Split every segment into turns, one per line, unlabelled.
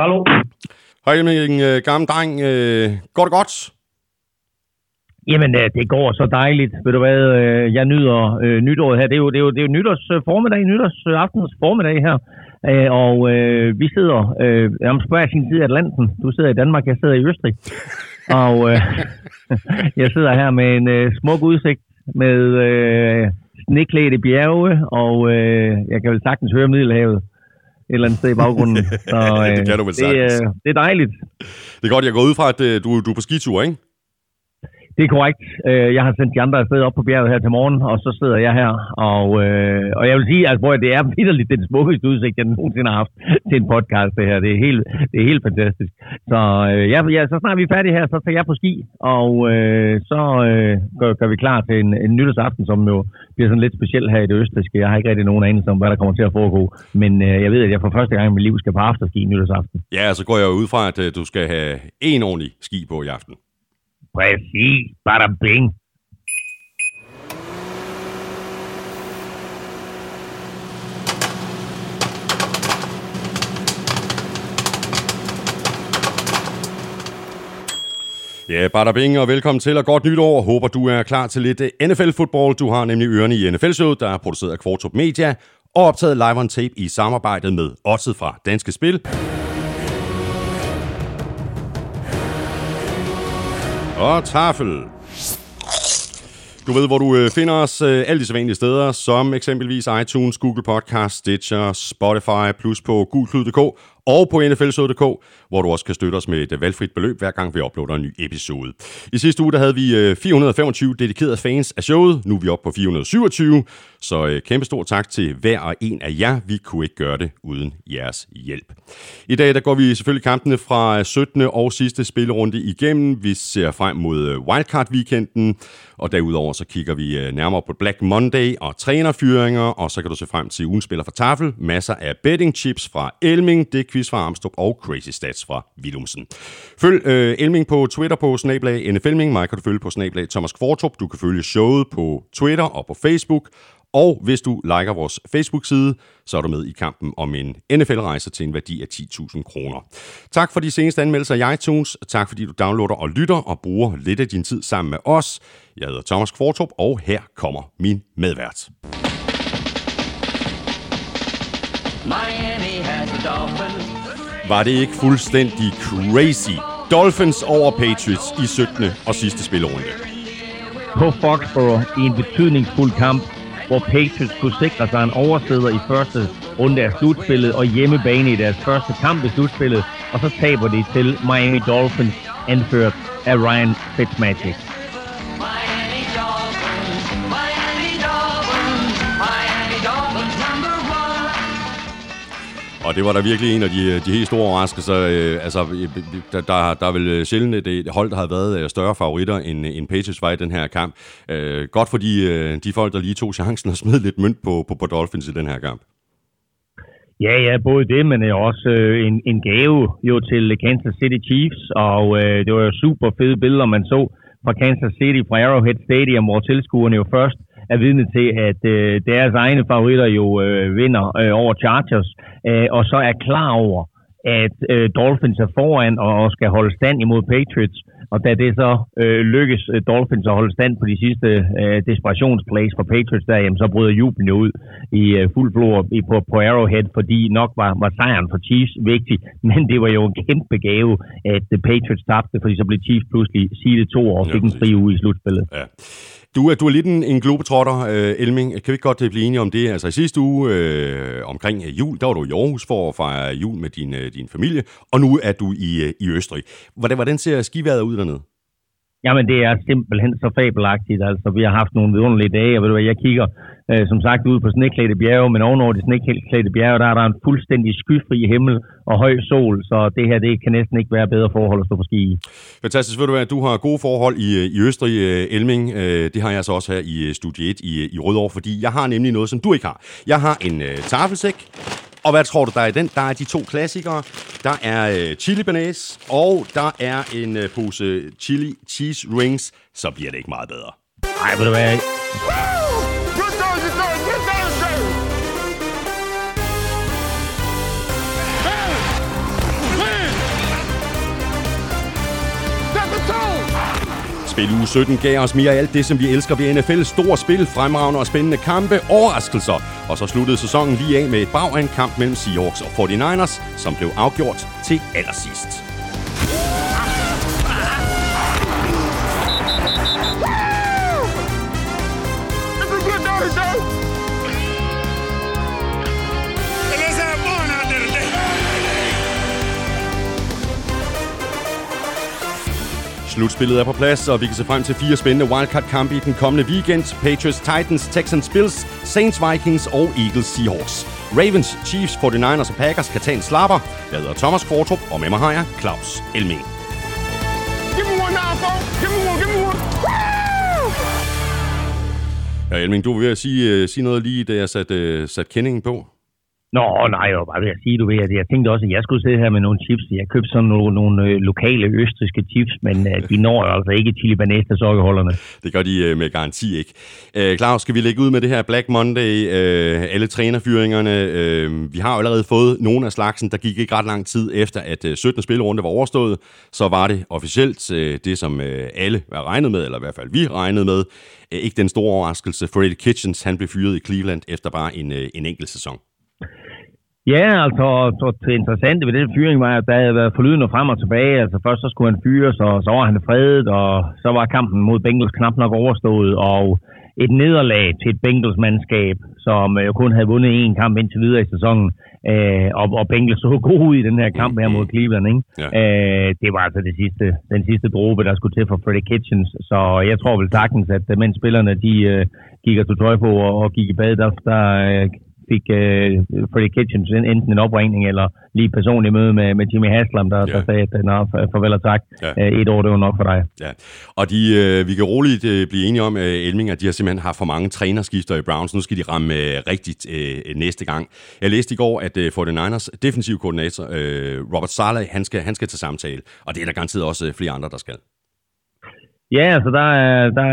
Hallo?
Hej Elming, øh, gammel dreng. Øh, går det godt?
Jamen, øh, det går så dejligt. Ved du hvad, jeg nyder øh, nytåret her. Det er jo, det er jo, det er jo nytårs formiddag, nytårs aftens formiddag her. Øh, og øh, vi sidder øh, om hver sin side af Atlanten. Du sidder i Danmark, jeg sidder i Østrig. Og øh, jeg sidder her med en øh, smuk udsigt med øh, sneklædte bjerge, og øh, jeg kan vel sagtens høre Middelhavet et eller andet sted i baggrunden. Så, øh,
Det kan du vel
det, øh, det er dejligt.
Det er godt, jeg går ud fra, at øh, du, du er på skitur, ikke?
Det er korrekt. Øh, jeg har sendt de andre afsted op på bjerget her til morgen, og så sidder jeg her. Og, øh, og jeg vil sige, at altså, det er vidderligt den smukkeste udsigt, jeg nogensinde har haft til en podcast. Det her. Det er helt, det er helt fantastisk. Så, øh, ja, ja, så snart vi er færdige her, så tager jeg på ski, og øh, så øh, gør, gør, vi klar til en, en nytårsaften, som jo bliver sådan lidt speciel her i det østriske. Jeg har ikke rigtig nogen anelse om, hvad der kommer til at foregå. Men øh, jeg ved, at jeg for første gang i mit liv skal på afterski nytårsaften.
Ja, så går jeg ud fra, at øh, du skal have en ordentlig ski på i aften.
Præcis. Bada bing.
Ja, bada bing, og velkommen til, og godt nytår. Håber, du er klar til lidt eh, NFL-fodbold. Du har nemlig ørerne i NFL-showet, der er produceret af Kvartrup Media, og optaget live on tape i samarbejde med Odset fra Danske Spil. Og taffel. Du ved, hvor du øh, finder os øh, alle de sædvanlige steder, som eksempelvis iTunes, Google Podcast, Stitcher, Spotify, plus på gulklud.dk og på nflshow.dk, hvor du også kan støtte os med et øh, valgfrit beløb, hver gang vi uploader en ny episode. I sidste uge der havde vi øh, 425 dedikerede fans af showet, nu er vi oppe på 427, så øh, kæmpe stor tak til hver og en af jer. Vi kunne ikke gøre det uden jeres hjælp. I dag der går vi selvfølgelig kampene fra 17. og sidste spillerunde igennem. Vi ser frem mod wildcard-weekenden, og derudover så kigger vi nærmere på Black Monday og trænerfyringer, og så kan du se frem til ugen spiller for tafel, masser af betting chips fra Elming, det quiz fra Armstrong og Crazy Stats fra Willumsen. Følg øh, Elming på Twitter på snablag NFLming, mig kan du følge på snablag Thomas Kvartrup, du kan følge showet på Twitter og på Facebook, og hvis du liker vores Facebook-side, så er du med i kampen om en NFL-rejse til en værdi af 10.000 kroner. Tak for de seneste anmeldelser i iTunes. Tak fordi du downloader og lytter og bruger lidt af din tid sammen med os. Jeg hedder Thomas Kvartrup, og her kommer min medvært.
Miami has a dolphin.
Var det ikke fuldstændig crazy? Dolphins over Patriots i 17. og sidste spillerunde.
på Foxborough i en betydningsfuld kamp, hvor Patriots kunne sikre sig en oversæder i første runde af slutspillet og hjemmebane i deres første kamp i slutspillet, og så taber de til Miami Dolphins, anført af Ryan Fitzmagic.
Miami
Og det var da virkelig en af de, de helt store overraskelser. Øh, altså, øh, der, der, der er vel sjældent et, et hold, der har været øh, større favoritter end, end Patriots var i den her kamp. Øh, godt for de, øh, de folk, der lige tog chancen og smed lidt mønt på, på, på Dolphins i den her kamp.
Ja, ja, både det, men øh, også øh, en, en gave jo til Kansas City Chiefs, og øh, det var jo super fede billeder, man så fra Kansas City fra Arrowhead Stadium, hvor tilskuerne jo først er vidne til, at øh, deres egne favoritter jo øh, vinder øh, over Chargers, øh, og så er klar over, at øh, Dolphins er foran og, og skal holde stand imod Patriots. Og da det så øh, lykkes øh, Dolphins at holde stand på de sidste øh, desperationsplays for Patriots der, jamen, så bryder jublen jo ud i øh, fuld flor i, på, på Arrowhead, fordi nok var, var sejren for Chiefs vigtig, men det var jo en kæmpe gave, at øh, Patriots tabte, fordi så blev Chiefs pludselig seedet to år og fik
Ja,
en fri uge i slutspillet.
Ja. Du, er, du er lidt en, en globetrotter, øh, Elming. Kan vi ikke godt øh, blive enige om det? Altså i sidste uge øh, omkring øh, jul, der var du i Aarhus for at fejre jul med din, øh, din familie, og nu er du i, øh, i Østrig. Hvordan, hvordan ser skiværet ud dernede?
Jamen, det er simpelthen så fabelagtigt. Altså, vi har haft nogle vidunderlige dage, og ved du hvad, jeg kigger øh, som sagt ud på sneklædte bjerge, men ovenover de sneklædte bjerge, der er der en fuldstændig skyfri himmel og høj sol, så det her, det kan næsten ikke være bedre forhold at stå på ski i.
Fantastisk. Ved du hvad, du har gode forhold i, i Østrig, øh, Elming. Øh, det har jeg så også her i øh, Studie 1 i, i Rødovre, fordi jeg har nemlig noget, som du ikke har. Jeg har en øh, tafelsæk, og hvad tror du, der er i den? Der er de to klassikere. Der er øh, chili banæs, og der er en øh, pose chili cheese rings. Så bliver det ikke meget bedre.
Ej, ved du hvad?
Good
Spil uge 17 gav os mere af alt det, som vi elsker ved NFL. Store spil, fremragende og spændende kampe, overraskelser. Og så sluttede sæsonen lige af med et bag af en kamp mellem Seahawks og 49ers, som blev afgjort til allersidst. Slutspillet er på plads, og vi kan se frem til fire spændende wildcard-kampe i den kommende weekend. Patriots, Titans, Texans, Bills, Saints, Vikings og Eagles, Seahawks. Ravens, Chiefs, 49ers og Packers kan tage en slapper. Jeg hedder Thomas Kvartrup, og med mig har jeg Claus Elming.
Give me one now, folks. Give me one, give me one. Woo!
Ja, Elming, du vil sige, uh, sige noget lige, da jeg satte uh, sat kendingen på.
Nå, nej, jeg var bare ved at sige, du ved, at jeg tænkte også, at jeg skulle sidde her med nogle chips. Jeg købte sådan nogle, nogle lokale østriske chips, men øh, de når jo altså ikke chili banæste sokkeholderne.
Det gør de øh, med garanti ikke. Øh, Claus, skal vi lægge ud med det her Black Monday, øh, alle trænerfyringerne? Øh, vi har jo allerede fået nogle af slagsen, der gik ikke ret lang tid efter, at 17. spillerunde var overstået. Så var det officielt øh, det, som øh, alle var regnet med, eller i hvert fald vi regnede med. Øh, ikke den store overraskelse. Freddy Kitchens, han blev fyret i Cleveland efter bare en, øh, en enkelt sæson.
Ja, altså, så det interessante ved den fyring var, at der havde været forlydende frem og tilbage. Altså, først så skulle han fyres, og så var han fredet, og så var kampen mod Bengals knap nok overstået, og et nederlag til et Bengals-mandskab, som øh, kun havde vundet én kamp indtil videre i sæsonen. Øh, og, og Bengals så god ud i den her kamp her mod Cleveland, ikke?
Ja.
Øh, det var altså det sidste, den sidste dråbe, der skulle til for Freddie Kitchens. Så jeg tror vel sagtens, at øh, mens spillerne de øh, gik og tog tøj på og, og gik i bad, der, der øh, fik øh, Freddie Kitchens enten en opringning eller lige personligt møde med, med Jimmy Haslam, der,
Ja.
der sagde, at nå, farvel og tak.
Ja.
Øh, et år, det var nok for dig.
Ja, og de, øh, vi kan roligt øh, blive enige om, at Elming, at de har simpelthen haft for mange trænerskifter i Browns. Nu skal de ramme øh, rigtigt øh, næste gang. Jeg læste i går, at øh, 49ers defensiv koordinator, øh, Robert Saleh, han skal, han skal til samtale. Og det er der garanteret også øh, flere andre, der skal.
Ja, altså der er, der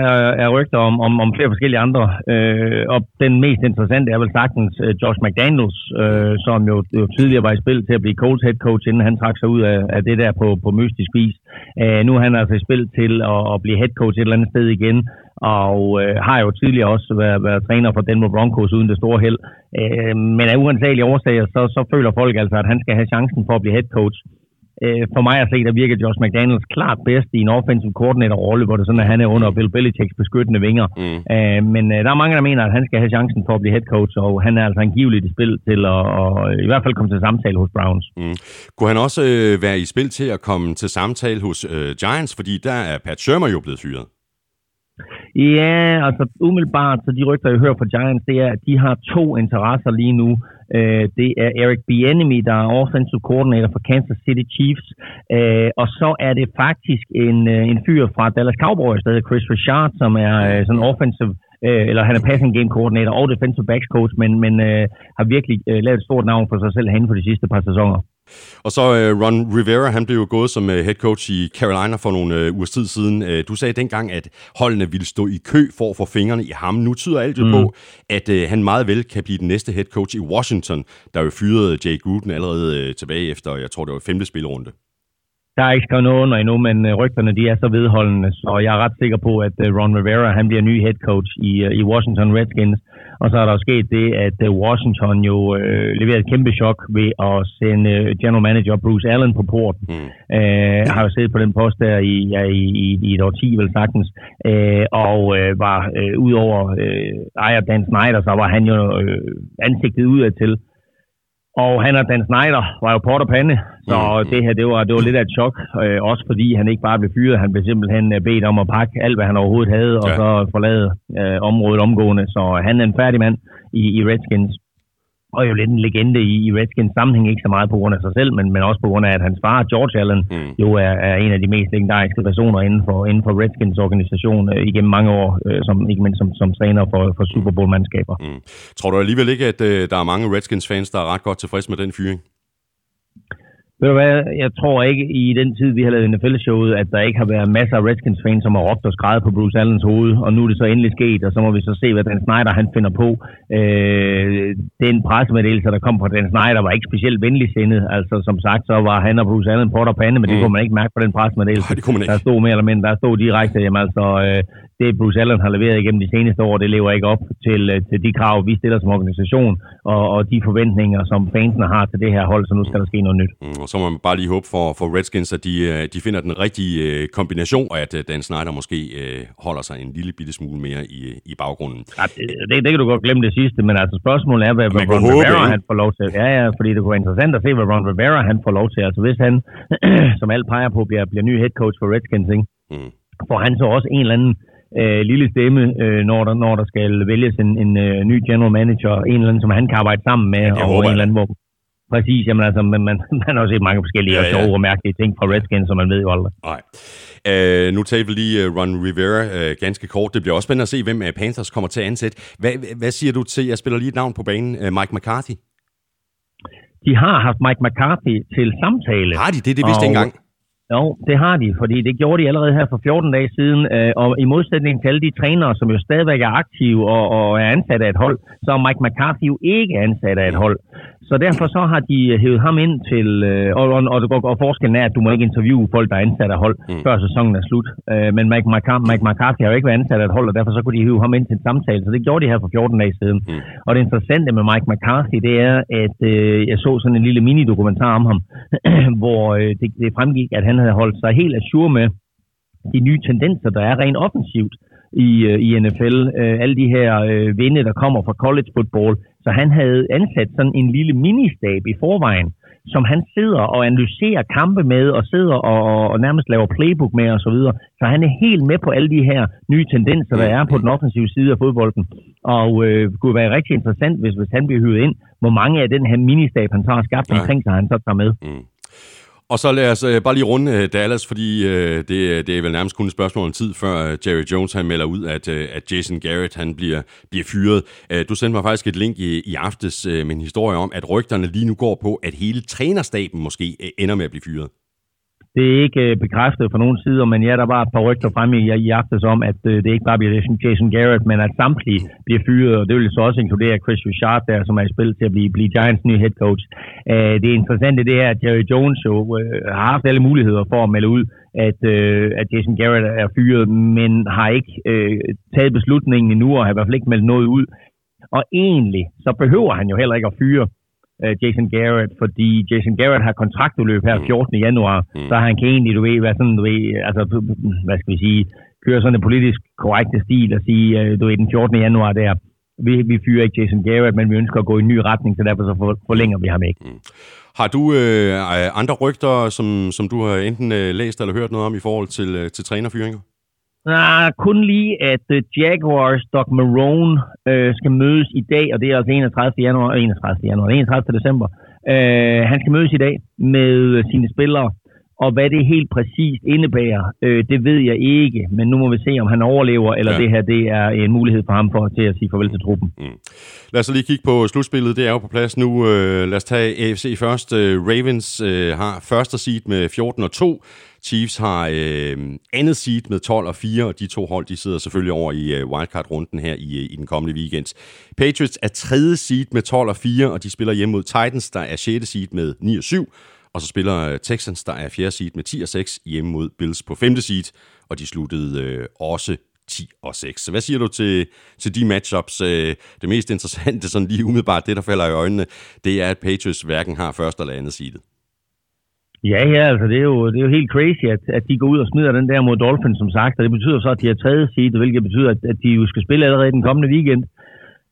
er, rygter om, om, om flere forskellige andre. Øh, og den mest interessante er vel sagtens øh, Josh McDaniels, øh, som jo, jo tidligere var i spil til at blive Colts head coach, inden han trak sig ud af, af det der på, på mystisk vis. Øh, nu er han altså i spil til at, at blive head coach et eller andet sted igen, og øh, har jo tidligere også været, været træner for Denver Broncos uden det store held. Øh, men af uansagelige årsager, så, så føler folk altså, at han skal have chancen for at blive head coach. Øh, for mig at se, der virker Josh McDaniels klart bedst i en offensive coordinator-rolle, hvor det sådan, at han er under Bill Belichicks beskyttende vinger.
Mm.
Øh, men øh, der er mange, der mener, at han skal have chancen for at blive head coach, og han er altså angiveligt i spil til at, at i hvert fald komme til samtale hos Browns.
Mm. Kunne han også øh, være i spil til at komme til samtale hos øh, Giants, fordi der er Pat Shermer jo blevet fyret?
Ja, altså umiddelbart, så de rygter, jeg hører fra Giants, det er, at de har to interesser lige nu. Øh, det er Eric Bieniemy, der er offensive coordinator for Kansas City Chiefs, øh, og så er det faktisk en, øh, en fyr fra Dallas Cowboys, der hedder Chris Richard, som er øh, sådan offensive øh, eller han er passing game coordinator og defensive backs coach, men, men øh, har virkelig øh, lavet et stort navn for sig selv herinde for de sidste par sæsoner.
Og så øh, Ron Rivera, han blev jo gået som øh, head coach i Carolina for nogle øh, ugers tid siden. Øh, du sagde dengang, at holdene ville stå i kø for at få fingrene i ham. Nu tyder alt jo mm. på, at øh, han meget vel kan blive den næste head coach i Washington, der jo fyrede Jay Gruden allerede øh, tilbage efter, jeg tror det var femte spilrunde.
Der er ikke skrevet noget under endnu, men øh, rygterne de er så vedholdende, så jeg er ret sikker på, at øh, Ron Rivera han bliver ny head coach i, øh, i Washington Redskins. Og så er der jo sket det, at Washington jo øh, leverede et kæmpe chok ved at sende general manager Bruce Allen på porten.
Mm.
Øh, har jo siddet på den post der i, ja, i, i, i et årti vel sagtens, øh, og øh, var øh, udover øh, ejer Dan Snyder, så var han jo øh, ansigtet udad til. Og han og Dan Snyder var jo port og pande, så
Mm.
mm. det her det var, det var lidt af et chok, øh, også fordi han ikke bare blev fyret, han blev simpelthen øh, bedt om at pakke alt, hvad han overhovedet havde, og
Ja.
så forlade øh, området omgående. Så han er en færdig mand i, i Redskins. Og jo lidt en legende i, i Redskins sammenhæng, ikke så meget på grund af sig selv, men, men også på grund af, at hans far, George Allen,
Mm.
mm. jo er, er en af de mest legendariske personer inden for, inden for Redskins organisation øh, igennem mange år, øh, som, ikke mindst som, som træner for, for Super Bowl-mandskaber.
Mm. Tror du alligevel ikke, at øh, der er mange Redskins-fans, der er ret godt tilfredse med den fyring?
Ved du hvad, jeg tror ikke i den tid, vi har lavet NFL-showet, at der ikke har været masser af Redskins-fans, som har råbt og skrevet på Bruce Allens hoved, og nu er det så endelig sket, og så må vi så se, hvad Dan Snyder han finder på. Øh, den pressemeddelelse, der kom fra Dan Snyder, var ikke specielt venligsindet. Altså, som sagt, så var han og Bruce Allen på og pande, men det
Mm.
kunne man ikke mærke på den pressemeddelelse.
Nej, det kunne man ikke.
Der stod mere eller mindre, der stod direkte, jamen altså, øh, det Bruce Allen har leveret igennem de seneste år, det lever ikke op til, øh, til de krav, vi stiller som organisation, og, og de forventninger, som fansene har til det her hold, så nu skal der ske noget nyt.
Mm, Og så må man bare lige håbe for, for Redskins, at de, øh, de finder den rigtige øh, kombination, og at Dan Snyder måske øh, holder sig en lille bitte smule mere i, i baggrunden.
Ja, det, det, det, kan du godt glemme det sidste, men altså spørgsmålet er, hvad, hvad Ron
håbe,
Rivera han får lov til. Ja, ja, fordi det kunne være interessant at se, hvad Ron Rivera han får lov til. Altså hvis han, som alt peger på, bliver, bliver ny head coach for Redskins, ikke?
Mm.
får han så også en eller anden øh, lille stemme, øh, når, der, når der skal vælges en, en øh, ny general manager, en eller anden, som han kan arbejde sammen med,
det
og
håber
en eller anden, hvor Præcis, jamen altså, man, man, man har også set mange forskellige
Ja,
ja,
ja.
ja. sjove og mærkelige ting fra Redskins, som man ved jo aldrig.
Nej. Øh, nu talte vi lige uh, Ron Rivera uh, ganske kort. Det bliver også spændende at se, hvem uh, Panthers kommer til at ansætte. Hvad, hvad siger du til, jeg spiller lige et navn på banen, uh, Mike McCarthy?
De har haft Mike McCarthy til samtale.
Har de det? Det vidste jeg
Og-
engang.
Jo, det har de, fordi det gjorde de allerede her for 14 dage siden, øh, og i modsætning til alle de trænere, som jo stadigvæk er aktive og, og er ansat af et hold, så er Mike McCarthy jo ikke ansat af et hold. Så derfor så har de hævet ham ind til, øh, og, og, og, og, og forskellen er, at du må ikke interviewe folk, der er ansat af hold,
Mm.
før sæsonen er slut. Øh, men Mike, McCarthy, Mike McCarthy har jo ikke været ansat af et hold, og derfor så kunne de hive ham ind til en samtale, så det gjorde de her for 14 dage siden.
Mm.
Og det interessante med Mike McCarthy, det er, at øh, jeg så sådan en lille mini-dokumentar om ham, hvor øh, det, det fremgik, at han havde holdt sig helt assur med de nye tendenser, der er rent offensivt i, øh, i NFL. Øh, alle de her øh, vinde, der kommer fra college football. Så han havde ansat sådan en lille ministab i forvejen, som han sidder og analyserer kampe med, og sidder og, og, og nærmest laver playbook med osv. Så, videre. så han er helt med på alle de her nye tendenser, der er på den offensive side af fodbolden. Og øh, det kunne være rigtig interessant, hvis, hvis han bliver hyret ind, hvor mange af den her ministab, han så har skabt omkring sig, han så tager med.
Mm. Og så lad os øh, bare lige runde øh, Dallas, fordi øh, det, øh, det er vel nærmest kun et spørgsmål om tid, før øh, Jerry Jones han melder ud, at, øh, at Jason Garrett han bliver, bliver fyret. Øh, du sendte mig faktisk et link i, i aftes øh, med en historie om, at rygterne lige nu går på, at hele trænerstaben måske øh, ender med at blive fyret.
Det er ikke øh, bekræftet fra nogen sider, men ja, der var et par rygter fremme i, i aftes om, at øh, det ikke bare bliver Jason- Jason Garrett, men at samtlige bliver fyret, og det vil så også inkludere Chris Richard der, som er i spil til at blive, blive Giants nye head coach. Øh, det interessante det er, at Jerry Jones jo øh, har haft alle muligheder for at melde ud, at, øh, at Jason Garrett er fyret, men har ikke øh, taget beslutningen endnu, og har i hvert fald ikke meldt noget ud. Og egentlig, så behøver han jo heller ikke at fyre øh, Jason Garrett, fordi Jason Garrett har kontraktudløb her 14. januar,
Mm.
så han kan egentlig, du ved, være sådan, du ved, altså, hvad skal vi sige, køre sådan en politisk korrekte stil og sige, øh, du ved, den 14. januar der, vi, vi fyrer ikke Jason Garrett, men vi ønsker at gå i en ny retning, så derfor så for, forlænger vi ham ikke.
Har du øh, andre rygter, som, som du har enten øh, læst eller hørt noget om i forhold til, øh, til trænerfyringer?
Nej, kun lige, at uh, Jaguars Doc Marone øh, skal mødes i dag, og det er altså 31. januar, øh, 31. januar, 31. december. Øh, han skal mødes i dag med øh, sine spillere, og hvad det helt præcist indebærer, øh, det ved jeg ikke, men nu må vi se, om han overlever, eller
Ja.
det her det er en mulighed for ham for til at sige farvel til truppen.
Lad os lige kigge på slutspillet. Det er jo på plads nu. Øh, lad os tage AFC først. Øh, Ravens øh, har første seed med 14 og 2. Chiefs har øh, andet seed med 12 og 4, og de to hold de sidder selvfølgelig over i øh, wildcard-runden her i, øh, i den kommende weekend. Patriots er tredje seed med 12 og 4, og de spiller hjemme mod Titans, der er 6. seed med 9 og 7. Og så spiller øh, Texans, der er 4. seed med 10 og 6, hjemme mod Bills på 5. seed, og de sluttede øh, også 10 og 6. Så hvad siger du til, til de matchups? Øh, Det mest interessante, sådan lige umiddelbart, det der falder i øjnene, det er, at Patriots hverken har første eller andet seedet.
Ja, ja, altså det er jo, det er jo helt crazy, at, at de går ud og smider den der mod Dolphins, som sagt, og det betyder så, at de har tredje seed, hvilket betyder, at, at de jo skal spille allerede den kommende weekend.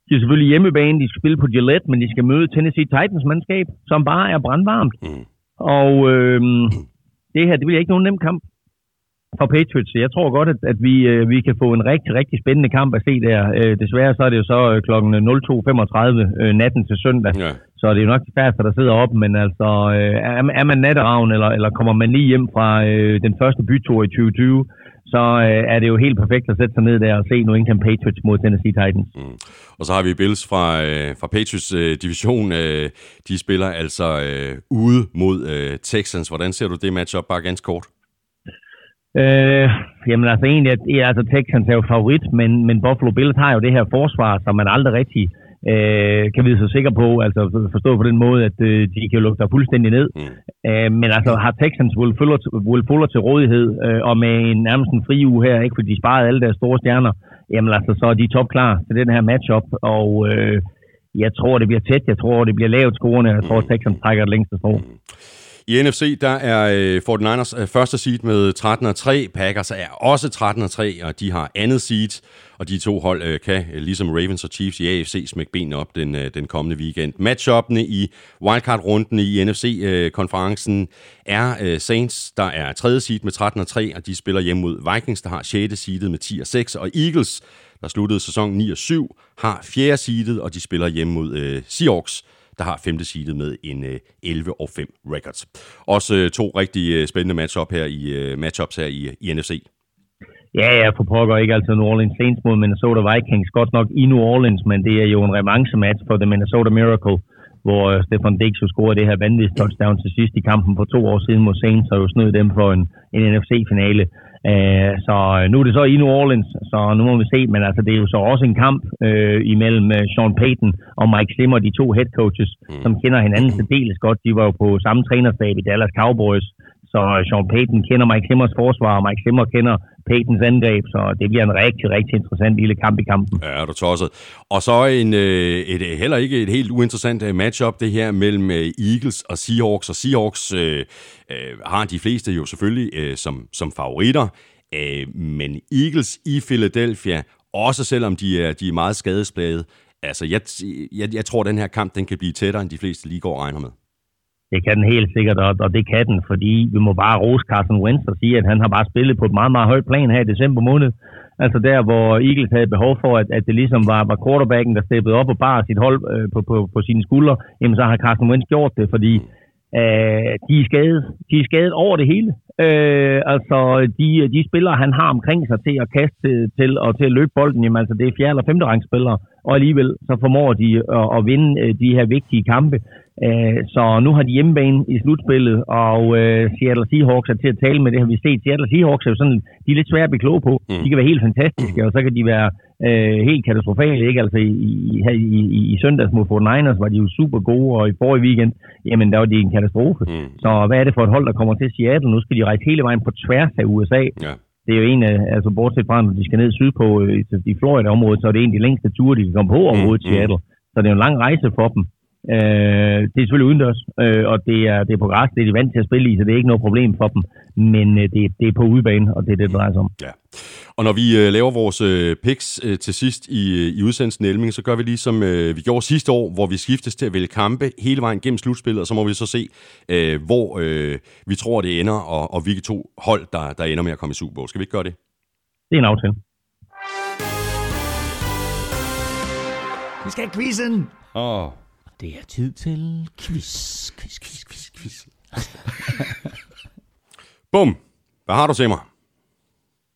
De er selvfølgelig hjemmebane, de skal spille på Gillette, men de skal møde Tennessee Titans mandskab, som bare er brandvarmt.
Mm.
Og øh, det her, det bliver ikke nogen nem kamp for Patriots. Jeg tror godt, at, at vi, øh, vi kan få en rigtig, rigtig spændende kamp at se der. Øh, desværre så er det jo så øh, klokken 02.35 øh, natten til søndag.
Ja.
Så det er jo nok de færreste, der sidder op, men altså, øh, er, er man natteravn, eller, eller kommer man lige hjem fra øh, den første bytur i 2020, så øh, er det jo helt perfekt at sætte sig ned der og se New England Patriots mod Tennessee Titans. Mm.
Og så har vi Bills fra, øh, fra Patriots øh, division. Øh, de spiller altså øh, ude mod øh, Texans. Hvordan ser du det matchup bare ganske kort?
Øh, jamen altså egentlig, at, altså Texans er jo favorit, men, men Buffalo Bills har jo det her forsvar, som man aldrig rigtig øh, kan vide sig sikker på, altså forstå på den måde, at øh, de kan lukke dig fuldstændig ned. Mm. Øh, men altså har Texans Will Fuller, Will Fuller til rådighed, øh, og med en nærmest en fri uge her, ikke, fordi de sparede alle deres store stjerner, jamen altså så er de top klar til den her matchup, og øh, jeg tror, det bliver tæt, jeg tror, det bliver lavt scorende, jeg tror, Texans trækker det længste strå. Mm.
I NFC, der er øh, 49ers øh, første seed med 13-3. Packers er også 13-3, og de har andet seed. Og de to hold øh, kan, øh, ligesom Ravens og Chiefs i AFC, smække benene op den, øh, den kommende weekend. Matchup'ene i wildcard-runden i NFC-konferencen øh, er øh, Saints, der er tredje seed med 13-3, og de spiller hjemme mod Vikings, der har 6. seedet med 10-6, Og Eagles, der sluttede sæsonen 9-7, har 4. seedet, og de spiller hjemme mod øh, Seahawks, der har femte seedet med en øh, 11 og 5 records. Også øh, to rigtig øh, spændende matchup her i, matchups her i, i NFC.
Ja, ja, for pokker ikke altså New Orleans Saints mod Minnesota Vikings. Godt nok i New Orleans, men det er jo en revanche-match for The Minnesota Miracle, hvor Stefan Dix jo scorede det her vanvittige touchdown til sidst i kampen for to år siden mod Saints, og jo snød dem for en, en NFC-finale. Uh, så nu er det så i New Orleans, så nu må vi se, men altså det er jo så også en kamp uh, imellem uh, Sean Payton og Mike Zimmer, de to head coaches, mm. som kender hinanden særdeles godt. De var jo på samme trænerstab i Dallas Cowboys, så øh, Sean Payton kender Mike Simmers forsvar, og Mike Simmer kender Paytons angreb, så det bliver en rigtig, rigtig interessant lille kamp i kampen.
Ja, du tosset. Og så en, øh, et, heller ikke et helt uinteressant øh, matchup, det her mellem Eagles og Seahawks. Og Seahawks øh, øh, har de fleste jo selvfølgelig øh, som, som favoritter, øh, men Eagles i Philadelphia, også selvom de er, de er meget skadesplade, altså jeg, jeg, jeg tror, at den her kamp den kan blive tættere, end de fleste lige går og regner med.
Det kan den helt sikkert, og, og det kan den, fordi vi må bare rose Carson Wentz og sige, at han har bare spillet på et meget, meget højt plan her i december måned. Altså der, hvor Eagles havde behov for, at, at det ligesom var, var quarterbacken, der steppede op og bar sit hold øh, på, på, på sine skuldre, jamen så har Carson Wentz gjort det, fordi øh, de, er skadet, de er skadet over det hele. Øh, altså de, de spillere, han har omkring sig til at kaste til, til og til at løbe bolden, jamen altså det er fjerde- eller femte rangspillere, og alligevel så formår de at, at vinde øh, de her vigtige kampe. Øh, så nu har de hjemmebane i slutspillet, og øh, Seattle Seahawks er til at tale med det, har vi set. Seattle Seahawks er jo sådan, de er lidt svære at blive kloge på. De kan være helt fantastiske, og så kan de være øh, helt katastrofale. Ikke? Altså i, i, i, i, søndags mod Fort Niners var de jo super gode, og i forrige weekend, jamen der var de en katastrofe. Mm. Så hvad er det for et hold, der kommer til Seattle? Nu skal de rejse hele vejen på tværs af USA.
Ja.
Det er jo en af, altså bortset fra, når de skal ned sydpå øh, i Florida-området, så er det en af de længste ture, de kan komme på overhovedet mm. Seattle. Så det er jo en lang rejse for dem. Øh, det er selvfølgelig udendørs, øh, og det er, det er på græs, det er de vant til at spille i, så det er ikke noget problem for dem. Men øh, det, det er på udebane, og det er det, det drejer sig om.
Ja. Og når vi øh, laver vores øh, picks øh, til sidst i, i udsendelsen Elming, så gør vi ligesom øh, vi gjorde sidste år, hvor vi skiftes til at vælge kampe hele vejen gennem slutspillet, og så må vi så se, øh, hvor øh, vi tror, det ender, og, og hvilke to hold, der, der ender med at komme i Super Bowl. Skal vi ikke gøre det?
Det er en aftale.
Vi skal have quizzen.
Åh, oh.
Det er tid til quiz, quiz, quiz, quiz, quiz.
Bum. Hvad har du til mig?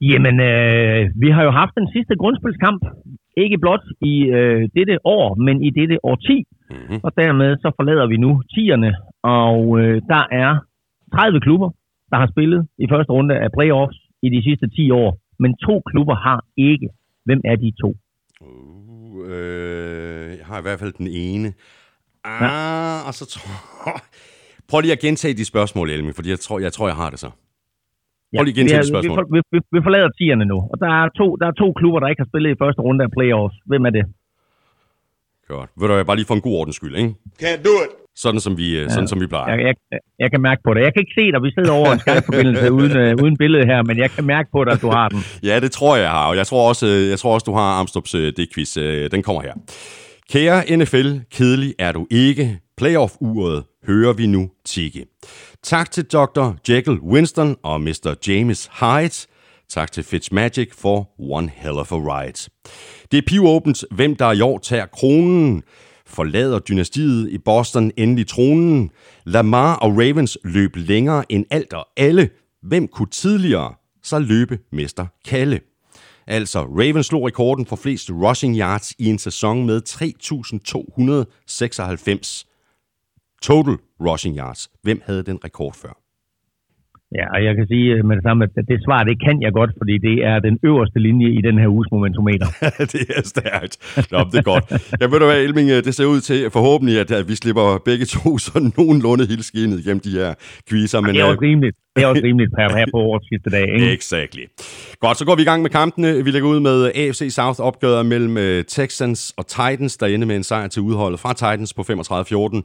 Jamen, øh, vi har jo haft den sidste grundspilskamp, ikke blot i øh, dette år, men i dette årti. Mm-hmm. Og dermed så forlader vi nu tierne, og øh, der er 30 klubber, der har spillet i første runde af playoffs i de sidste 10 år. Men to klubber har ikke. Hvem er de to?
Uh, øh, jeg har i hvert fald den ene. Ah, og så tror Prøv lige at gentage de spørgsmål, Elmi, fordi jeg tror, jeg, tror, jeg har det så. Prøv lige at gentage de
vi,
spørgsmål.
vi, vi, vi forlader tierne nu, og der er, to, der er to klubber, der ikke har spillet i første runde af playoffs. Hvem er det?
Godt. Ved du, jeg bare lige for en god ordens skyld, ikke?
Can't do it.
Sådan som vi, ja. sådan, som vi plejer.
Jeg, jeg, jeg kan mærke på det. Jeg kan ikke se dig, vi sidder over en Skype-forbindelse uden, uh, uden billede her, men jeg kan mærke på dig, at du har den.
Ja, det tror jeg, jeg har. Og jeg tror også, øh, jeg tror også du har Amstrup's uh, det-quiz. Uh, den kommer her. Kære NFL, kedelig er du ikke. Playoff-uret hører vi nu tikke. Tak til Dr. Jekyll Winston og Mr. James Hyde. Tak til Fitzmagic for one hell of a ride. Det er pivåbent, hvem der i år tager kronen. Forlader dynastiet i Boston endelig tronen. Lamar og Ravens løb længere end alt og alle. Hvem kunne tidligere så løbe mester Kalle. Altså, Ravens slog rekorden for flest rushing yards i en sæson med 3.296 total rushing yards. Hvem havde den rekord før?
Ja, og jeg kan sige øh, med det samme, at det svar, det kan jeg godt, fordi det er den øverste linje i den her uges momentometer.
det er stærkt. Nå, det er godt. Jeg ved du hvad, Elming, øh, det ser ud til forhåbentlig, at, vi slipper begge to sådan nogenlunde hilskinnet igennem de her quizzer. Men,
det er
øh,
også rimeligt. Det er også rimeligt her, her på årets sidste dag. Ikke?
Exactly. Godt, så går vi i gang med kampene. Vi lægger ud med AFC South opgøret mellem øh, Texans og Titans, der ender med en sejr til udholdet fra Titans på 35-14.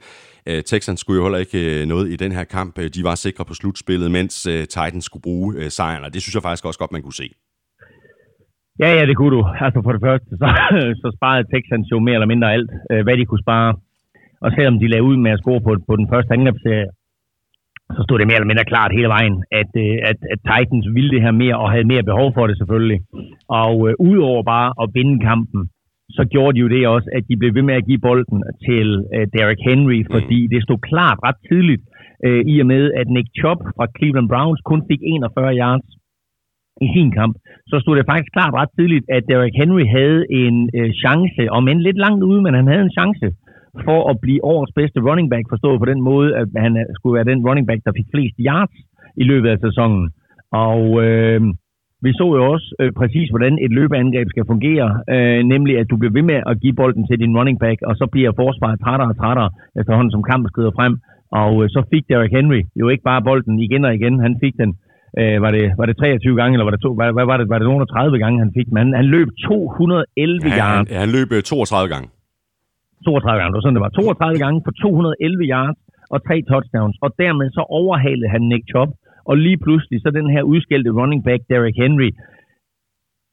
Øh, Texans skulle jo heller ikke øh, noget i den her kamp. De var sikre på slutspillet, mens Titans skulle bruge sejren, og det synes jeg faktisk også godt, man kunne se.
Ja, ja, det kunne du. Altså for det første, så, så sparede Texans jo mere eller mindre alt, hvad de kunne spare. Og selvom de lavede ud med at score på, på den første angrebsserie, så stod det mere eller mindre klart hele vejen, at, øh, at, at Titans ville det her mere og havde mere behov for det selvfølgelig. Og øh, udover bare at vinde kampen, så gjorde de jo det også, at de blev ved med at give bolden til øh, Derrick Henry, fordi det stod klart ret tidligt, øh, i og med at Nick Chubb fra Cleveland Browns kun fik 41 yards i sin kamp, så stod det faktisk klart ret tidligt, at Derrick Henry havde en øh, chance, om end lidt langt ude, men han havde en chance for at blive årets bedste running back, forstået på den måde, at han øh, skulle være den running back, der fik flest yards i løbet af sæsonen. Og øh, vi så jo også øh, præcis, hvordan et løbeangreb skal fungere, øh, nemlig at du bliver ved med at give bolden til din running back, og så bliver forsvaret trættere og trættere, efterhånden som kampen skrider frem. Og øh, så fik Derrick Henry jo ikke bare bolden igen og igen, han fik den øh, var, det, var det 23 gange, eller var det, to, hvad, var det, var det nogen af 30 gange, han fik den? Han, han løb 211
Han,
yards.
han, han løb øh, 32 gange.
32 gange, det var sådan, det var. 32 gange for 211 yards og tre touchdowns, og dermed så overhalede han Nick Chubb, og lige pludselig så den her udskældte running back, Derrick Henry,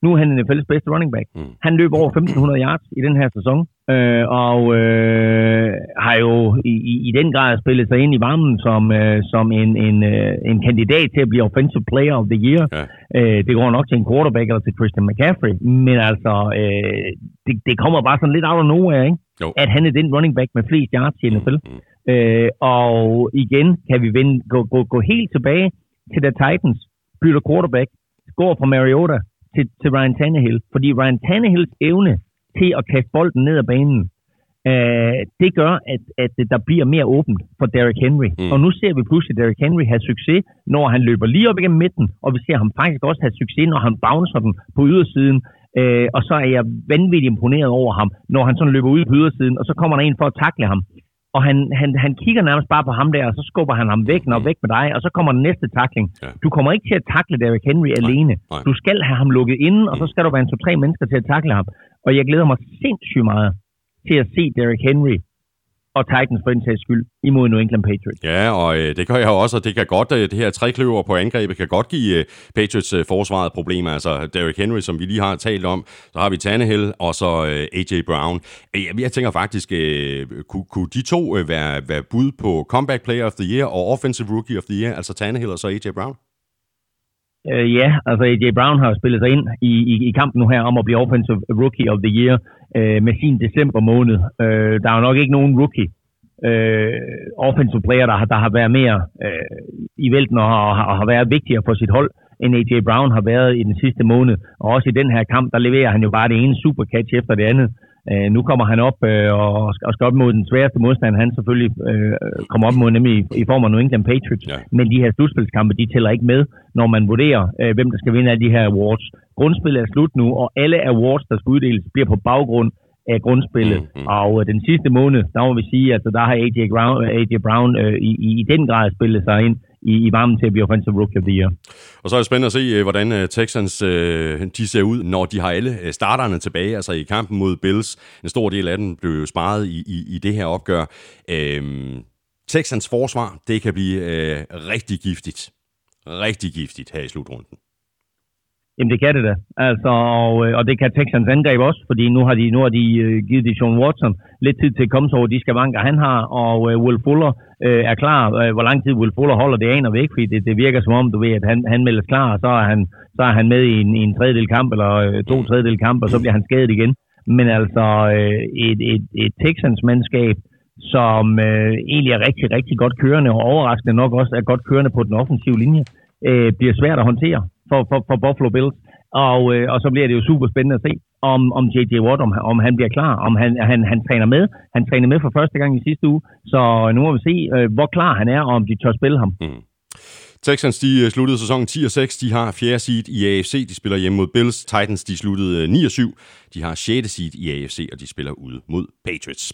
nu er han NFL's bedste running back.
Mm.
Han løb over 1500 yards i den her sæson, øh, og øh, har jo i, i, i den grad spillet sig ind i varmen som, øh, som en, en, øh, en kandidat til at blive Offensive Player of the Year.
Ja.
Øh, det går nok til en quarterback eller til Christian McCaffrey, men altså, øh, det, det kommer bare sådan lidt out of nowhere, ikke?
Jo.
at han er den running back med flest yards i NFL.
Mm.
Øh, og igen kan vi vende, gå, gå, gå helt tilbage til da Titans bytter quarterback, går fra Mariota til, til Ryan Tannehill. Fordi Ryan Tannehills evne til at kaste bolden ned ad banen, øh, det gør, at, at der bliver mere åbent for Derrick Henry.
Mm.
Og nu ser vi pludselig Derrick Henry have succes, når han løber lige op igennem midten, og vi ser ham faktisk også have succes, når han bouncer den på ydersiden. Øh, og så er jeg vanvittigt imponeret over ham, når han sådan løber ud på ydersiden, og så kommer der en for at takle ham. Og han, han, han kigger nærmest bare på ham der, og så skubber han ham væk, når væk med dig, og så kommer den næste takling.
Ja.
Du kommer ikke til at takle Derrick Henry alene.
nej.
Du skal have ham lukket inde, og så skal der være en to-tre mennesker til at takle ham. Og jeg glæder mig sindssygt meget til at se Derrick Henry og Titans for den sags skyld imod New England Patriots.
Ja, og øh, det gør jeg jo også, og det kan godt, øh, det her trekløver på angrebet kan godt give øh, Patriots øh, forsvaret problemer. Altså Derrick Henry, som vi lige har talt om, så har vi Tannehill og så øh, AJ Brown. Øh, jeg, jeg tænker faktisk, øh, kunne, kunne de to øh, være, være bud på Comeback Player of the Year og Offensive Rookie of the Year, altså Tannehill og så AJ Brown?
Øh, ja, altså AJ Brown har spillet sig ind i, i, i kampen nu her om at blive Offensive Rookie of the Year øh, med sin december måned. Øh, der er jo nok ikke nogen rookie øh, offensive player, der, har- der har været mere øh, i vælten og har, og har været vigtigere for sit hold, end AJ Brown har været i den sidste måned. Og også i den her kamp, der leverer han jo bare det ene supercatch efter det andet. Øh, nu kommer han op øh, og, og skal op mod den sværeste modstand, han selvfølgelig øh, kommer op mod, nemlig i, i form af New England Patriots.
Ja.
Men de her slutspilskampe, de tæller ikke med, når man vurderer, øh, hvem der skal vinde alle de her awards. Grundspillet er slut nu, og alle awards, der skal uddeles, bliver på baggrund af grundspillet.
Mm, mm.
Og øh, den sidste måned, der må vi sige, at altså, der har AJ Brown, AJ Brown øh, i, i, i den grad spillet sig ind i, i varmen til at blive Offensive Rookie of the Year.
Og så er det spændende at se, øh, hvordan øh, Texans øh, de ser ud, når de har alle starterne tilbage, altså i kampen mod Bills. En stor del af den blev jo sparet i, i, i det her opgør. Øhm, Texans forsvar, det kan blive øh, rigtig giftigt. Rigtig giftigt her i slutrunden.
Jamen det kan det da. Altså, og, øh, og det kan Texans angreb også, fordi nu har de, nu har de øh, givet Deshaun Watson lidt tid til at komme sig over de skavanker, han har, og øh, Will Fuller øh, er klar. Øh, hvor lang tid Will Fuller holder, det aner vi ikke, fordi det, det virker som om, du ved, at han, han meldes klar, og så er han, så er han med i en, i en tredjedel kamp, eller øh, to tredjedel kamp, og så bliver han skadet igen. Men altså, øh, et, et, et Texans-mandskab, som øh, egentlig er rigtig, rigtig godt kørende, og overraskende nok også er godt kørende på den offensive linje, øh, bliver svært at håndtere for, for, for Buffalo Bills. Og, øh, og så bliver det jo super spændende at se, om, om J.J. Watt, om, om han bliver klar, om han, han, han træner med. Han træner med for første gang i sidste uge, så nu må vi se, øh, hvor klar han er, og om de tør spille ham.
Mm. Texans de øh, sluttede sæsonen 10 og 6. De har 4. seed i AFC. De spiller hjemme mod Bills. Titans de sluttede øh, 9 og 7. De har 6. seed i AFC, og de spiller ude mod Patriots.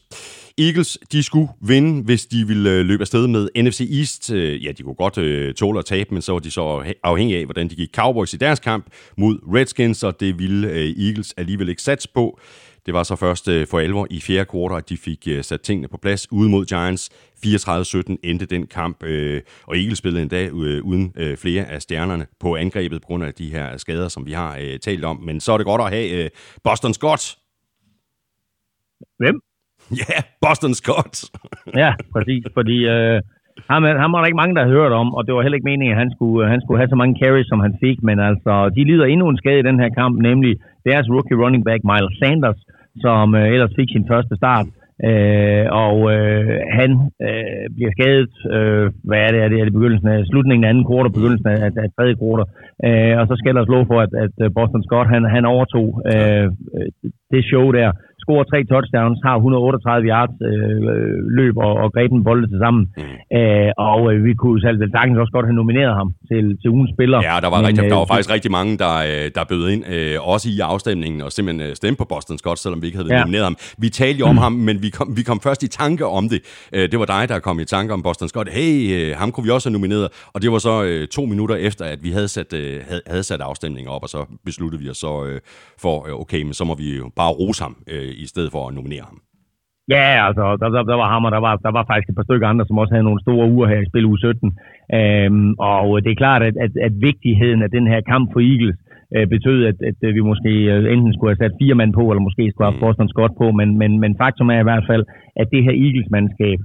Eagles de skulle vinde, hvis de ville øh, løbe afsted med NFC East. Ja, de kunne godt tåle at tabe, men så var de så afhængige af, hvordan de gik Cowboys i deres kamp mod Redskins, og det ville Eagles alligevel ikke satse på. Det var så først øh, for alvor i fjerde kvartal, at de fik øh, sat tingene på plads ude mod Giants. 34-17 endte den kamp, øh, og Eagles spillede endda øh, uden flere af stjernerne på angrebet på grund af de her skader, som vi har talt om. Men så er det godt at have Boston Scott.
Hvem?
Ja, Boston Scott.
Ja, præcis, fordi øh, ham, ham var der ikke mange, der havde hørt om, og det var heller ikke meningen, at han skulle, øh, han skulle have så mange carries, som han fik, men altså, de lider endnu en skade i den her kamp, nemlig deres rookie running back, Miles Sanders, som øh, ellers fik sin første start, øh, og øh, han øh, bliver skadet, øh, hvad er det, er det, er det begyndelsen af, slutningen af anden kvartal, begyndelsen af, af, af tredje kvartal, øh, og så skal der slå for, at, at øh, Boston Scott, han, han overtog øh, øh det show der, scorer tre touchdowns, har 138 yards øh, løb og, og greb en bolde til sammen. Mm. Øh, og øh, vi kunne selv sagtens også godt have nomineret ham til, til ugens spiller.
Ja, der var,
Men,
rigtig, der var
øh,
faktisk rigtig mange, der, øh, der bød ind, øh, også i afstemningen, og simpelthen øh, stemte på Boston Scott, selvom vi ikke havde
Ja.
nomineret ham. Vi talte jo om ham, men vi kom, vi kom først i tanke om det. Øh, det var dig, der kom i tanke om Boston Scott. Hey, øh, ham kunne vi også have nomineret. Og det var så øh, to minutter efter, at vi havde sat, øh, havde, havde sat afstemningen op, og så besluttede vi os så øh, for, øh, okay, men så må vi jo bare rose ham, øh, i stedet for at nominere ham.
Ja, altså, der, der, der var ham, og der var, der var faktisk et par stykker andre, som også havde nogle store uger her i spil uge 17. Øhm, og det er klart, at, at, at vigtigheden af den her kamp for Eagles øh, betød, at, at øh, vi måske øh, enten skulle have sat fire mand på, eller måske skulle have haft Boston Scott på, men, men, men faktum er i hvert fald, at det her Eagles-mandskab,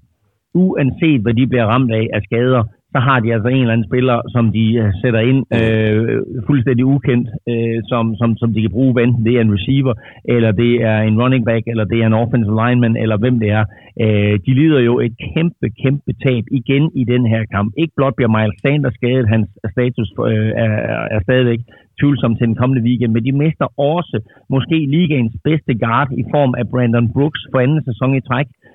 uanset hvad de bliver ramt af af skader, så har de altså en eller anden spiller, som de øh, sætter ind øh, fuldstændig ukendt, øh, som, som, som de kan bruge, hvad enten det er en receiver, eller det er en running back, eller det er en offensive lineman, eller hvem det er. Øh, de lider jo et kæmpe, kæmpe tab igen i den her kamp. Ikke blot bliver Miles Sanders skadet, hans status øh, er, er stadigvæk tvivlsom til den kommende weekend, men de mister også måske ligaens bedste guard i form af Brandon Brooks for anden sæson i træk. Øh,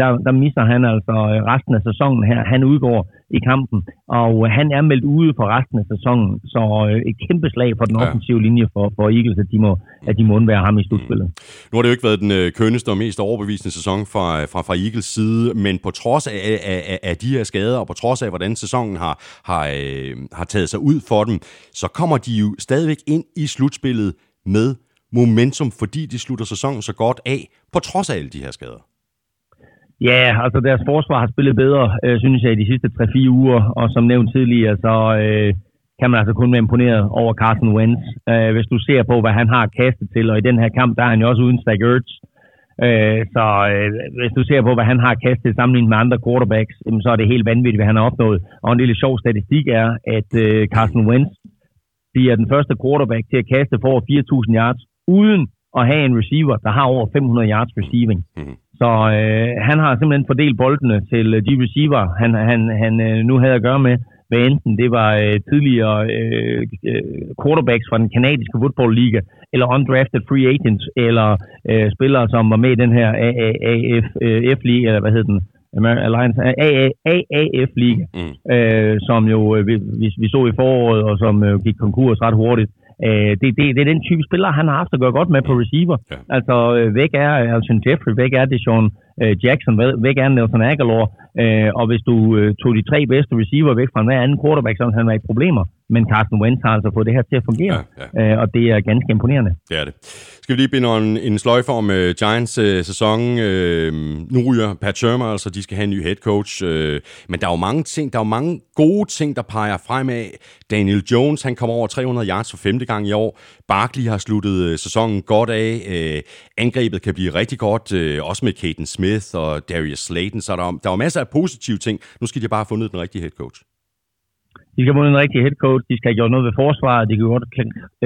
der, der mister han altså øh, resten af sæsonen her. Han udgår i kampen, og øh, han er meldt ude for resten af sæsonen, så øh, et kæmpe slag for den offensive linje for, for Eagles, at de må, at de må undvære ham i slutspillet.
Nu har det jo ikke været den øh, kønneste og mest overbevisende sæson fra, fra, fra Eagles side, men på trods af, af, af, af de her skader, og på trods af, hvordan sæsonen har, har, øh, har taget sig ud for dem, så kommer de jo stadigvæk ind i slutspillet med momentum, fordi de slutter sæsonen så godt af, på trods af alle de her skader.
Ja, altså deres forsvar har spillet bedre, øh, synes jeg, i de sidste 3-4 uger, og som nævnt tidligere, så øh, kan man altså kun være imponeret over Carson Wentz. Øh, hvis du ser på, hvad han har kastet til, og i den her kamp, der er han jo også uden Zach Ertz. Øh, så øh, hvis du ser på, hvad han har kastet sammenlignet med andre quarterbacks, jamen, så er det helt vanvittigt, hvad han har opnået. Og en lille sjov statistik er, at øh, Carson Wentz bliver den første quarterback til at kaste for over 4.000 yards, uden at have en receiver, der har over 500 yards receiving.
Mhm.
Så øh, han har simpelthen fordelt boldene til øh, de receiver, han, han, han øh, nu havde at gøre med, hvad enten det var øh, tidligere øh, øh, quarterbacks fra den kanadiske football liga, eller undrafted free agents, eller øh, spillere, som var med i den her AAF øh, F-liga, eller hvad hed den? Alliance, AAF liga,
Mm.
øh, som jo vi, vi, vi så i foråret, og som øh, gik konkurs ret hurtigt. Øh, det, det, det er den type spiller, han har haft at gøre godt med på receiver.
Ja.
Altså, øh, væk er Alton Jeffrey, væk er Deshaun øh, Jackson, væ- væk er Nelson Aguilar, øh, og hvis du øh, tog de tre bedste receiver væk fra hver anden quarterback, så ville han været i problemer. Men Carson Wentz har altså fået det her til at fungere,
Ja,
Øh, og det er ganske imponerende.
Det er det. Skal vi lige binde en, en sløjfe om uh, Giants uh, sæson. Uh, nu ryger Pat Shermer, altså de skal have en ny head coach. Uh, men der er jo mange ting, der er jo mange gode ting, der peger fremad. Daniel Jones, han kommer over 300 yards for femte gang i år. Barkley har sluttet uh, sæsonen godt af. Uh, angrebet kan blive rigtig godt, uh, også med Caden Smith og Darius Slayton. Så der er, der er jo masser af positive ting. Nu skal de bare have fundet den rigtige head coach
de skal mod en rigtig head coach, de skal have gjort noget ved forsvaret, de kan godt,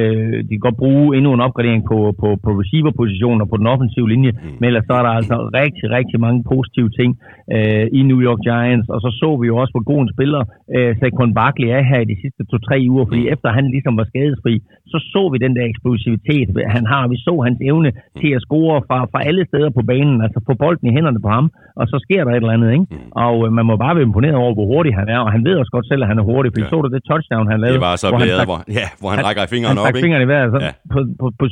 øh, de kan godt bruge endnu en opgradering på, på, på receiver-positionen og på den offensive linje, mm. men ellers så er der altså rigtig, rigtig mange positive ting øh, i New York Giants, og så så vi jo også, hvor god en spiller øh, Saquon Barkley er her i de sidste to-tre uger, fordi efter han ligesom var skadesfri, så så vi den der eksplosivitet, han har, vi så hans evne til at score fra, fra alle steder på banen, altså få bolden i hænderne på ham, og så sker der et eller andet, ikke? Og øh, man må bare være imponeret over, hvor hurtig han er, og han ved også godt selv, at han er hurtig, ja. så du det touchdown, han lavede.
Det var så
hvor han
blæret,
stak-
hvor, ja, hvor han, rækker fingeren
han
op, ikke?
fingeren i vejret, så
Ja.
på, på, på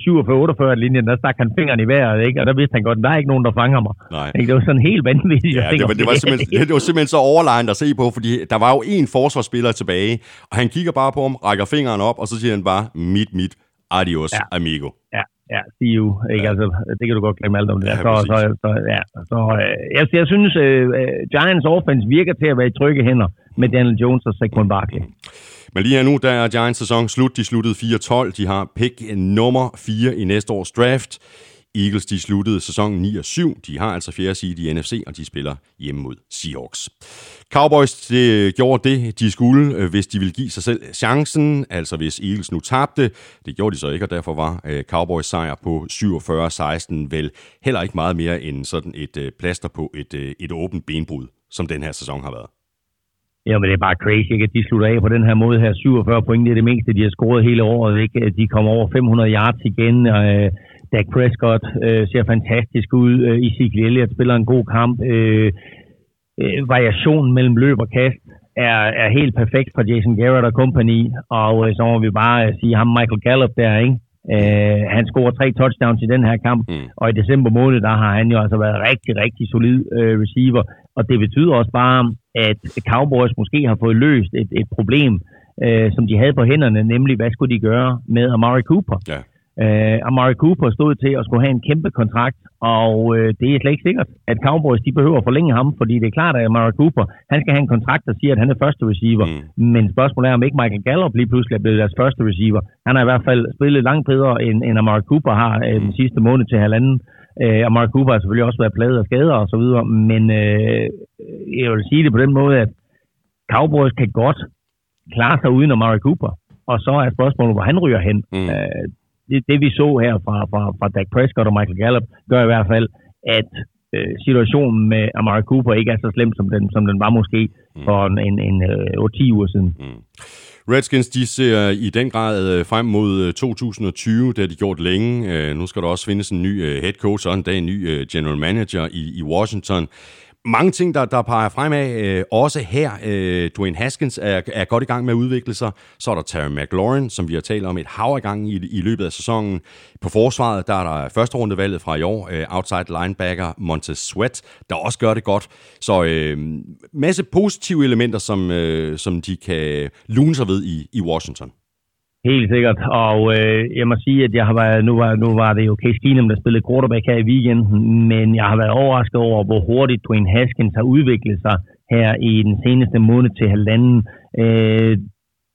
47-48 linjen, der stak han fingeren i vejret, ikke? og der vidste han godt, at der er ikke nogen, der fanger mig.
Nej.
Ikke? Det var sådan helt vanvittigt.
Ja, det var, det, var simpelthen, det var simpelthen så overlegnet at se på, fordi der var jo en forsvarsspiller tilbage, og han kigger bare på ham, rækker fingeren op, og så siger han bare, mit, mit, adios,
Ja.
amigo.
Ja, ja, see you. Ikke?
Ja.
Altså, det kan du godt glemme alt om det.
Ja,
der. så, så, så, ja, så, øh, jeg, jeg synes, øh, øh, Giants offense virker til at være i trygge hænder med Daniel Jones og Saquon Barkley.
Men lige her nu, der er Giants sæson slut. De sluttede 4-12. De har pick nummer 4 i næste års draft. Eagles, de sluttede sæsonen 9 og 7. De har altså fjerde seed i NFC, og de spiller hjemme mod Seahawks. Cowboys det øh, gjorde det, de skulle, øh, hvis de ville give sig selv chancen. Altså hvis Eagles nu tabte. Det gjorde de så ikke, og derfor var øh, Cowboys sejr på 47-16 vel heller ikke meget mere end sådan et øh, plaster på et, øh, et åbent benbrud, som den her sæson har været.
Ja, men det er bare crazy, ikke? at de slutter af på den her måde her. 47 point, det er det meste, de har scoret hele året. Ikke? De kommer over 500 yards igen. Og, øh, Dak Prescott øh, ser fantastisk ud. Øh, Ezekiel Elliott spiller en god kamp. Øh, øh, variationen mellem løb og kast er, er helt perfekt for Jason Garrett og company. Og øh, så må vi bare øh, sige ham Michael Gallup der, ikke? Øh, han scorer tre touchdowns i den her kamp,
Mm.
og i december måned, der har han jo altså været rigtig, rigtig solid øh, receiver. Og det betyder også bare, at Cowboys måske har fået løst et, et problem, øh, som de havde på hænderne, nemlig hvad skulle de gøre med Amari Cooper.
Ja.
Uh, Amari Cooper stod til at skulle have en kæmpe kontrakt, og uh, det er slet ikke sikkert, at Cowboys de behøver at forlænge ham, fordi det er klart, at Amari Cooper, han skal have en kontrakt, der siger, at han er første receiver.
Mm.
Mm. Men spørgsmålet er, om ikke Michael Gallup lige pludselig er blevet deres første receiver. Han har i hvert fald spillet langt bedre, end, end Amari Cooper har uh, den sidste måned til halvanden. Uh, Amari Cooper har selvfølgelig også været plaget af skader og så videre, men uh, jeg vil sige det på den måde, at Cowboys kan godt klare sig uden Amari Cooper. Og så er spørgsmålet, hvor han ryger hen.
Mm.
Uh, det, det vi så her fra, fra, fra Dak Prescott og Michael Gallup, gør i hvert fald, at øh, situationen med Amari Cooper ikke er så slem, som den, som den var måske for en, en, en øh, 8-10 uger siden.
Redskins, de ser i den grad øh, frem mod øh, 2020, det har de gjort længe. Øh, Nu skal der også findes en ny øh, head coach og en dag en ny øh, general manager i, i Washington. Mange ting, der, der peger fremad, øh, også her. Øh, Dwayne Haskins er, er godt i gang med at udvikle sig. Så er der Terry McLaurin, som vi har talt om et hav af gange i, i løbet af sæsonen. På forsvaret, der er der første rundevalget fra i år, øh, outside linebacker Montez Sweat, der også gør det godt. Så øh, masse positive elementer, som, øh, som de kan lune sig ved i, i Washington.
Helt sikkert, og øh, jeg må sige, at jeg har været, nu var, nu var det jo Case Keenum, der spillede quarterback her i weekenden, men jeg har været overrasket over, hvor hurtigt Dwayne Haskins har udviklet sig her i den seneste måned til halvanden. Øh,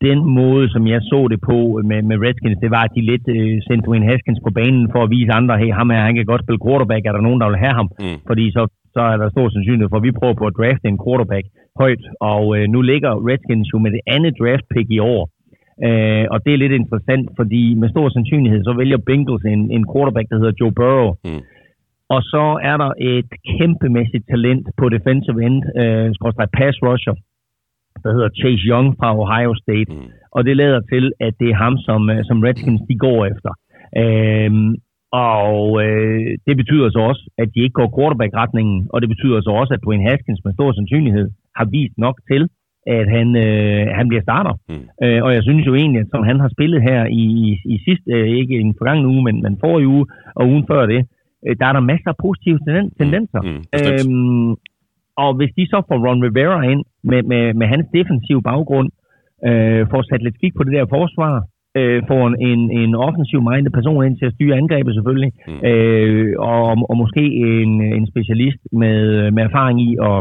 den måde, som jeg så det på med, med Redskins, det var, at de lidt øh, sendte Dwayne Haskins på banen for at vise andre, hey, ham her, han kan godt spille quarterback, er der nogen, der vil have ham?
Mm.
Fordi så, så er der stor sandsynlighed for, at vi prøver på at drafte en quarterback højt, og øh, nu ligger Redskins jo med det andet draft pick i år, Øh, og det er lidt interessant, fordi med stor sandsynlighed, så vælger Bengals en, en quarterback, der hedder Joe Burrow.
Mm.
Og så er der et kæmpemæssigt talent på defensive end, øh, pass rusher, der hedder Chase Young fra Ohio State.
Mm.
Og det lader til, at det er ham, som, øh, som Redskins de går efter. Øhm, og øh, det betyder så også, at de ikke går quarterback-retningen, og det betyder så også, at Dwayne Haskins med stor sandsynlighed har vist nok til, at han, øh, han bliver starter.
Mm.
Øh, og jeg synes jo egentlig, at som han har spillet her i, i, i sidste, øh, ikke en forgangen uge, men, men forrige uge og ugen før det, øh, der er der masser af positive tenden- tendenser.
Mm, bestemt.
øhm, og hvis de så får Ron Rivera ind med, med, med hans defensive baggrund, øh, får sat lidt skik på det der forsvar, øh, får en, en, en offensiv-minded person ind til at styre angrebet selvfølgelig,
Mm.
øh, og, og måske en, en specialist med, med erfaring i at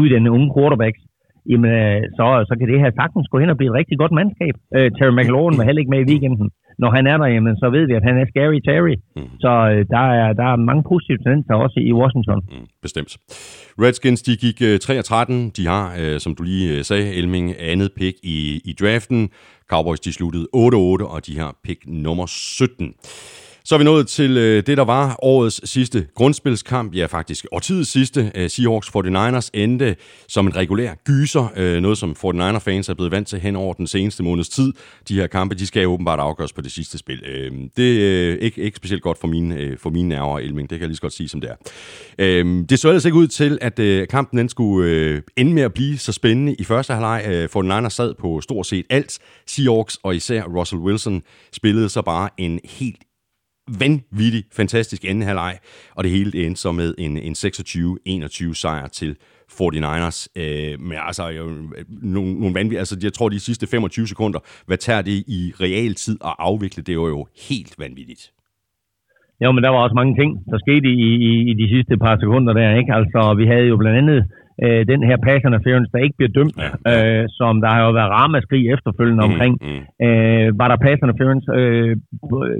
uddanne unge quarterbacks, jamen øh, så, så kan det her sagtens gå hen og blive et rigtig godt mandskab. Øh, Terry McLaurin var heller ikke med i weekenden. Når han er der, jamen, så ved vi, at han er scary Terry. Så øh, der, er, der er mange positive tendenser også i Washington.
Mm, bestemt. Redskins, de gik øh, 3 og 13. De har, øh, som du lige øh, sagde, Elming, andet pick i, i draften. Cowboys, de sluttede 8-8, og de har pick nummer 17. Så er vi nået til øh, det, der var årets sidste grundspilskamp. Ja, faktisk årtidets sidste. Øh, Seahawks 49ers endte som en regulær gyser. Øh, noget, som 49er-fans er blevet vant til hen over den seneste måneds tid. De her kampe, de skal åbenbart afgøres på det sidste spil. Øh, det er øh, ikke, ikke specielt godt for mine, øh, for mine nerver, Elming. Det kan jeg lige så godt sige, som det er. Øh, det så ellers ikke ud til, at øh, kampen den skulle øh, ende med at blive så spændende i første halvleg. Øh, 49ers sad på stort set alt. Seahawks og især Russell Wilson spillede så bare en helt vanvittig, fantastisk anden halvleg, og det hele endte så med en, en 26-21 sejr til 49ers. Øh, men altså, jo, nogle, nogle vanvittige, altså, jeg tror, de sidste 25 sekunder, hvad tager det i realtid at afvikle, det var jo helt vanvittigt.
Jo, men der var også mange ting, der skete i, i, i de sidste par sekunder der, ikke? Altså, vi havde jo blandt andet øh, den her pass interference, der ikke bliver dømt,
Ja.
Øh, som der har jo været ramaskrig efterfølgende
Mm,
omkring.
mm.
Øh, var der pass interference, øh,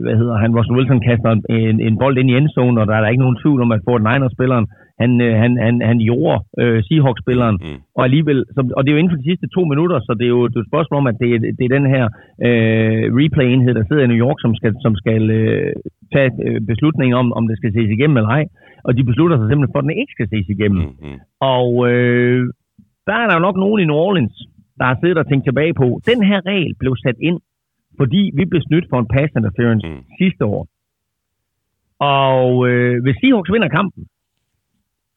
hvad hedder han, Russell Wilson kaster en, en bold ind i endzone, og der er der ikke nogen tvivl om, at Fort Niners-spilleren, han, øh, han, han, han gjorde øh, Seahawks-spilleren,
Mm.
og alligevel, så, og det er jo inden for de sidste to minutter, så det er jo det er et spørgsmål om, at det, det er den her øh, replay-enhed, der sidder i New York, som skal, som skal øh, tage øh, beslutningen om, om det skal ses igennem eller ej. Og de beslutter sig simpelthen for, at den ikke skal ses igennem.
Mm, mm.
Og øh, der er der jo nok nogen i New Orleans, der har siddet og tænkt tilbage på, den her regel blev sat ind, fordi vi blev snydt for en pass interference
mm.
sidste år. Og øh, hvis Seahawks vinder kampen,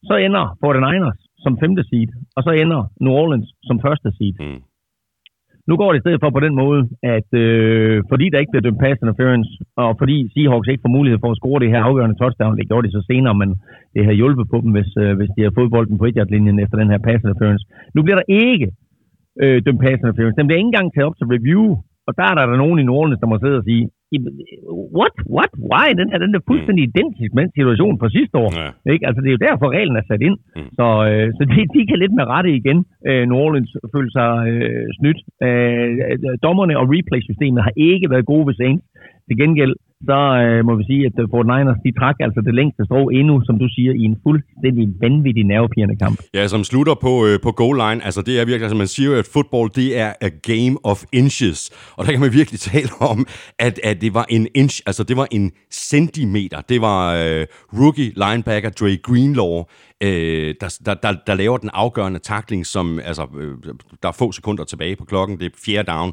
så ender 49ers som femte seed, og så ender New Orleans som første seed.
Mm.
Nu går det i stedet for på den måde, at øh, fordi der ikke bliver dømt pass interference, og fordi Seahawks ikke får mulighed for at score det her afgørende touchdown, det gjorde de så senere, men det har hjulpet på dem, hvis, øh, hvis de har fået bolden på 1 linjen efter den her pass interference. Nu bliver der ikke øh, dømt pass interference. Den bliver ikke engang taget op til review, og der er der nogen i New Orleans, der må sidde og sige, what, what, why? Den her, den er fuldstændig identisk med en situation fra sidste år.
Ja.
Ikke? Altså, det er jo derfor, reglen er sat ind.
Mm.
Mm. Så, øh, så de, de kan lidt med rette igen. Øh, New Orleans føler sig øh, snydt. Øh, dommerne og replay-systemet har ikke været gode ved Saints. Til gengæld, så øh, må vi sige, at øh, Fort Niners, de trak altså det længste strå endnu, som du siger, i en fuldstændig vanvittig nervepirrende kamp.
Ja, som slutter på, øh, på goal line. Altså, det er virkelig, altså man siger jo, at fodbold, det er a game of inches. Og der kan man virkelig tale om, at, at det var en inch, altså det var en centimeter. Det var øh, rookie linebacker Dre Greenlaw, øh, der, der, der, der laver den afgørende takling, som, altså, øh, der er få sekunder tilbage på klokken, det er fjerde down.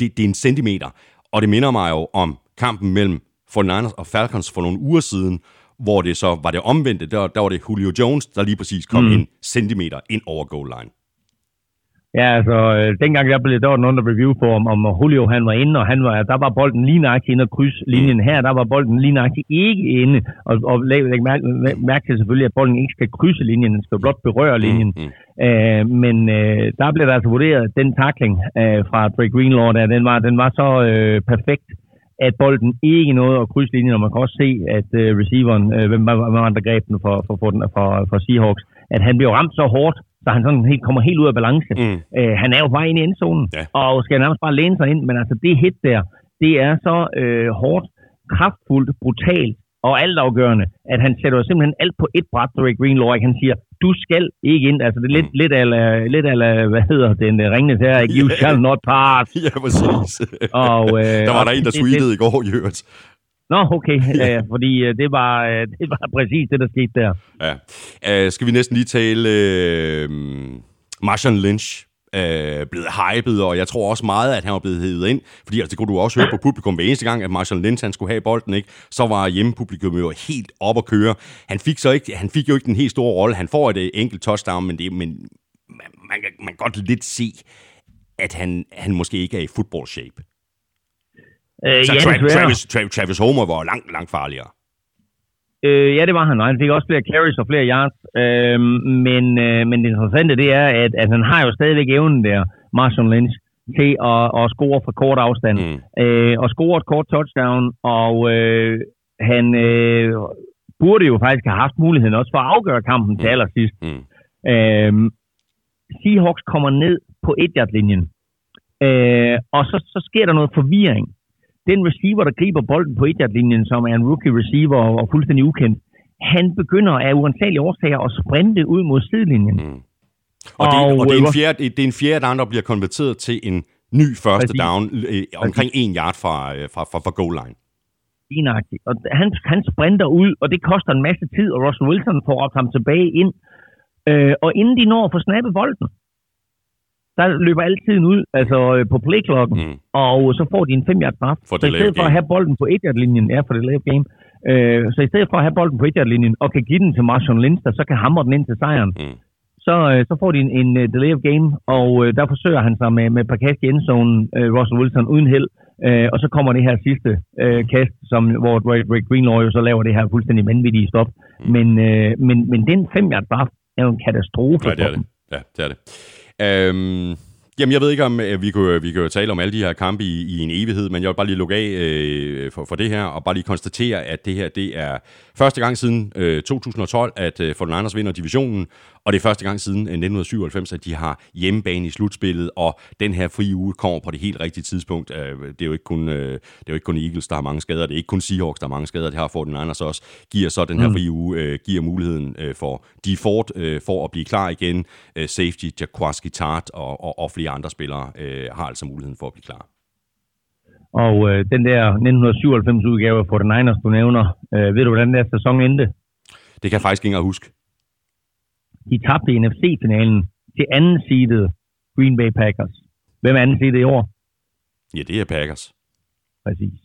Det, det er en centimeter. Og det minder mig jo om kampen mellem 49ers og Falcons for nogle uger siden, hvor det så var det omvendte. Der, der var det Julio Jones, der lige præcis kom mm. en centimeter ind over goal line.
Ja, altså, øh, dengang der blev der var nogen, der review på, om, om Julio han var inde, og han var, der var bolden lige nøjagtigt inde og krydse linjen her, der var bolden lige nøjagtigt ikke inde, og, og læg, læg mærke, mærke til selvfølgelig, at bolden ikke skal krydse linjen, den skal blot berøre linjen.
Mm,
Øh, men øh, der blev der altså vurderet, at den takling øh, fra Dre Greenlaw, der, den, var, den var så øh, perfekt, at bolden ikke nåede at krydse linjen, og man kan også se, at øh, receiveren, øh, hvem var, der greb den for, for, for, for, for Seahawks, at han blev ramt så hårdt, så han sådan helt, kommer helt ud af balance.
Mm.
Øh, han er jo bare inde i endzonen,
Ja.
og skal nærmest bare læne sig ind, men altså det hit der, det er så øh, hårdt, kraftfuldt, brutalt og altafgørende, at han sætter simpelthen alt på et bræt, Dre Greenlaw, ikke? han siger, du skal ikke ind, altså det er lidt, lidt af, lidt af, hvad hedder den, øh, ringende her, ikke? you shall not pass,
Ja, præcis.
og, øh,
der var der en, der
det-
tweetede i går, i øvrigt.
Nå, okay, ja, ja, fordi øh, det var, øh, det var præcis det, der skete der.
Ja. Uh, skal vi næsten lige tale uh, Marshawn Lynch uh, blevet hypet, og jeg tror også meget, at han var blevet hævet ind, fordi altså, det kunne du også høre på publikum hver eneste gang, at Marshawn Lynch han skulle have bolden, ikke? så var hjemmepublikum jo helt op at køre. Han fik, så ikke, han fik jo ikke den helt store rolle. Han får et øh, enkelt touchdown, men, det, men man, man, kan, man kan godt lidt se, at han, han måske ikke er i football shape.
Øh,
Så
ja,
Tra-
desværre.
Travis, Travis, Travis Homer var langt, langt farligere.
Øh, ja, det var han, og han fik også flere carries og flere yards. Øh, men, øh, men det interessante det er, at, at han har jo stadigvæk evnen der, Marshall Lynch, til at, at score fra kort afstand.
Mm.
Øh, og score et kort touchdown, og øh, han øh, burde jo faktisk have haft muligheden også for at afgøre kampen til
Mm.
allersidst.
Mm.
Øh, Seahawks kommer ned på 1-yard-linjen, øh, og så, så sker der noget forvirring. Den receiver, der griber bolden på 1-yard-linjen, som er en rookie receiver og, og fuldstændig ukendt, han begynder af uansagelige årsager at sprinte ud mod sidelinjen.
Mm. Og, det, og, og det, er en fjerde, det er en fjerde down, der bliver konverteret til en ny første
Præcis.
down øh, omkring en yard fra, øh, fra, fra, fra goal line.
Lignagtigt. Og han, han sprinter ud, og det koster en masse tid, og Russell Wilson får op ham tilbage ind. Øh, og inden de når at få snappet bolden, der løber al tiden ud, altså øh, på playklokken,
Mm.
og så får de en 5 yard straf.
For
Så i stedet for at have bolden på 1 yard linjen, ja, for det lave game, øh, så i stedet for at have bolden på 1 yard linjen, og kan give den til Marshawn Lynch, der så kan hamre den ind til sejren,
Mm.
så, øh, så får de en, en uh, delay of game, og øh, der forsøger han sig med, med et par kast i endzonen, øh, Russell Wilson, uden held. Øh, og så kommer det her sidste øh, kast, som, hvor Ray Greenlaw jo så laver det her fuldstændig vanvittige stop.
Mm.
Men, øh, men, men den 5 yard straf er jo en katastrofe.
Ja, det er
for
det.
dem.
Ja, det er det. Øhm, jamen, jeg ved ikke, om øh, vi kunne, vi kunne tale om alle de her kampe i, i en evighed, men jeg vil bare lige lukke af øh, for, for det her, og bare lige konstatere, at det her det er første gang siden øh, 2012, at øh, 49ers vinder divisionen, og det er første gang siden øh, 1997, at de har hjemmebane i slutspillet, og den her frie uge kommer på det helt rigtige tidspunkt. Øh, det, er jo ikke kun, øh, det er jo ikke kun Eagles, der har mange skader, det er ikke kun Seahawks, der har mange skader, det har 49ers også, giver så den her frie uge, øh, giver muligheden øh, for de Ford øh, for at blive klar igen. Øh, safety, Jaquaski Tart og, og, og flere andre spillere øh, har altså muligheden for at blive klar.
Og øh, den der 1997 udgave af 49ers, du nævner, øh, ved du, hvordan den der sæson endte?
Det kan jeg faktisk ikke engang huske.
De tabte i NFC-finalen til anden seedet Green Bay Packers. Hvem er anden seedet i år?
Ja, det er Packers.
Præcis.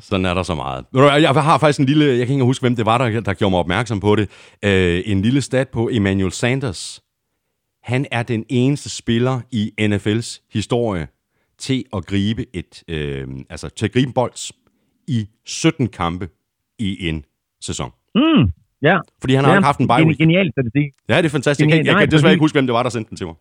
Sådan er der så meget. Jeg har faktisk en lille, jeg kan ikke huske, hvem det var, der, der gjorde mig opmærksom på det. Øh, en lille stat på Emmanuel Sanders. Han er den eneste spiller i NFL's historie til at gribe et, øh, altså til at gribe en bold i 17 kampe i en sæson.
Mm, ja.
Fordi han har
ja,
ikke haft en bye week.
Genial statistik.
Ja, det er fantastisk. Jeg, kan-
Genial.
jeg, kan desværre
fordi-
ikke huske, hvem det var, der sendte den til mig.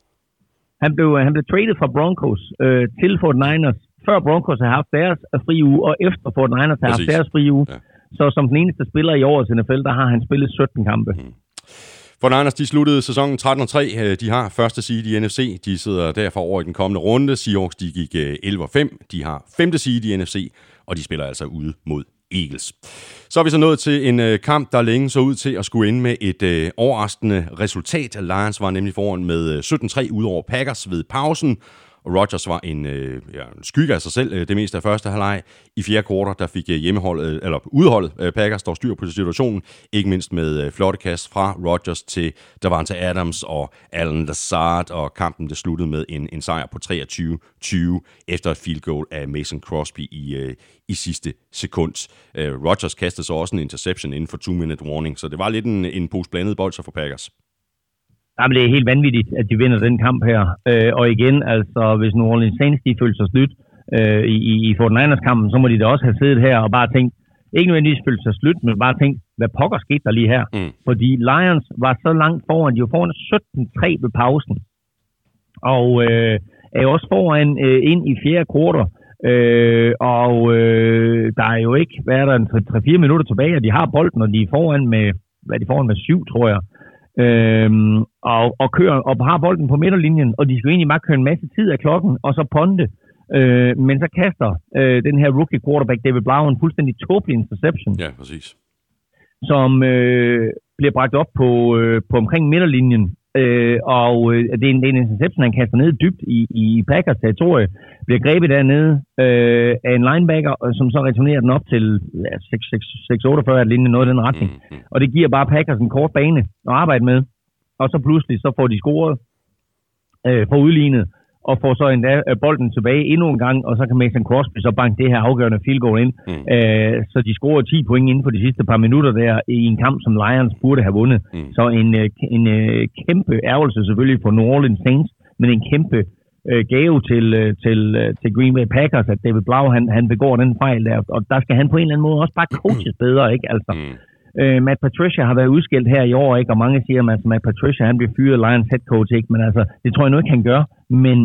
Han blev, han blev traded fra Broncos øh, til Fort Niners, før Broncos har haft deres øh, fri uge, og efter Fort Niners har haft
Præcis.
deres fri uge.
Ja.
Så som den eneste spiller i årets NFL, der har han spillet 17 kampe. Mm.
For Niners, de sluttede sæsonen 13-3. Øh, de har første seed i NFC. De sidder derfor over i den kommende runde. Seahawks, de gik øh, 11-5. De har femte seed i NFC, og de spiller altså ude mod Eagles. Så er vi så nået til en øh, kamp, der længe så ud til at skulle ende med et øh, overraskende resultat. Lions var nemlig foran med øh, 17-3 ud over Packers ved pausen. Og Rodgers var en, øh, ja, en skygge af sig selv øh, det meste af første halvleg. I fjerde kvartal, der fik øh, hjemmeholdet, øh, eller udholdet øh, Packers dog styr på situationen. Ikke mindst med øh, flotte kast fra Rodgers til Davante Adams og Allen Lazard. Og kampen det sluttede med en, en sejr på 23-20 efter et field goal af Mason Crosby i, øh, i sidste sekund. Øh, Rodgers kastede så også en interception inden for 2-minute warning, så det var lidt en, en pose blandet bold for Packers.
Jamen, det er helt vanvittigt, at de vinder den kamp her. Øh, og igen, altså, hvis New Orleans Saints de følte sig slut øh, i, i, i Fort Niners-kampen, så må de da også have siddet her og bare tænkt, ikke nødvendigvis følt sig slut, men bare tænkt, hvad pokker skete der lige her?
Mm.
Fordi Lions var så langt foran, de var foran 17-3 ved pausen. Og øh, er jo også foran øh, ind i fjerde kvartal. Øh, og øh, der er jo ikke, hvad er der, en 3-4 minutter tilbage, og de har bolden, og de er foran med, hvad er de foran med syv, tror jeg. Øhm, og, og kører og har bolden på midterlinjen, og de skal egentlig bare køre en masse tid af klokken, og så ponde. Øh, men så kaster øh, den her rookie quarterback David Blau en fuldstændig tåbelig interception,
Ja, præcis.
som øh, bliver bragt op på, øh, på omkring midterlinjen. Øh, og øh, det, er en, det er en interception, han kaster ned dybt i, i Packers territorie. Bliver grebet dernede øh, af en linebacker, og som så returnerer den op til ja, 6-48 er linjen, noget i den retning.
Mm, mm.
Og det giver bare Packers en kort bane at arbejde med. Og så pludselig så får de scoret, øh, får udlignet, og får så endda øh, bolden tilbage endnu en gang, og så kan Mason Crosby så banke det her afgørende field goal ind.
Mm.
Øh, så de scorer 10 point inden for de sidste par minutter der i en kamp, som Lions burde have vundet.
Mm.
Så en, øh, en øh, kæmpe ærgelse selvfølgelig for New Orleans Saints, men en kæmpe øh, gave til, øh, til, øh, til Green Bay Packers, at David Blau han, han begår den fejl der, og der skal han på en eller anden måde også bare coaches bedre, ikke? Altså,
Mm.
Øh, Matt Patricia har været udskilt her i år, ikke? og mange siger, at Matt Patricia han bliver fyret Lions head coach, ikke? men altså, det tror jeg nu ikke, han gør. Men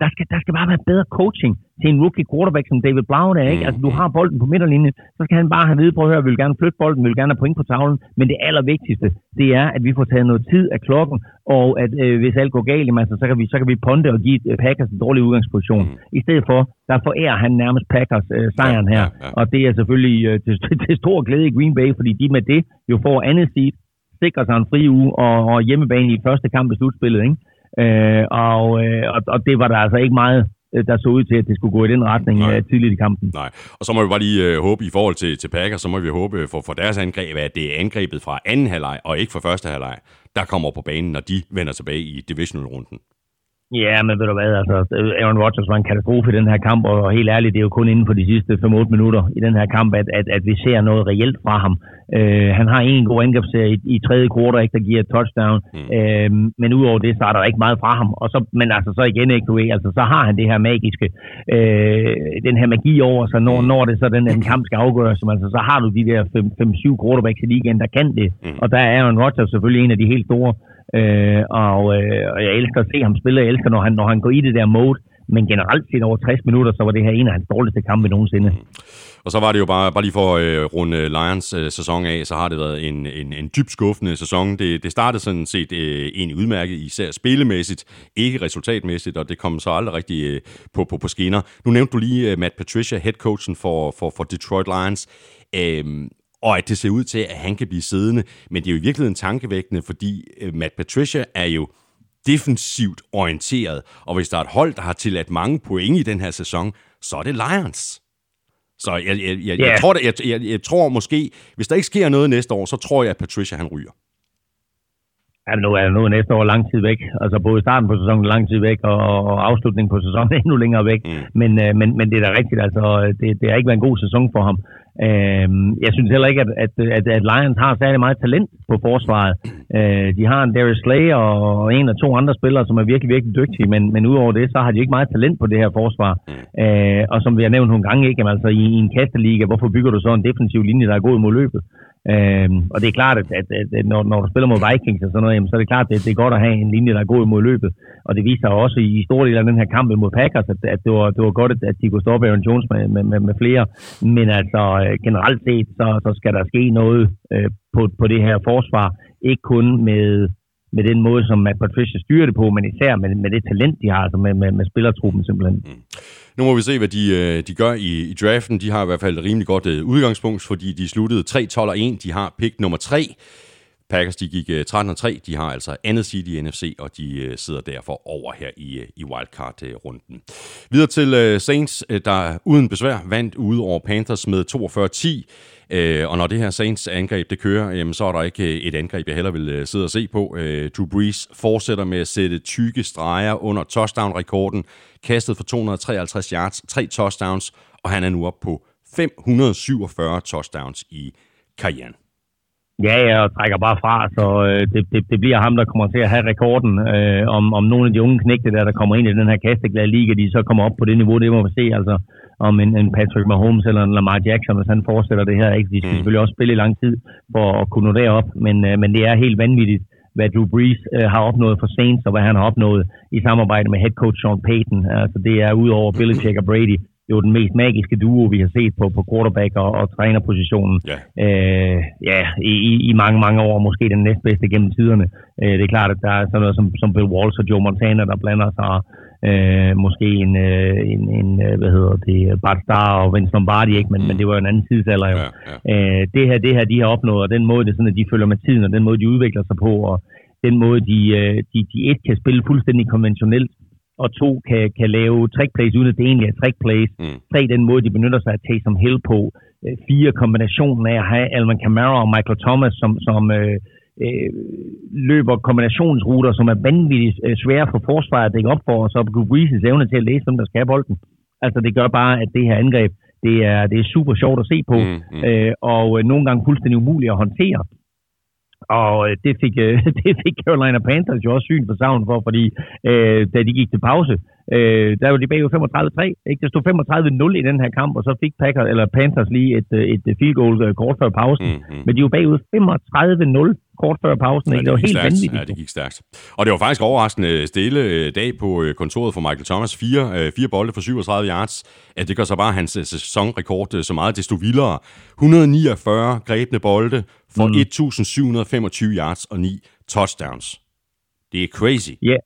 der skal, der skal bare være bedre coaching til en rookie quarterback som David Blau der, ikke? Altså, du har bolden på midterlinjen, så skal han bare have vide, prøv at høre, vi vil gerne flytte bolden, vi vil gerne have point på tavlen, men det allervigtigste, det er, at vi får taget noget tid af klokken, og at øh, hvis alt går galt, jamen, altså, så, kan vi, så kan vi ponde og give øh, Packers en dårlig udgangsposition.
Mm.
I stedet for, der forærer han nærmest Packers øh, sejren
Ja,
her,
ja, ja.
og det er selvfølgelig øh, til, til stor glæde i Green Bay, fordi de med det jo får andet seed, sikrer sig en fri uge og, og hjemmebane i første kamp i slutspillet. Ikke? Øh, og, øh, og, og det var der altså ikke meget, øh, der så ud til, at det skulle gå i den retning
Nej.
øh, tidligt i kampen.
Nej, og så må vi bare lige øh, håbe i forhold til, til Packers, så må vi håbe for, for deres angreb, at det er angrebet fra anden halvleg, og ikke fra første halvleg, der kommer på banen, når de vender tilbage i divisional-runden.
Ja, men ved du hvad, altså, Aaron Rodgers var en katastrofe i den her kamp, og helt ærligt, det er jo kun inden for de sidste 5-8 minutter i den her kamp, at, at, at vi ser noget reelt fra ham. Øh, han har en god angrebsserie i, i tredje kvartal, ikke, der giver et touchdown,
Mm.
øh, men udover det, så er der ikke meget fra ham. Og så, men altså, så igen, ikke, du altså, så har han det her magiske, øh, den her magi over sig, når, når det så den en kamp skal afgøres, altså, så har du de der 5-7 quarterbacks i ligaen, der kan det.
Mm.
Og der er Aaron Rodgers selvfølgelig en af de helt store, øh, og, øh, og jeg elsker at se ham spille, jeg elsker, når han, når han går i det der mode, men generelt set over 60 minutter, så var det her en af hans dårligste kampe nogensinde.
Og så var det jo bare, bare lige for øh, at øh, runde Lions øh, sæson af, så har det været en, en, en dybt skuffende sæson. Det, det startede sådan set øh, egentlig udmærket, især spillemæssigt, ikke resultatmæssigt, og det kom så aldrig rigtig øh, på, på, på skinner. Nu nævnte du lige øh, Matt Patricia, headcoachen for, for, for Detroit Lions, Øh, og at det ser ud til, at han kan blive siddende. Men det er jo i virkeligheden tankevækkende, fordi øh, Matt Patricia er jo defensivt orienteret, og hvis der er et hold, der har tilladt mange point i den her sæson, så er det Lions. Så jeg, jeg, jeg, yeah. jeg, tror, jeg, jeg, jeg tror måske, hvis der ikke sker noget næste år, så tror jeg, at Patricia han ryger.
Ja, nu er nu er næste år lang tid væk. Altså både starten på sæsonen lang tid væk, og, og afslutningen på sæsonen endnu længere væk.
Mm.
Men, øh, men, men det er da rigtigt, altså det, det har ikke været en god sæson for ham. Øh, jeg synes heller ikke, at, at, at, at Lions har særlig meget talent på forsvaret. Øh, de har en Darius Slay og en af to andre spillere, som er virkelig, virkelig dygtige, men, men udover det, så har de ikke meget talent på det her forsvar. Øh, og som vi har nævnt nogle gange, ikke, jamen, altså i, i en kasteliga, hvorfor bygger du så en defensiv linje, der er god mod løbet? Øhm, og det er klart, at, at, at, at når, når du spiller mod Vikings og sådan noget, jamen, så er det klart, at det, det er godt at have en linje, der er god imod løbet. Og det viser også i, i store dele af den her kamp mod Packers, at, at det, var, det var godt, at, at de kunne stoppe Aaron Jones med, med, med, med flere. Men altså øh, generelt set, så, så skal der ske noget øh, på, på det her forsvar. Ikke kun med, med den måde, som Matt Patricia styrer det på, men især med, med det talent, de har, altså med, med, med spillertruppen simpelthen. Mm.
Nu må vi se, hvad de, øh, de gør i, i draften. De har i hvert fald et rimelig godt øh, udgangspunkt, fordi de sluttede 3-12 og 1. De har pick nummer 3. Packers de gik øh, 13 og 3. De har altså andet seed i NFC, og de sidder derfor over her i, i wildcard-runden. Videre til Saints, der uden besvær vandt ude over Panthers med 42-10. Øh, og når det her Saints angreb det kører, jamen, så er der ikke øh, et angreb, jeg heller vil øh, sidde og se på. Øh, Drew Brees fortsætter med at sætte tykke streger under touchdown-rekorden. Kastet for 253 yards, tre touchdowns, og han er nu op på 547 touchdowns i karrieren.
Ja, ja, trækker bare fra, så øh, det, det, det bliver ham, der kommer til at have rekorden. Øh, om, om nogle af de unge knægte, der, der kommer ind i den her kasteglade liga, de så kommer op på det niveau, det må vi se. Altså, om en, en Patrick Mahomes eller en Lamar Jackson, hvis han fortsætter det her. Ikke? De skal
Mm.
selvfølgelig også spille i lang tid for at kunne nå derop, men, øh, men det er helt vanvittigt, hvad Drew Brees øh, har opnået for Saints, og hvad han har opnået i samarbejde med head coach Sean Payton. Altså, det er udover Belichick og Brady, jo den mest magiske duo, vi har set på, på quarterback- og, og trænerpositionen
Ja.
øh, ja, i, i- i mange, mange år, måske den næstbedste gennem tiderne. Øh, det er klart, at der er sådan noget som, som Bill Walsh og Joe Montana, der blander sig, øh, måske en, øh, en, en, øh, hvad hedder det, Bart Starr og Vince Lombardi, ikke? Men, mm. men det var jo en anden tidsalder jo.
Ja, ja.
Øh, det her, det her, de har opnået, og den måde, det er sådan, at de følger med tiden, og den måde, de udvikler sig på, og den måde, de, øh, de, de et kan spille fuldstændig konventionelt, og to kan, kan lave trickplays, uden at det egentlig er trickplays.
Mm.
Tre, den måde, de benytter sig af Taysom Hill på. Øh, Fire, kombinationen af at have Alvin Kamara og Michael Thomas, som, som øh, øh, løber kombinationsruter, som er vanvittigt øh, svære for forsvaret at dække op for, og så Drew Brees' evne til at læse dem, der skal have bolden. Altså, det gør bare, at det her angreb, det er, det er super sjovt at se på,
Mm, mm.
Øh, og øh, nogle gange fuldstændig umuligt at håndtere. Og øh, det fik, øh, det fik Carolina Panthers jo også syn for savn for, fordi øh, da de gik til pause, Øh, der var de bagud 35-3, ikke? Det stod 35-0 i den her kamp, og så fik Packers, eller Panthers lige et, øh, et field goal øh, kort før pausen.
Mm, mm.
Men de var bagud 35-0 kort før pausen, ikke? Det var
gik
helt
stærkt.
vanvittigt.
Ja, det gik stærkt. Og det var faktisk overraskende stille øh, dag på øh, kontoret for Michael Thomas. Fire, øh, fire bolde for 37 yards. At det gør så bare hans øh, sæsonrekord øh, så meget desto vildere. 149 grebne bolde for
Mm.
1725 yards og 9 touchdowns. Det er crazy.
Ja,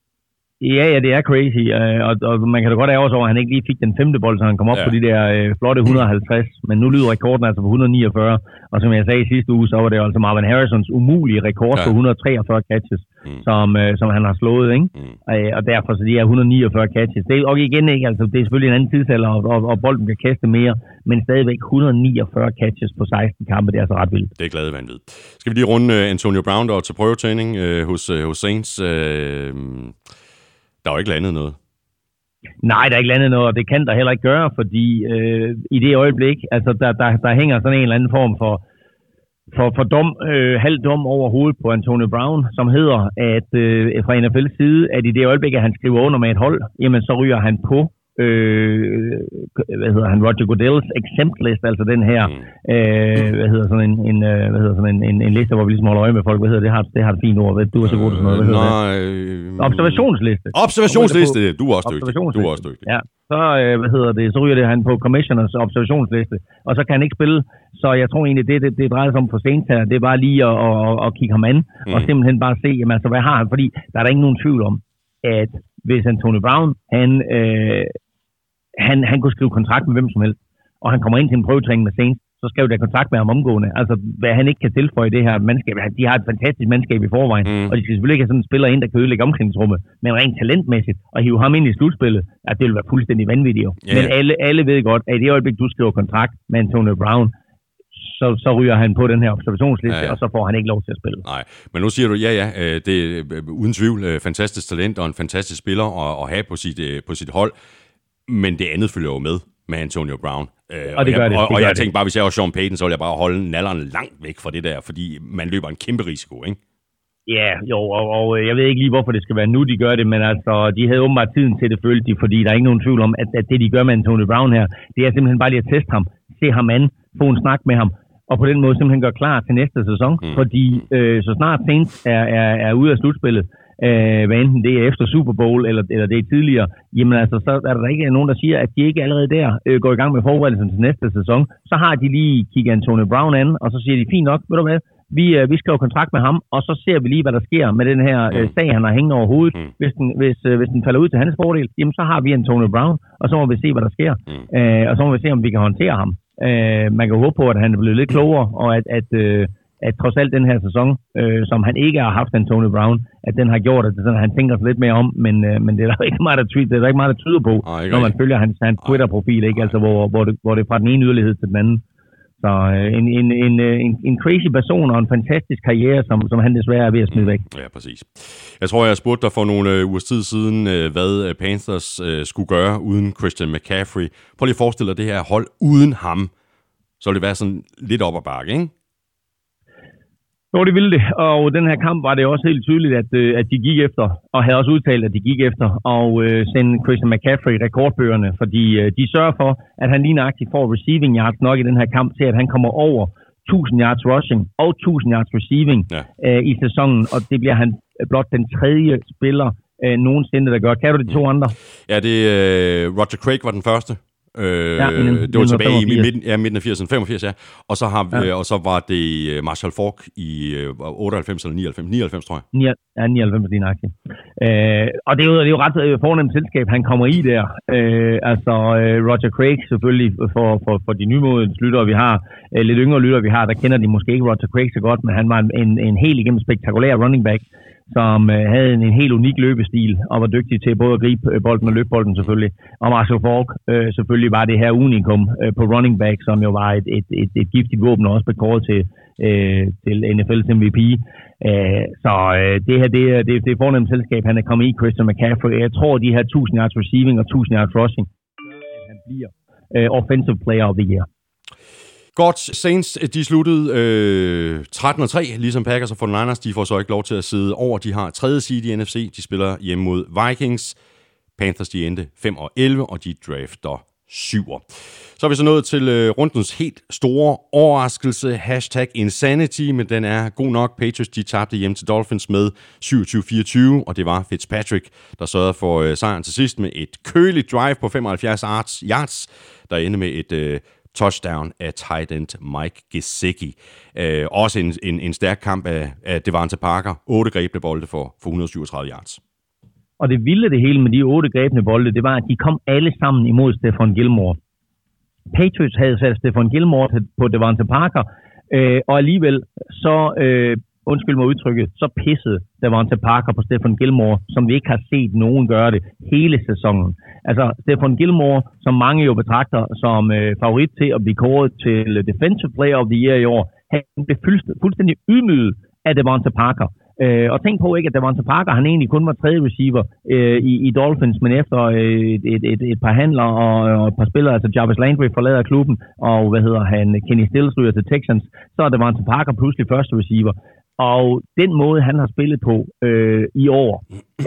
ja, ja, det er crazy, øh, og, og man kan da godt ærge over, at han ikke lige fik den femte bold, så han kom op
Ja.
på de der øh, flotte 150, men nu lyder rekorden altså på 149, og som jeg sagde i sidste uge, så var det jo altså Marvin Harrisons umulige rekord
Ja.
på 143 catches,
Mm.
som, øh, som han har slået, ikke?
Mm.
Øh, og derfor så de her 149 catches. Det er, og igen ikke, altså det er selvfølgelig en anden tidsalder, og, og, og bolden kan kaste mere, men stadigvæk 149 catches på 16 kampe, det er altså ret vildt.
Det er glade vanvid. Skal vi lige runde øh, Antonio Brown, der var til prøvetræning øh, hos, øh, hos Saints. Øh, der var ikke landet noget.
Nej, der er ikke landet noget, og det kan der heller ikke gøre, fordi øh, i det øjeblik, altså der, der, der hænger sådan en eller anden form for, for, for dom, øh, halv dom over hovedet på Antonio Brown, som hedder, at øh, fra NFL's side, at i det øjeblik, at han skriver under med et hold, jamen så ryger han på øh, hvad hedder han, Roger Goodells exempt list, altså den her,
Mm.
øh, hvad hedder sådan en, en, øh, hvad hedder sådan en, en, en liste, hvor vi ligesom holder øje med folk, hvad hedder det, har, det har et fint ord, du er så god til sådan noget, hvad hedder det?
Nej, øh,
Observationsliste.
Observationsliste. Du er også dygtig. Du er også dygtig.
Ja, så, øh, hvad hedder det, så ryger det han på commissioners observationsliste, og så kan han ikke spille. Så jeg tror egentlig, det, det, det drejer sig om for sent her, det er bare lige at, at, at, at kigge ham an, mm. og simpelthen bare se, jamen, altså, hvad har han, fordi der er der ikke nogen tvivl om, at hvis Antonio Brown, han, øh, han, han kunne skrive kontrakt med hvem som helst, og han kommer ind til en prøvetræning med Saints, så skal jo der kontrakt med ham omgående. Altså, hvad han ikke kan tilføje det her mandskab. De har et fantastisk mandskab i forvejen,
Mm.
og de skal selvfølgelig ikke have sådan en spiller ind, der kan ødelægge omklædningsrummet, men rent talentmæssigt, og hive ham ind i slutspillet, at det vil være fuldstændig vanvittigt.
Ja,
Men alle, alle ved godt, at i det øjeblik, du skriver kontrakt med Antonio Brown, så, så ryger han på den her observationsliste,
Ja,
ja, og så får han ikke lov til at spille.
Nej, men nu siger du, ja, ja, øh, det er øh, uden tvivl øh, fantastisk talent og en fantastisk spiller at, at have på sit, på sit hold, men det andet følger jo med med Antonio Brown. Øh,
Og det gør
jeg,
det,
Og, og jeg
det.
tænkte bare, hvis jeg var Sean Payton, så ville jeg bare holde nalleren langt væk fra det der, fordi man løber en kæmpe risiko, ikke?
Ja, jo, og, og øh, jeg ved ikke lige, hvorfor det skal være nu, de gør det, men altså, de havde åbenbart tiden til det, følte de, fordi der er ikke nogen tvivl om, at, at det, de gør med Antonio Brown her, det er simpelthen bare lige at teste ham, se ham an, få en snak med ham, og på den måde simpelthen gøre klar til næste sæson,
mm.
fordi øh, så snart Saints er, er, er ude af slutspillet, øh, hvad enten det er efter Super Bowl, eller, eller det er tidligere, jamen altså, så er der ikke nogen, der siger, at de ikke allerede der øh, går i gang med forberedelsen til næste sæson. Så har de lige kigget Antonio Brown an, og så siger de, fint nok, ved du hvad, vi, øh, vi skriver kontrakt med ham, og så ser vi lige, hvad der sker med den her øh,
Mm.
sag, han har hængende over hovedet.
Mm.
Mm. Hvis, den, hvis, øh, hvis den falder ud til hans fordel, jamen så har vi Antonio Brown, og så må vi se, hvad der sker.
Mm.
Øh, og så må vi se, om vi kan håndtere ham. Øh, man kan håbe på, at han er blevet lidt klogere, og at, at, øh, at trods alt den her sæson, øh, som han ikke har haft Antonio Brown, at den har gjort, at, det sådan, han tænker sig lidt mere om, men, øh, men det er der ikke meget, der, ty- det er der ikke meget, der tyder på,
ikke
når man følger hans, hans Twitter-profil, ikke? Altså, hvor, hvor, det, hvor det er fra den ene yderlighed til den anden. Så øh, en, en, en, øh, en, en crazy person og en fantastisk karriere, som, som han desværre er ved at smide væk.
Ja, præcis. Jeg tror, jeg spurgte dig for nogle øh, ugers tid siden, øh, hvad øh, Panthers øh, skulle gøre uden Christian McCaffrey. Prøv lige at forestille dig det her hold uden ham. Så ville det være sådan lidt op ad bakke, ikke?
Jo, det ville det. Og den her kamp var det også helt tydeligt, at, øh, at de gik efter, og havde også udtalt, at de gik efter, og øh, sende Christian McCaffrey rekordbøgerne, fordi øh, de sørger for, at han lige nøjagtigt får receiving yards nok i den her kamp til, at han kommer over 1000 yards rushing og 1000 yards receiving
Ja.
øh, i sæsonen, og det bliver han blot den tredje spiller øh, nogensinde, der gør. Kan du de to andre?
Ja, det øh, Roger Craig var den første. Øh,
Ja, i
det var tilbage i
1985.
midten, ja, midten af 80'erne, 85, ja. Og så, har
Ja.
ja. og så var det øh, Marshall Falk i øh, 98 eller 99, 99 tror jeg.
99, ja, 99 din aktie. Øh, og det er, jo, det er jo ret øh, fornemt selskab, han kommer i der. Øh, altså øh, Roger Craig selvfølgelig, for, for, for de nymodens lyttere, vi har, øh, lidt yngre lyttere, vi har, der kender de måske ikke Roger Craig så godt, men han var en, en helt igennem spektakulær running back, som øh, havde en, en helt unik løbestil, og var dygtig til både at gribe øh, bolden og løbe bolden selvfølgelig. Og Marshall Falk øh, selvfølgelig var det her unikum øh, på running back, som jo var et, et, et, et giftigt våben, og også kåret til, øh, til NFL's MVP. Øh, så øh, det her, det er, det, det er fornemt selskab, han er kommet i, Christian McCaffrey. Jeg tror, de her 1000 yards receiving og 1000 yards rushing, at han bliver øh, offensive player of the year.
Godt, Saints øh, de sluttede øh, 13-3, ligesom Packers og 49ers. De får så ikke lov til at sidde over. De har tredje seed i NFC. De spiller hjemme mod Vikings. Panthers de endte 5 og 11, og de drafter 7. Så er vi så nået til øh, rundens helt store overraskelse, hashtag Insanity, men den er god nok. Patriots de tabte hjem til Dolphins med 27-24, og det var Fitzpatrick, der sørgede for øh, sejren til sidst med et køligt drive på 75 yards, yards der endte med et øh, touchdown af tight end Mike Gesicki. Øh, også en, en, en stærk kamp af, af Devante Parker. 8 grebne bolde for, for 137 yards.
Og det vilde det hele med de otte grebne bolde, det var, at de kom alle sammen imod Stefan Gilmore. Patriots havde sat Stefan Gilmore på Devante Parker, øh, og alligevel så, øh, undskyld mig udtrykket, så pissede til Parker på Stefan Gilmore, som vi ikke har set nogen gøre det hele sæsonen. Altså Stefan Gilmore, som mange jo betragter som øh, favorit til at blive kåret til Defensive Player of the Year i år, han blev fuldstændig, ydmyget af Devonta Parker. Øh, og tænk på ikke, at Devonta Parker, han egentlig kun var tredje receiver øh, i, i Dolphins, men efter øh, et, et, et, et par handler og, og et par spillere, altså Jarvis Landry forlader klubben, og hvad hedder han, Kenny Stills ryger til Texans, så er Devonta Parker pludselig første receiver. Og den måde, han har spillet på øh, i år,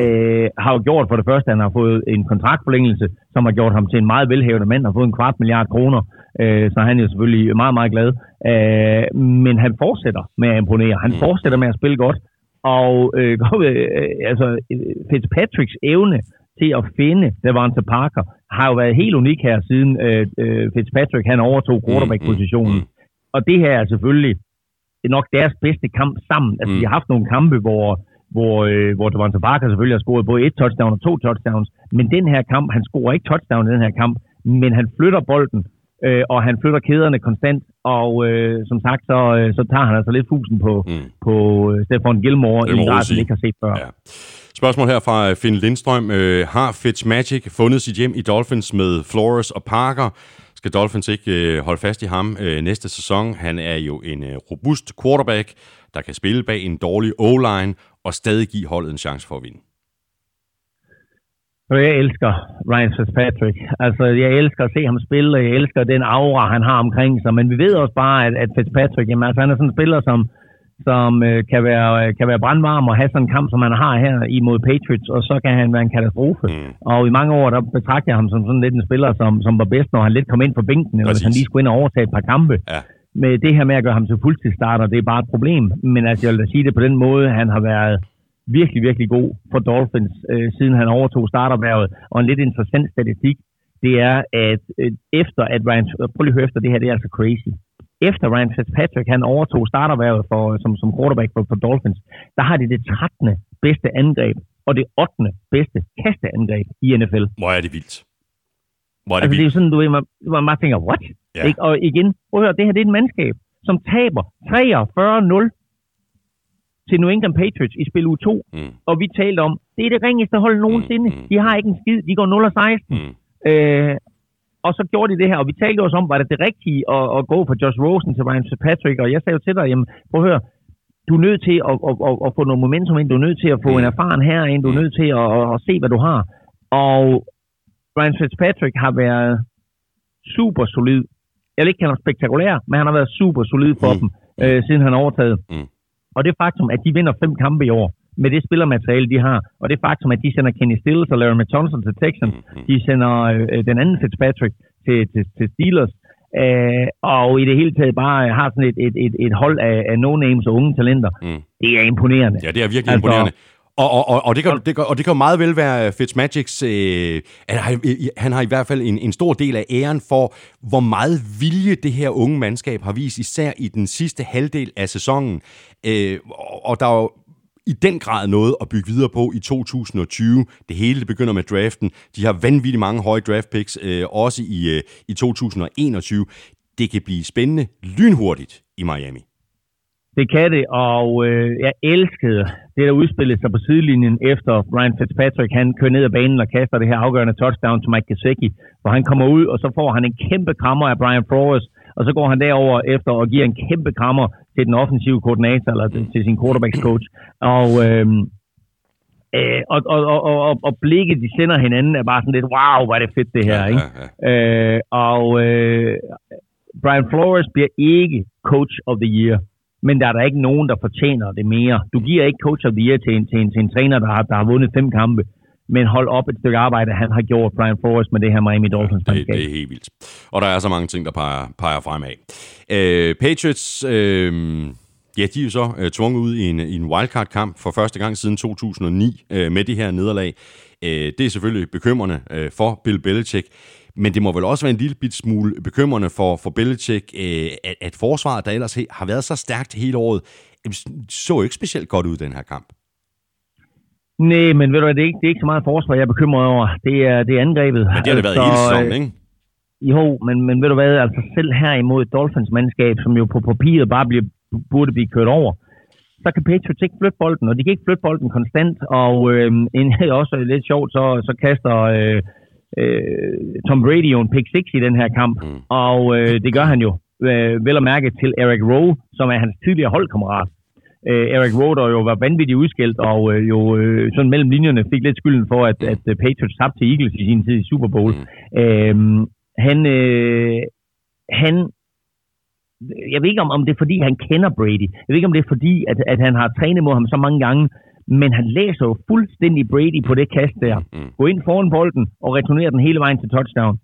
øh, har jo gjort for det første, at han har fået en kontraktforlængelse, som har gjort ham til en meget velhævende mand, har fået en kvart milliard kroner, øh, så han er jo selvfølgelig meget, meget glad. Øh, men han fortsætter med at imponere. Han fortsætter med at spille godt, og øh, øh, altså, Fitzpatricks evne til at finde Devante Parker har jo været helt unik her, siden øh, øh, Fitzpatrick han overtog quarterback-positionen.
mm.
Og det her er selvfølgelig nok deres bedste kamp sammen. Altså,
Mm.
de har haft nogle kampe, hvor, hvor, øh, hvor Devante Parker selvfølgelig har scoret både et touchdown og to touchdowns, men den her kamp, han scorer ikke touchdown i den her kamp, men han flytter bolden, øh, og han flytter kæderne konstant, og øh, som sagt, så, øh, så tager han altså lidt fusen på,
Mm.
på øh, Stefan Gilmore
Det
i en grad,
sige.
ikke har set før.
Ja. Spørgsmål her fra Finn Lindstrøm. Øh, har Fitzmagic fundet sit hjem i Dolphins med Flores og Parker? Skal Dolphins ikke øh, holde fast i ham øh, næste sæson? Han er jo en øh, robust quarterback, der kan spille bag en dårlig O-line og stadig give holdet en chance for at vinde.
Jeg elsker Ryan Fitzpatrick. Altså, jeg elsker at se ham spille, og jeg elsker den aura, han har omkring sig. Men vi ved også bare, at, at Fitzpatrick, jamen, altså, han er sådan en spiller, som, som øh, kan, være, øh, kan være brandvarm og have sådan en kamp, som han har her imod Patriots, og så kan han være en katastrofe.
Mm.
Og i mange år, der betragter jeg ham som sådan lidt en spiller, som, som var bedst, når han lidt kom ind på bænken, eller hvis han lige skulle ind og overtage et par kampe.
Ja.
Med det her med at gøre ham til fuldtidsstarter, det er bare et problem. Men altså, jeg vil da sige det på den måde, han har været virkelig, virkelig god for Dolphins, øh, siden han overtog starterværvet. Og en lidt interessant statistik, det er, at øh, efter at Ryan, prøv lige at høre efter, det her det er altså crazy. Efter Ryan Fitzpatrick, han overtog starterværvet for, som, som quarterback for, for Dolphins, der har de det 13. bedste angreb, og det 8. bedste kasteangreb i NFL.
Hvor er det vildt. Hvor er det
Altså, det er
vildt.
jo sådan, du ved, man, man bare tænker, what?
Ja.
Ikke? Og igen, prøv at høre, det her det er et mandskab, som taber 43-0 til New England Patriots i spil uge 2.
Mm.
Og vi talte om, det er det ringeste hold nogensinde.
Mm, mm.
De har ikke en skid, de går 0 og 16.
Mm.
Øh, og så gjorde de det her, og vi talte også om, var det det rigtige at, at gå fra Josh Rosen til Ryan Fitzpatrick, og jeg sagde jo til dig, jamen, prøv at høre, du er nødt til at, at, at, at få noget momentum ind, du er nødt til at få
Mm.
en erfaren her ind, du er
Mm.
nødt til at, at, at se, hvad du har. Og Ryan Fitzpatrick har været super solid. Jeg vil ikke kalde ham spektakulær, men han har været super solid for
Mm.
mm. dem, øh, siden han overtaget.
Mm.
Og det faktum, at de vinder fem kampe i år, med det spillermateriale, de har, og det faktum, at de sender Kenny Stills og Larry Thompson til Texans,
Mm.
de sender øh, den anden Fitzpatrick til, til, til Steelers, øh, og i det hele taget bare har sådan et, et, et, et hold af, af no-names og unge talenter.
Mm.
Det er imponerende.
Ja, det er virkelig
Altså-
imponerende. Og, og, og, og, det kan, det kan, og det kan meget vel være Fitzmagics, øh, han, har, han har i hvert fald en, en stor del af æren for, hvor meget vilje det her unge mandskab har vist, især i den sidste halvdel af sæsonen. Øh, og, og der er jo i den grad noget at bygge videre på i 2020. Det hele det begynder med draften. De har vanvittigt mange høje draft picks, øh, også i, øh, i 2021. Det kan blive spændende lynhurtigt i Miami.
Det kan det, og øh, jeg elskede det, der udspillede sig på sidelinjen efter Ryan Fitzpatrick, han kører ned ad banen og kaster det her afgørende touchdown til Mike Gesicki, hvor han kommer ud, og så får han en kæmpe krammer af Brian Flores, og så går han derover efter og giver en kæmpe krammer til den offensive koordinator, eller til, til sin quarterbacks coach. Og, øh, øh, og, og, og, og, og, og blikket, de sender hinanden, er bare sådan lidt, wow, hvor er det fedt det her,
Ja,
ikke?
ja, ja.
Øh, og øh, Brian Flores bliver ikke coach of the year, men der er der ikke nogen, der fortjener det mere. Du giver ikke coach of the year til en, til en, til en træner, der har, der har vundet fem kampe. Men hold op et stykke arbejde, han har gjort Brian Flores med det her Miami Dolphins
det, det er helt vildt. Og der er så mange ting, der peger, peger fremad. Øh, Patriots, øh, ja, de er jo så øh, tvunget ud i en, i en wildcard-kamp for første gang siden 2009 øh, med de her nederlag. Øh, det er selvfølgelig bekymrende øh, for Bill Belichick. Men det må vel også være en lille bit smule bekymrende for, for Belichick, øh, at, at forsvaret, der ellers he- har været så stærkt hele året, så jo ikke specielt godt ud den her kamp.
Nej, men ved du hvad, det er ikke, det er ikke så meget forsvar, jeg er bekymret over. Det er, det er angrebet.
Men det har det været
Så,
hele sæsonen,
øh,
ikke?
Jo, men, men ved du hvad, altså selv her imod Dolphins mandskab, som jo på papiret bare bliver, burde blive kørt over, så kan Patriots ikke flytte bolden, og de kan ikke flytte bolden konstant, og øh, en, også lidt sjovt, så, så kaster øh, øh, Tom Brady jo en pick 6 i den her kamp,
mm.
og øh, det gør han jo øh, vel at mærke til Eric Rowe, som er hans tidligere holdkammerat. Øh, Eric Rowe, der jo var vanvittigt udskilt, og øh, jo øh, sådan mellem linjerne fik lidt skylden for, at, at øh, Patriots tabte til Eagles i sin tid i Super Bowl. Øh, han, øh, han, jeg ved ikke om, om det er fordi, han kender Brady. Jeg ved ikke om det er fordi, at, at han har trænet mod ham så mange gange, men han læser jo fuldstændig Brady på det kast der.
Mm.
Gå ind foran bolden og returnere den hele vejen til touchdown.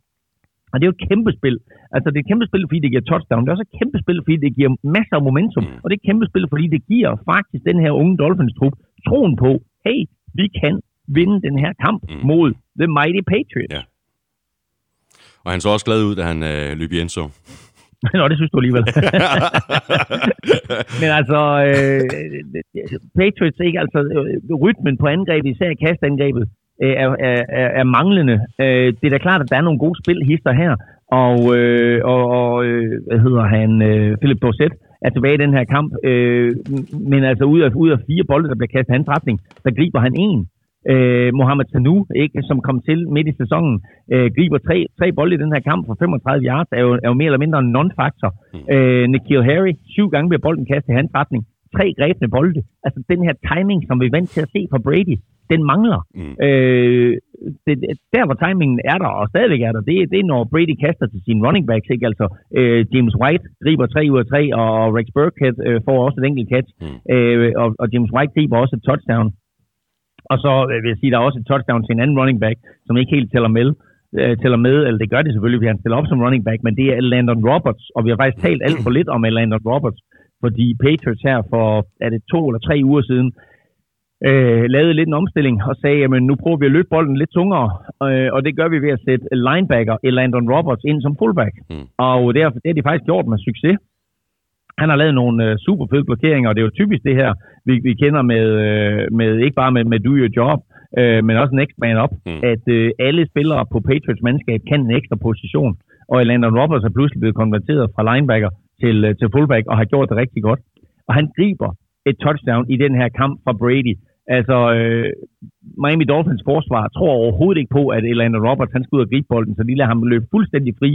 Og det er jo et kæmpe spil. Altså, det er et kæmpe spil, fordi det giver touchdown. Det er også et kæmpe spil, fordi det giver masser af momentum.
Mm.
Og det er et kæmpe spil, fordi det giver faktisk den her unge Dolphins-trup troen på, hey, vi kan vinde den her kamp
Mm.
mod The Mighty Patriots.
Ja. Og han så også glad ud, da han øh, løb i Enzo.
Nå, det synes du alligevel. Men altså, øh, Patriots, ikke? Altså, øh, rytmen på angrebet, især kastangrebet, øh, er, er, er, manglende. Øh, det er da klart, at der er nogle gode spilhister her, og, øh, og, og øh, hvad hedder han, øh, Philip Dorsett er tilbage i den her kamp, øh, men altså ud af, ud af fire bolde, der bliver kastet hans retning, der griber han en. Øh, Mohamed Sanu, ikke, som kom til midt i sæsonen, øh, griber tre, tre bolde i den her kamp for 35 yards, er jo, er jo mere eller mindre en non-factor. Mm. Øh, Nikhil Harry, syv gange bliver bolden kastet i hans retning. Tre grebne bolde. Altså den her timing, som vi er vant til at se fra Brady, den mangler.
Mm.
Øh, det, der, hvor timingen er der, og stadigvæk er der, det, det er, når Brady kaster til sine running backs. Ikke? Altså, øh, James White griber 3 ud af 3, og Rex Burkhead øh, får også et enkelt catch.
Mm.
Øh, og, og James White griber også et touchdown. Og så øh, vil jeg sige, der er også et touchdown til en anden running back, som ikke helt tæller med. Øh, tæller med, eller det gør det selvfølgelig, fordi han stiller op som running back, men det er Landon Roberts, og vi har faktisk talt alt for lidt om Landon Roberts, fordi Patriots her for, er det to eller tre uger siden, øh, lavede lidt en omstilling og sagde, jamen nu prøver vi at løbe bolden lidt tungere, øh, og det gør vi ved at sætte linebacker Landon Roberts ind som fullback.
Mm.
Og det har, det har de faktisk gjort med succes. Han har lavet nogle øh, super fede blokeringer, og det er jo typisk det her, vi, vi kender med, øh, med ikke bare med, med do your job, øh, men også next man up,
Mm.
at øh, alle spillere på Patriots mandskab kan en ekstra position. Og Landon Roberts er pludselig blevet konverteret fra linebacker til, øh, til fullback, og har gjort det rigtig godt. Og han griber et touchdown i den her kamp fra Brady. Altså, øh, Miami Dolphins forsvar tror overhovedet ikke på, at Landon Roberts han skal ud og gribe bolden, så de lader ham løbe fuldstændig fri.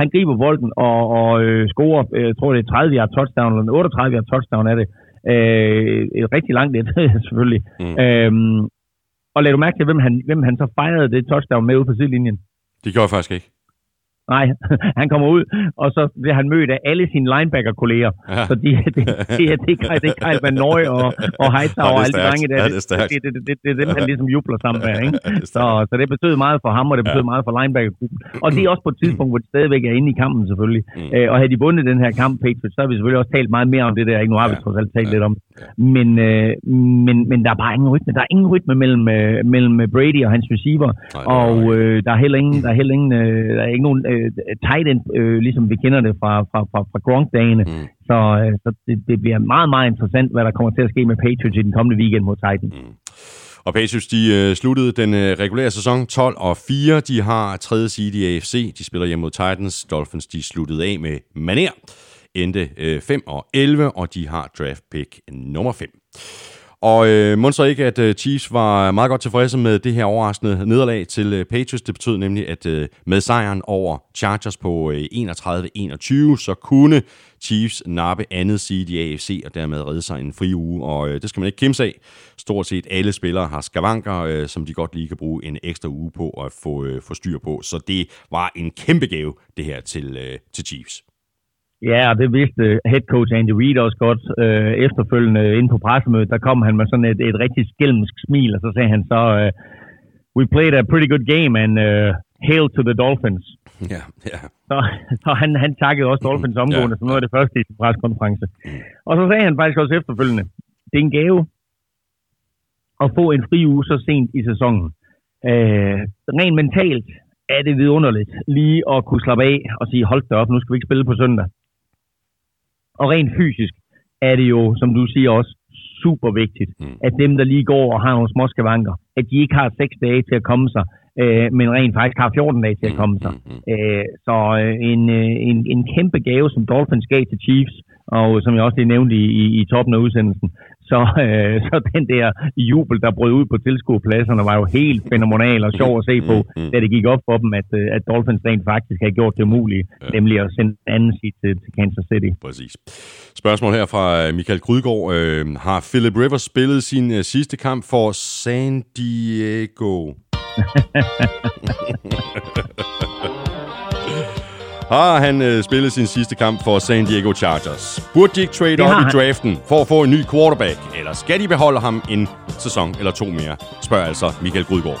Han griber bolden og, og øh, scorer, øh, tror det er 30 yard touchdown, eller en 38 yard touchdown er det. Øh, et rigtig langt et, selvfølgelig.
Mm.
Øhm, og lad du mærke til, hvem han, hvem han så fejrede det touchdown med ude på sidelinjen.
Det gjorde jeg faktisk ikke.
Nej, han kommer ud, og så bliver han mødt af alle sine linebacker-kolleger.
Ja.
Så de, det, det, det, er- det, er- det er Kyle Van Noy og, og Hightower og alle de drenge der.
Ja, det er
det, det, det, er dem, han ligesom jubler sammen med. Ikke? Så, så det betød meget for ham, og det betød
Ja.
meget for linebacker-gruppen. Og det er også på et tidspunkt, hvor de stadigvæk er inde i kampen selvfølgelig.
Mm.
Øh, og havde de vundet den her kamp, Patriots, så har vi selvfølgelig også talt meget mere om det der. Ikke? Nu har vi
Ja.
trods alt talt
Ja.
lidt om. Men, øh, men, men der er bare ingen rytme. Der er ingen rytme mellem, øh, mellem Brady og hans receiver.
Nej,
og øh, der er heller ingen, der er heller ingen, øh, der er ikke nogen øh, tight end, øh, ligesom vi kender det fra, fra, fra, fra Gronk-dagene.
Mm.
Så, øh, så det, det bliver meget, meget interessant, hvad der kommer til at ske med Patriots i den kommende weekend mod Titans.
Mm. Og Patriots, de øh, sluttede den øh, regulære sæson 12 og 4. De har tredje seed i AFC. De spiller hjemme mod Titans. Dolphins, de sluttede af med maner. Endte øh, 5 og 11, og de har draft pick nummer 5. Og øh, må så ikke, at øh, Chiefs var meget godt tilfredse med det her overraskende nederlag til øh, Patriots. Det betød nemlig, at øh, med sejren over Chargers på øh, 31-21, så kunne Chiefs nappe andet seed i AFC og dermed redde sig en fri uge. Og øh, det skal man ikke kimse af. Stort set alle spillere har skavanker, øh, som de godt lige kan bruge en ekstra uge på at få, øh, få styr på. Så det var en kæmpe gave, det her til, øh, til Chiefs.
Ja, og det vidste head coach Andy Reid også godt. Øh, efterfølgende inde på pressemødet, der kom han med sådan et, et rigtig skælmsk smil, og så sagde han så, øh, we played a pretty good game, and uh, hail to the Dolphins.
Ja, ja.
Så, så han, han takkede også Dolphins omgående,
Ja,
som noget af det første i sin preskonference. Og så sagde han faktisk også efterfølgende, det er en gave at få en fri uge så sent i sæsonen. Øh, rent mentalt er det vidunderligt lige at kunne slappe af og sige, hold da op, nu skal vi ikke spille på søndag. Og rent fysisk er det jo, som du siger også, super vigtigt,
Mm.
mm. at dem, der lige går og har nogle små skavanker, at de ikke har 6 dage til at komme sig, øh, men rent faktisk har 14 dage til at komme sig. Øh, så øh, en, øh, en, en kæmpe gave, som Dolphins gav til Chiefs, og som jeg også lige nævnte i, i, i toppen af udsendelsen, så, øh, så den der jubel, der brød ud på tilskuerpladserne, var jo helt fænomenal og sjov at se på,
Mm.
da det gik op for dem, at, øh, at Dolphins rent faktisk havde gjort det umulige,
Ja.
nemlig at sende en anden seed til, til Kansas City.
Præcis. Spørgsmål her fra øh, Michael Grydgaard. Øh, har Philip Rivers spillet sin øh, sidste kamp for San Diego? har han øh, spillet sin sidste kamp for San Diego Chargers? Burde de ikke trade op i draften for at få en ny quarterback? Eller skal de beholde ham en sæson eller to mere? Spørger altså Michael Grydgaard.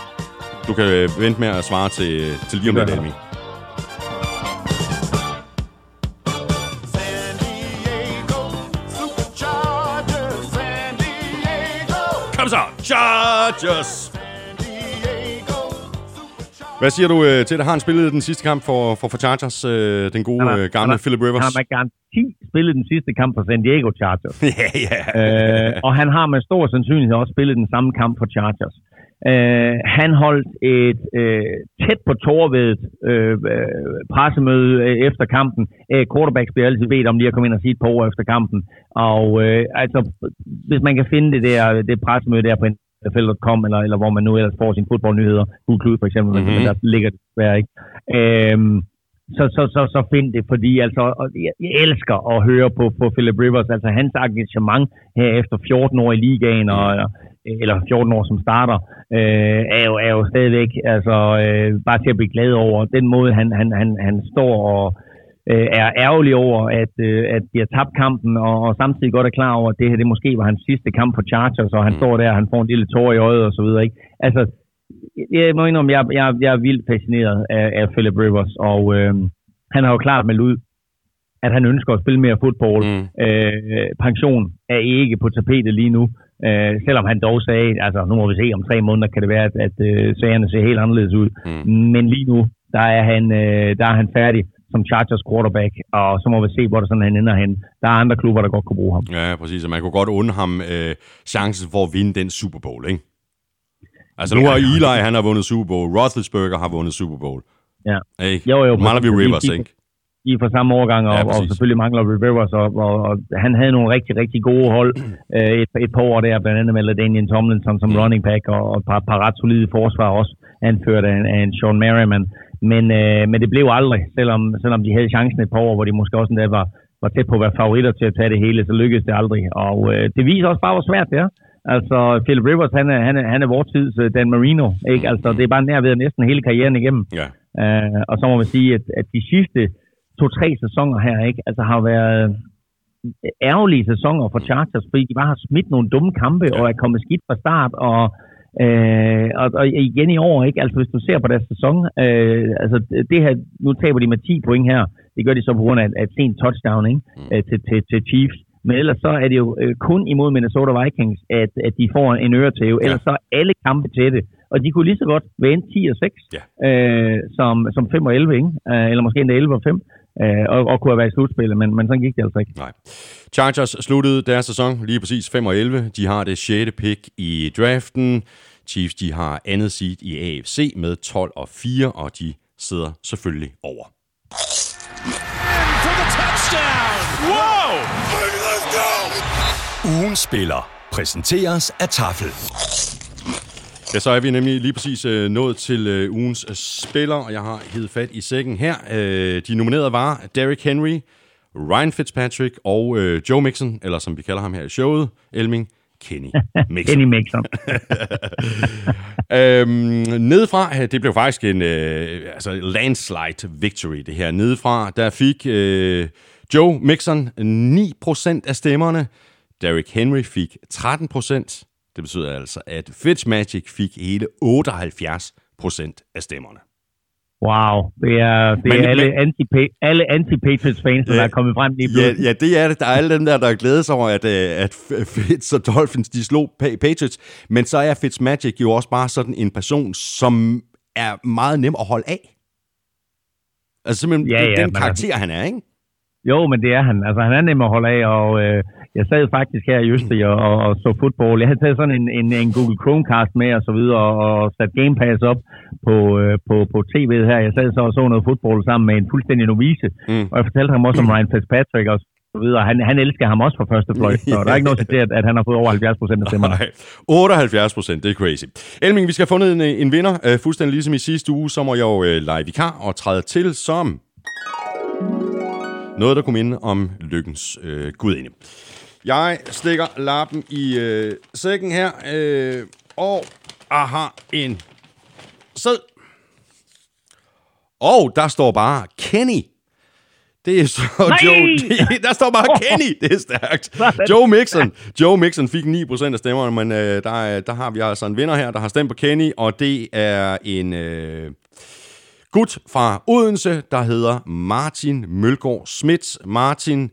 Du kan øh, vente med at svare til, til lige om lidt. Elming.
San Diego, Superchargers, San Diego,
Kom så! Chargers! Hvad siger du øh, til det? Har han spillet den sidste kamp for, for, for Chargers? Øh, den gode øh, gamle
han har-
Philip Rivers?
Han har med garanti spillet den sidste kamp for San Diego Chargers.
ja, ja.
øh, og han har med stor sandsynlighed også spillet den samme kamp for Chargers. Øh, han holdt et øh, tæt på tårvedet øh, øh, pressemøde øh, efter kampen. Øh, quarterbacks bliver altid bedt om lige at komme ind og sige et par ord efter kampen. Og øh, altså, hvis man kan finde det der det pressemøde der på NFL.com, eller, eller hvor man nu ellers får sine fodboldnyheder, Google Klud for eksempel,
Mhm.
mm-hmm. men der ligger det desværre ikke. Øh, så, så, så, så find det, fordi altså, jeg, jeg elsker at høre på, på Philip Rivers, altså hans engagement her efter 14 år i ligaen, og, eller 14 år som starter, øh, er, jo, er jo stadigvæk altså, øh, bare til at blive glad over. Den måde, han, han, han, han står og øh, er ærgerlig over, at, øh, at de har tabt kampen, og, og samtidig godt er klar over, at det her det måske var hans sidste kamp for Chargers, og han
Mm.
står der, og han får en lille tår i øjet og så videre. Ikke? Altså, jeg må indrømme, jeg, jeg, jeg er vildt fascineret af, af Philip Rivers, og øh, han har jo klart meldt ud, at han ønsker at spille mere fodbold.
Mm.
Øh, pension er ikke på tapetet lige nu, øh, selvom han dog sagde, altså nu må vi se, om tre måneder kan det være, at, at øh, sagerne ser helt anderledes ud.
Mm.
Men lige nu, der er han, øh, der er han færdig som Chargers quarterback, og så må vi se, hvor det sådan han ender hen. Der er andre klubber, der godt kunne bruge ham.
Ja, præcis. Og man kunne godt unde ham øh, chancen for at vinde den Super Bowl, ikke? Altså nu har Eli, han har vundet Super Bowl. Roethlisberger har vundet Super Bowl.
Ja.
Ikke?
Jo, jo,
Mangler vi
præcis.
Rivers,
De-
ikke?
I er fra samme årgang, og,
Ja,
og selvfølgelig mangler Rivers, og, og, og han havde nogle rigtig, rigtig gode hold øh, et, et par år der, blandt andet med Daniel Tomlinson som
Mm.
mm. running back, og, og et par, par ret solide forsvar også, anført af, af en Sean Merriman. Men, øh, men det blev aldrig, selvom, selvom de havde chancen et par år, hvor de måske også endda var, var tæt på at være favoritter til at tage det hele, så lykkedes det aldrig. Og øh, det viser også bare, hvor svært det er. Altså, Philip Rivers, han er, han er, han er vores tids øh, Dan Marino, ikke? Altså, det er bare nær ved næsten hele karrieren igennem.
Ja.
Uh, og så må man sige, at, at de sidste to-tre sæsoner her ikke, altså har været ærgerlige sæsoner for Chargers, fordi de bare har smidt nogle dumme kampe og er kommet skidt fra start, og, øh, og, og igen i år, ikke? Altså hvis du ser på deres sæson, øh, altså det her, nu taber de med 10 point her, det gør de så på grund af et, af et sent touchdown, ikke? Øh, til, til, til Chiefs. Men ellers så er det jo øh, kun imod Minnesota Vikings, at, at de får en øretæve. Ellers så er alle kampe tætte. Og de kunne lige så godt være enten 10 og 6,
Ja.
øh, som, som 5 og 11, ikke? Øh, eller måske endda 11 og 5, øh, og, og kunne have været i slutspillet, men, men sådan gik det altså ikke.
Nej. Chargers sluttede deres sæson lige præcis 5 og 11. De har det 6. pick i draften. Chiefs de har andet seed i AFC med 12 og 4, og de sidder selvfølgelig over.
go!
Ugen spiller præsenteres af Tafel.
Ja, så er vi nemlig lige præcis øh, nået til øh, ugens øh, spiller, og jeg har hivet fat i sækken her. Øh, de nominerede var Derrick Henry, Ryan Fitzpatrick og øh, Joe Mixon, eller som vi kalder ham her i showet, Elming, Kenny Mixon.
Kenny Mixon.
Øhm, nedefra, det blev faktisk en øh, altså landslide victory, det her. Nedefra, der fik øh, Joe Mixon 9% af stemmerne. Derrick Henry fik 13%. Det betyder altså, at Fitzmagic fik hele 78 procent af stemmerne.
Wow, det er, det
Men-
er alle,
men-
anti alle anti-Patriots fans, der er kommet frem lige
Ja,
pludselig.
ja, det er det. Der er alle dem der, der glæder sig over, at, øh, at Fitz og Dolphins, de slog Pa- Patriots. Men så er Fitzmagic jo også bare sådan en person, som er meget nem at holde af. Altså simpelthen
Ja,
ja,
ja,
den karakter, han er, ikke?
Jo, men det er han. Altså, han er nem at holde af, og øh, jeg sad faktisk her i Østrig og, og, og så fodbold. Jeg havde taget sådan en, en, en Google Chromecast med og så videre, og, og sat Game Pass op på, øh, på, på tv'et her. Jeg sad så og så noget fodbold sammen med en fuldstændig novice,
Mm.
mm. og jeg fortalte ham også om Ryan Fitzpatrick og så videre. Han, han elsker ham også fra første fløjt, så der er ikke noget til det, at, at han har fået over 70 procent af stemmerne.
Nej, 78 procent, det er crazy. Elming, vi skal have fundet en, øh, en vinder. Uh, fuldstændig ligesom i sidste uge, så må jeg jo uh, lege vikar og træde til som noget, der kunne minde om lykkens uh, gudinde. Jeg stikker lappen i uh, sækken her, uh, og jeg har en sæd. Og der står bare Kenny. Det er så
Nej!
Joe. Det, der står bare Kenny. Det er stærkt. Joe Mixon. Joe Mixon fik 9% af stemmerne, men øh, der, er- der har vi altså en vinder her, der har stemt på Kenny, og det er en øh, gut fra Odense, der hedder Martin Mølgaard Schmidt. Martin,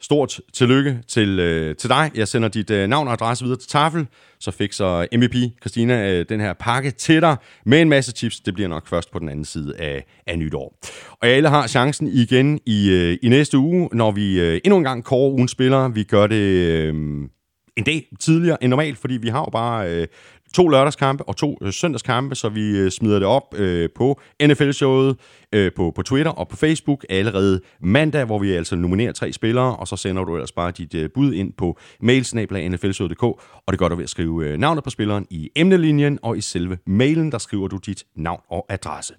stort tillykke til, øh, til dig. Jeg sender dit øh, navn og adresse videre til Tafel, så fik så MVP Christina øh, den her pakke til dig med en masse tips. Det bliver nok først på den anden side af, af nytår. Og alle har chancen igen i, øh, i næste uge, når vi øh, endnu en gang kårer ugen spillere. Vi gør det øh, en dag tidligere end normalt, fordi vi har jo bare øh, to lørdagskampe og to øh, søndagskampe, så vi øh, smider det op øh, på NFL-showet, øh, på, på Twitter og på Facebook allerede mandag, hvor vi altså nominerer tre spillere, og så sender du ellers bare dit øh, bud ind på mailsnabla.nflshowet.dk, og det gør du ved at skrive øh, navnet på spilleren i emnelinjen, og i selve mailen, der skriver du dit navn og adresse.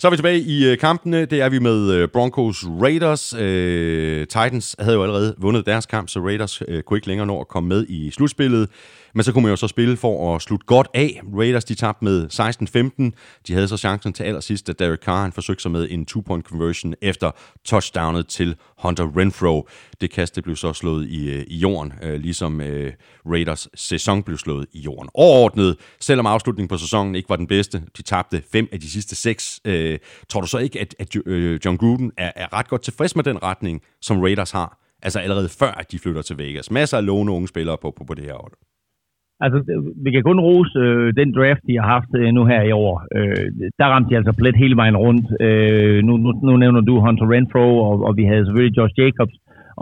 Så er vi tilbage i øh, kampene. Det er vi med øh, Broncos Raiders. Øh, Titans havde jo allerede vundet deres kamp, så Raiders øh, kunne ikke længere nå at komme med i slutspillet. Men så kunne man jo så spille for at slutte godt af. Raiders de tabte med 16-15. De havde så chancen til allersidst, da Derek Carr han forsøgte sig med en two-point conversion efter touchdownet til Hunter Renfro. Det kast det blev så slået i, øh, i jorden, øh, ligesom øh, Raiders sæson blev slået i jorden. Overordnet, selvom afslutningen på sæsonen ikke var den bedste, de tabte fem af de sidste seks. Øh, tror du så ikke, at, at øh, John Gruden er, er ret godt tilfreds med den retning, som Raiders har? Altså allerede før, at de flytter til Vegas. Masser af lovende unge spillere på, på, på det her hold.
Altså, vi kan kun rose øh, den draft, de har haft øh, nu her i år. Øh, der ramte de altså plet hele vejen rundt. Øh, nu, nu, nu nævner du Hunter Renfro, og, og vi havde selvfølgelig Josh Jacobs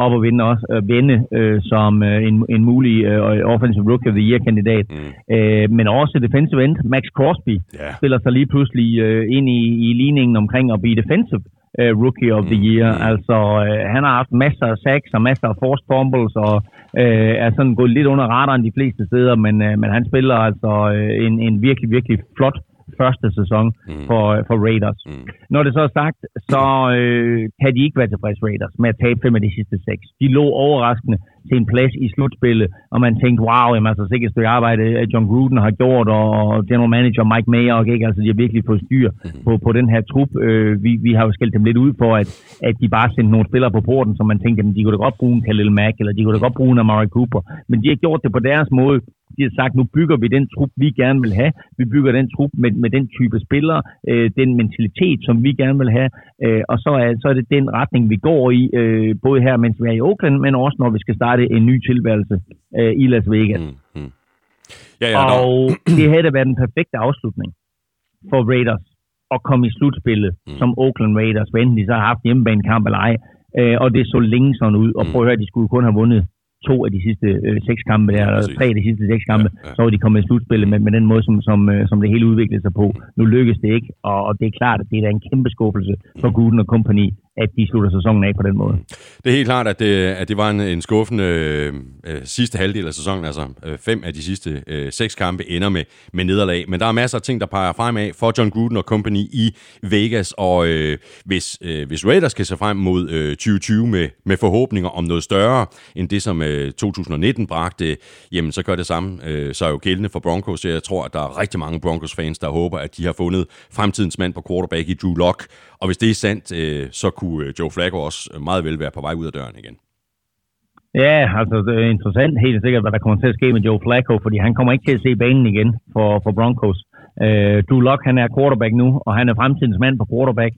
op og vinde, også, øh, vinde øh, som øh, en, en mulig øh, Offensive Rookie of the Year-kandidat. Mm. Øh, men også defensive end, Max Crosby,
Ja.
spiller sig lige pludselig øh, ind i, i ligningen omkring at blive defensive øh, Rookie of the Year. Mm. Altså, øh, han har haft masser af sacks og masser af forced fumbles, og øh, er sådan gået lidt under radaren de fleste steder, men, øh, men han spiller altså øh, en, en virkelig, virkelig flot første sæson mm. for, for Raiders. Mm. Når det så er sagt, så øh, kan de ikke være tilfredse Raiders med at tabe fem af de sidste seks. De lå overraskende til en plads i slutspillet, og man tænkte, wow, jamen, altså sikkert stykke arbejde, at John Gruden har gjort, og general manager Mike Mayer, ikke? altså de har virkelig fået styr på, på den her trup. Øh, vi, vi har jo skældt dem lidt ud for, at, at de bare sendte nogle spillere på porten, som man tænkte, jamen, de kunne da godt bruge en Khalil Mack, eller de kunne da godt bruge en Amari Cooper, men de har gjort det på deres måde. De har sagt, nu bygger vi den trup, vi gerne vil have. Vi bygger den trup med, med den type spillere, øh, den mentalitet, som vi gerne vil have. Øh, og så er, så er det den retning, vi går i, øh, både her, mens vi er i Oakland, men også når vi skal starte en ny tilværelse øh, i Las Vegas.
Mm, mm. Ja, ja,
Og det havde da været den perfekte afslutning for Raiders at komme i slutspillet mm. som Oakland Raiders, hvad enten de så har haft hjemmebanekamp eller ej. Øh, og det så længe sådan ud. Og
Mm.
prøv at høre, de skulle kun have vundet to af de sidste øh, seks kampe, der, eller tre af de sidste seks kampe,
Ja, ja.
så var de kommet i slutspillet med, med den måde, som, som, øh, som det hele udviklede sig på. Nu lykkes det ikke, og, og det er klart, at det er da en kæmpe skuffelse for Gooden og company, at de slutter sæsonen af på den måde. Mm.
Det er helt klart, at det, at det var en, en skuffende øh, øh, sidste halvdel af sæsonen. Altså øh, fem af de sidste øh, seks kampe ender med, med nederlag. Men der er masser af ting, der peger fremad for John Gruden og company i Vegas. Og øh, hvis, øh, hvis Raiders skal se frem mod øh, 2020 med, med forhåbninger om noget større end det, som øh, 2019 bragte, jamen så gør det samme øh, så er jo gældende for Broncos. Jeg tror, at der er rigtig mange Broncos-fans, der håber, at de har fundet fremtidens mand på quarterback i Drew Lock. Og hvis det er sandt, øh, så kunne øh, Joe Flacco også meget vel være på vej ud af døren igen.
Ja, altså det er interessant helt sikkert, hvad der kommer til at ske med Joe Flacco, fordi han kommer ikke til at se banen igen for, for Broncos. Uh, Drew Lock, han er quarterback nu, og han er fremtidens mand på quarterback.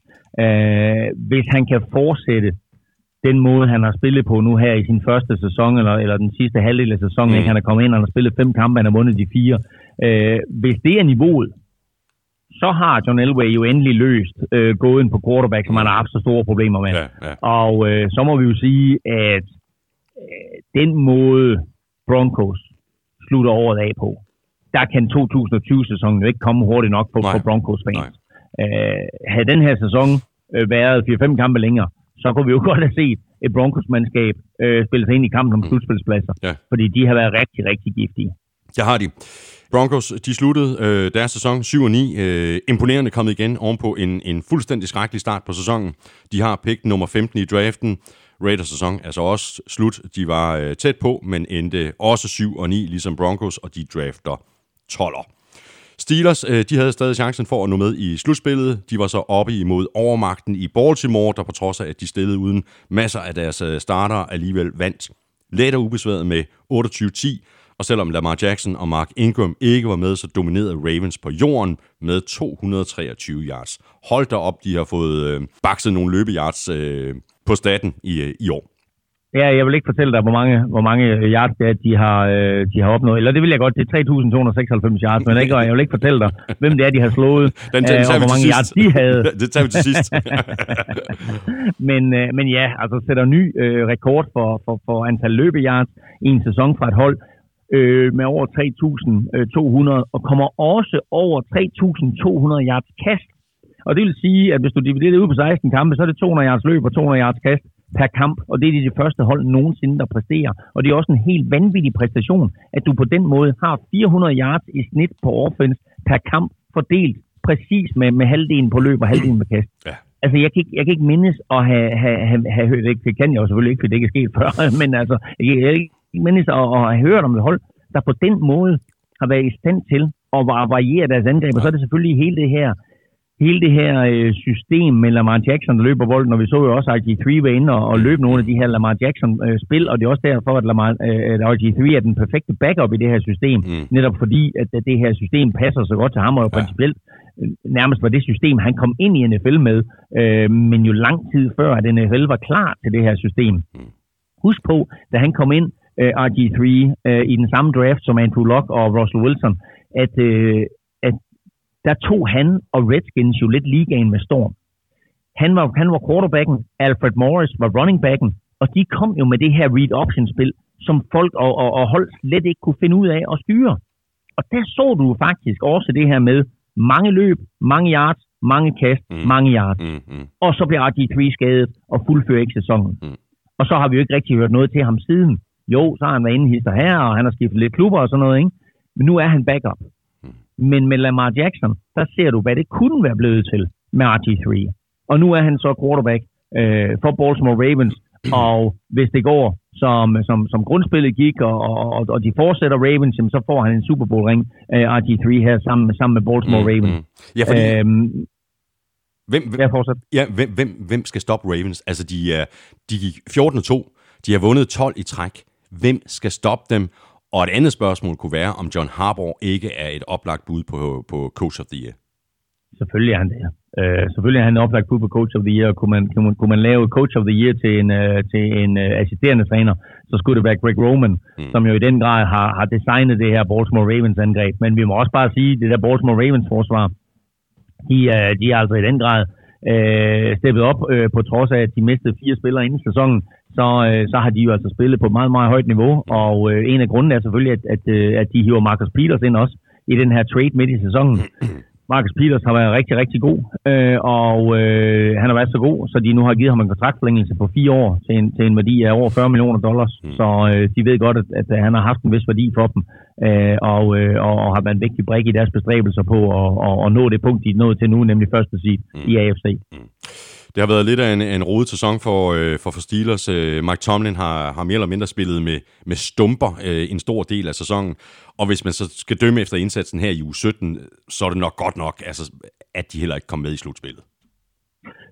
Uh, hvis han kan fortsætte den måde, han har spillet på nu her i sin første sæson, eller, eller den sidste halvdel af sæsonen,
Mm.
ikke? han er kommet ind, og han har spillet fem kampe, han har vundet de fire. Uh, hvis det er niveauet, så har John Elway jo endelig løst øh, gåden på quarterback, som han har haft så store problemer med.
Ja, ja.
Og øh, så må vi jo sige, at øh, den måde Broncos slutter året af på, der kan 2020-sæsonen jo ikke komme hurtigt nok på,
Nej.
for Broncos fans. Øh, havde den her sæson øh, været 4-5 kampe længere, så kunne vi jo godt have set et Broncos-mandskab øh, spille sig ind i kampen om slutspilspladser.
Ja.
Fordi de har været rigtig, rigtig giftige.
Det har de. Broncos, de sluttede øh, deres sæson 7-9. Øh, imponerende kommet igen ovenpå en, en fuldstændig skrækkelig start på sæsonen. De har pick nummer 15 i draften. Raiders sæson er så også slut. De var øh, tæt på, men endte også 7 og 9, ligesom Broncos, og de drafter 12'er. Steelers, øh, de havde stadig chancen for at nå med i slutspillet. De var så oppe imod overmagten i Baltimore, der på trods af, at de stillede uden masser af deres øh, starter, alligevel vandt let og ubesværet med 28-10. Og selvom Lamar Jackson og Mark Ingram ikke var med, så dominerede Ravens på jorden med 223 yards. Hold da op, de har fået øh, bakset nogle løbeyards øh, på staten i, øh, i år.
Ja, jeg vil ikke fortælle dig, hvor mange, hvor mange yards det er, de har, øh, de har opnået. Eller det vil jeg godt, det er 3.296 yards, men ikke, jeg vil ikke fortælle dig, hvem det er, de har slået,
Den
øh,
tager,
og hvor mange
sidst.
yards de havde.
det tager vi til sidst.
men, øh, men ja, altså sætter ny øh, rekord for, for, for antal løbeyards i en sæson fra et hold øh, med over 3.200, og kommer også over 3.200 yards kast. Og det vil sige, at hvis du dividerer det ud på 16 kampe, så er det 200 yards løb og 200 yards kast per kamp, og det er de, de første hold nogensinde, der præsterer. Og det er også en helt vanvittig præstation, at du på den måde har 400 yards i snit på offense per kamp, fordelt præcis med, med halvdelen på løb og halvdelen med kast.
Ja.
Altså, jeg kan ikke, jeg kan ikke mindes at have, have, have, have hørt det. Det kan jeg jo selvfølgelig ikke, fordi det ikke er sket før. Men altså, jeg kan ikke mindes at, at have hørt om et hold, der på den måde har været i stand til at va- variere deres angreb. Og så er det selvfølgelig hele det her hele det her øh, system med Lamar Jackson, der løber bolden, og vi så jo også RG3 var inde og, og løbe nogle af de her Lamar Jackson-spil, og det er også derfor, at, Lamar, øh, at RG3 er den perfekte backup i det her system,
Mm.
netop fordi, at, at det her system passer så godt til ham, og jo
Ja.
principielt øh, nærmest var det system, han kom ind i NFL med, øh, men jo lang tid før, at NFL var klar til det her system. Husk på, da han kom ind, øh, RG3, øh, i den samme draft som Andrew Luck og Russell Wilson, at, øh, at der tog han og Redskins jo lidt ligaen med storm. Han var, han var quarterbacken, Alfred Morris var running backen, og de kom jo med det her read option spil, som folk og, og, og hold slet ikke kunne finde ud af at styre. Og der så du faktisk også det her med mange løb, mange yards, mange kast,
Mm.
mange yards.
Mm, mm.
Og så bliver RG3 skadet og fuldfører ikke sæsonen.
Mm.
Og så har vi jo ikke rigtig hørt noget til ham siden. Jo, så har han været inde hister her, og han har skiftet lidt klubber og sådan noget, ikke? Men nu er han backup. Men med Lamar Jackson, der ser du, hvad det kunne være blevet til med RG3. Og nu er han så quarterback øh, for Baltimore Ravens, og hvis det går, som, som, som grundspillet gik, og, og, og de fortsætter Ravens, jamen, så får han en Super Bowl ring, øh, RG3 her, sammen, med- sammen med Baltimore
Mm,
Ravens.
mm. Ja, fordi,
Øhm,
hvem, hvem,
fortsætter.
Ja, hvem, hvem, hvem skal stoppe Ravens? Altså, de, er, de gik 14-2. De har vundet 12 i træk. Hvem skal stoppe dem? Og et andet spørgsmål kunne være, om John Harbaugh ikke er et oplagt bud på, på Coach of the Year.
Selvfølgelig er han det. Øh, selvfølgelig er han oplagt bud på Coach of the Year, og kunne man, kunne man, kunne man lave Coach of the Year til en, øh, til en øh, assisterende træner, så skulle det være Greg Roman,
Mm.
som jo i den grad har, har designet det her Baltimore Ravens angreb. Men vi må også bare sige, at det der Baltimore Ravens forsvar, de, er, de er altså i den grad øh, steppet op, øh, på trods af, at de mistede fire spillere inden sæsonen, så, øh, så har de jo altså spillet på et meget, meget højt niveau, og øh, en af grundene er selvfølgelig, at, at, øh, at de hiver Marcus Peters ind også i den her trade midt i sæsonen. Marcus Peters har været rigtig, rigtig god, øh, og øh, han har været så god, så de nu har givet ham en kontraktforlængelse på fire år til en, til en værdi af over 40 millioner dollars.
Mm.
Mm. Så øh, de ved godt, at, at han har haft en vis værdi for dem, øh, og, øh, og, og har været en vigtig brik i deres bestræbelser på at, at, at nå det punkt, de er nået til nu, nemlig første seed
Mm.
mm. i AFC.
Det har været lidt af en, en rodet sæson for, øh, for, for Steelers. Øh, Mike Tomlin har, har mere eller mindre spillet med, med stumper øh, en stor del af sæsonen. Og hvis man så skal dømme efter indsatsen her i uge 17, så er det nok godt nok, altså, at de heller ikke kom med i slutspillet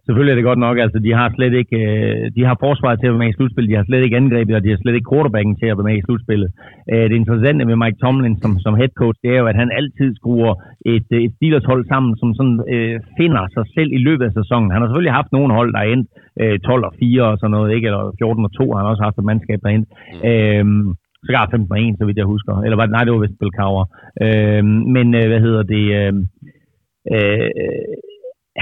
selvfølgelig er det godt nok, altså de har slet ikke, øh, de har forsvaret til at være med i slutspillet, de har slet ikke angrebet, og de har slet ikke quarterbacken til at være med i slutspillet. Øh, det interessante med Mike Tomlin som, som head coach, det er jo, at han altid skruer et, øh, et Steelers hold sammen, som sådan øh, finder sig selv i løbet af sæsonen. Han har selvfølgelig haft nogle hold, der er endt øh, 12 og 4 og sådan noget, ikke? eller 14 og 2 har han også haft et mandskab, der er endt. Øh, sågar 15 og 1, så vidt jeg husker. Eller var det, nej, det var vist Bill Cowher. Øh, men øh, hvad hedder det... Øh, øh,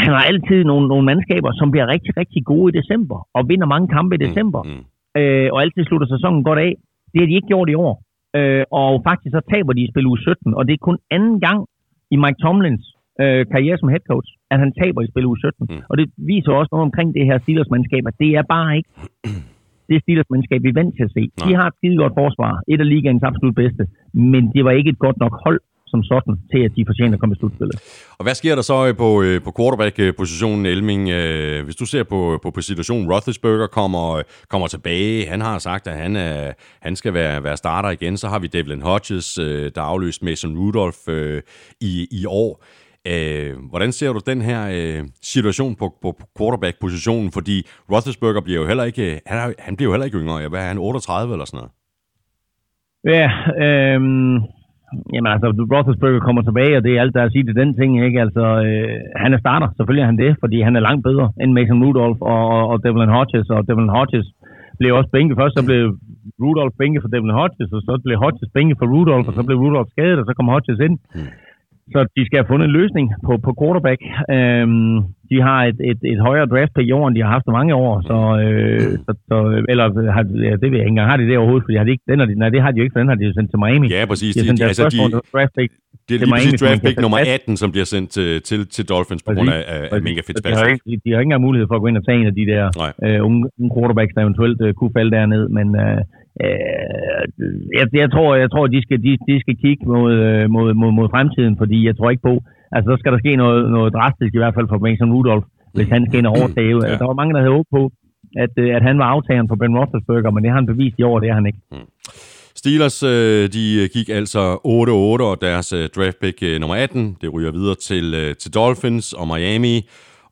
han har altid nogle, nogle mandskaber, som bliver rigtig, rigtig gode i december, og vinder mange kampe i december,
Mm, mm.
øh, og altid slutter sæsonen godt af. Det har de ikke gjort i år. Øh, og faktisk så taber de i spil uge 17, og det er kun anden gang i Mike Tomlins øh, karriere som head coach, at han taber i spil uge 17.
Mm.
Mm. Og det viser også noget omkring det her Steelers-mandskab, at det er bare ikke det Steelers-mandskab, vi er vant til at se.
Nej.
De har et skide godt forsvar, et af ligaens absolut bedste, men det var ikke et godt nok hold som sådan, til at de fortjener at komme i slutspillet.
Og hvad sker der så øh, på, øh, på quarterback-positionen, Elming? Øh, Hvis du ser på, på, på situationen, Roethlisberger kommer, øh, kommer tilbage. Han har sagt, at han, er, han skal være, være starter igen. Så har vi Devlin Hodges, øh, der afløst Mason Rudolph øh, i, i år. Øh, hvordan ser du den her øh, situation på, på quarterback-positionen? Fordi Roethlisberger bliver jo heller ikke, han, er, han bliver jo heller ikke yngre. Hvad er han, 38 eller sådan noget?
Ja, øhm, jamen altså, Roethlisberger kommer tilbage, og det er alt, der er at sige til den ting, ikke? Altså, øh, han er starter, selvfølgelig er han det, fordi han er langt bedre end Mason Rudolph og, og, og Devlin Hodges, og Devlin Hodges blev også bænket. Først så blev Rudolph bænket for Devlin Hodges, og så blev Hodges bænket for Rudolph, og så blev Rudolph skadet, og så kom Hodges ind. Hmm. Så de skal have fundet en løsning på, på quarterback. Øhm, de har et, et, et højere draft i år, end de har haft mange år. Så, øh, så, så, eller har, ja, det ved jeg ikke engang. Har de det overhovedet? Fordi har de ikke, den har de, nej, det har de jo ikke, for den har de jo sendt til Miami.
Ja, præcis.
De
De, altså, de,
draft pick
det er lige
Miami,
præcis draft pick nummer
tage
18, som bliver sendt til, til, til Dolphins på grund af, af, Minka
de har,
Fitzpatrick.
ikke, de har ikke engang mulighed for at gå ind og tage en af de der øh, unge, unge quarterbacks, der eventuelt øh, kunne falde derned, men øh, øh, jeg, jeg, tror, jeg tror, de skal, de, de skal kigge mod, øh, mod, mod, mod fremtiden, fordi jeg tror ikke på, altså så skal der ske noget, noget drastisk i hvert fald for Mason Rudolph, hvis han skal ind og overtage.
Ja.
Der var mange, der havde håbet på, at, øh, at han var aftageren for Ben Roethlisberger, men det har han bevist i år, det er han ikke.
Steelers, øh, de gik altså 8-8, og deres draft pick nummer 18, det ryger videre til, til Dolphins og Miami.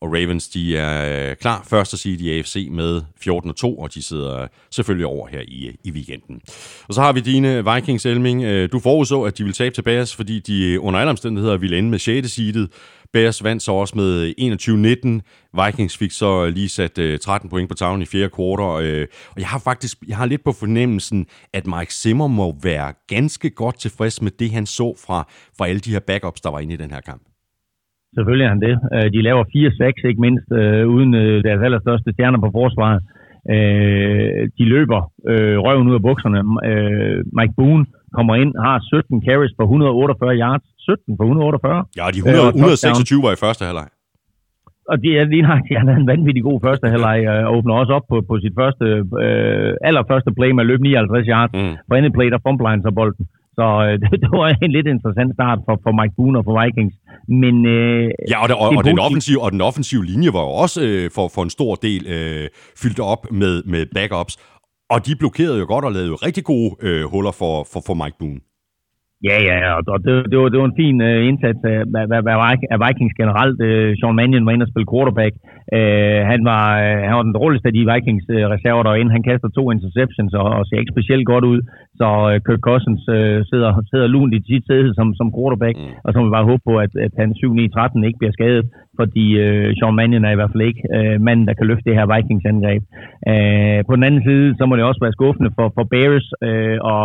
Og Ravens, de er klar klar første sige, de AFC med 14-2, og de sidder selvfølgelig over her i, øh, i weekenden. Og så har vi dine Vikings, Elming. Øh, du forudså, at de ville tabe til Bears, fordi de under alle omstændigheder ville ende med 6. seedet. Bears vandt så også med 21-19. Vikings fik så lige sat 13 point på tavlen i fjerde kvartal. Og jeg har faktisk jeg har lidt på fornemmelsen, at Mike Zimmer må være ganske godt tilfreds med det, han så fra, fra alle de her backups, der var inde i den her kamp.
Selvfølgelig er han det. Øh, De laver 4-6, ikke mindst, øh, uden øh, deres allerstørste stjerner på forsvaret. Øh, De løber øh, røven ud af bukserne. Øh, Mike Boone kommer ind, har 17 carries for 148 yards. 17 for 148.
Ja, de
Øh, og
100,
touchdown.
126 var i første halvleg.
Og det er lige nøjagtigt, han havde en vanvittig god første halvleg, øh, og åbner også op på, på sit første, øh, allerførste play med at løbe 59 yards.
Mm.
På andet play, der fumbler han så bolden. Så øh, det, var en lidt interessant start for, for Mike Boone og for Vikings. Men øh,
Ja, og, det, og,
det
og, den offensive, og den offensive linje var jo også øh, for, for en stor del øh, fyldt op med, med backups. Og de blokerede jo godt og lavede jo rigtig gode øh, huller for, for, for Mike Boone.
Ja, ja, og og det, det, var, det var en fin uh, indsats af, af, af, af Vik- af Vikings generelt. Uh, Sean Mannion var inde og spille quarterback. Uh, han, var, uh, han var den dårligste af de Vikings uh, reserver derinde. Han kaster to interceptions og, og ser ikke specielt godt ud. Så uh, Kirk Cousins uh, sidder, sidder lunt i sit sæde som, som quarterback. Mm. Og så må vi bare håbe på, at, at han 7-9-13 ikke bliver skadet. Fordi uh, Sean Mannion er i hvert fald ikke uh, manden, der kan løfte det her Vikings-angreb. Uh, på den anden side, så må det også være skuffende for, for Bears uh, og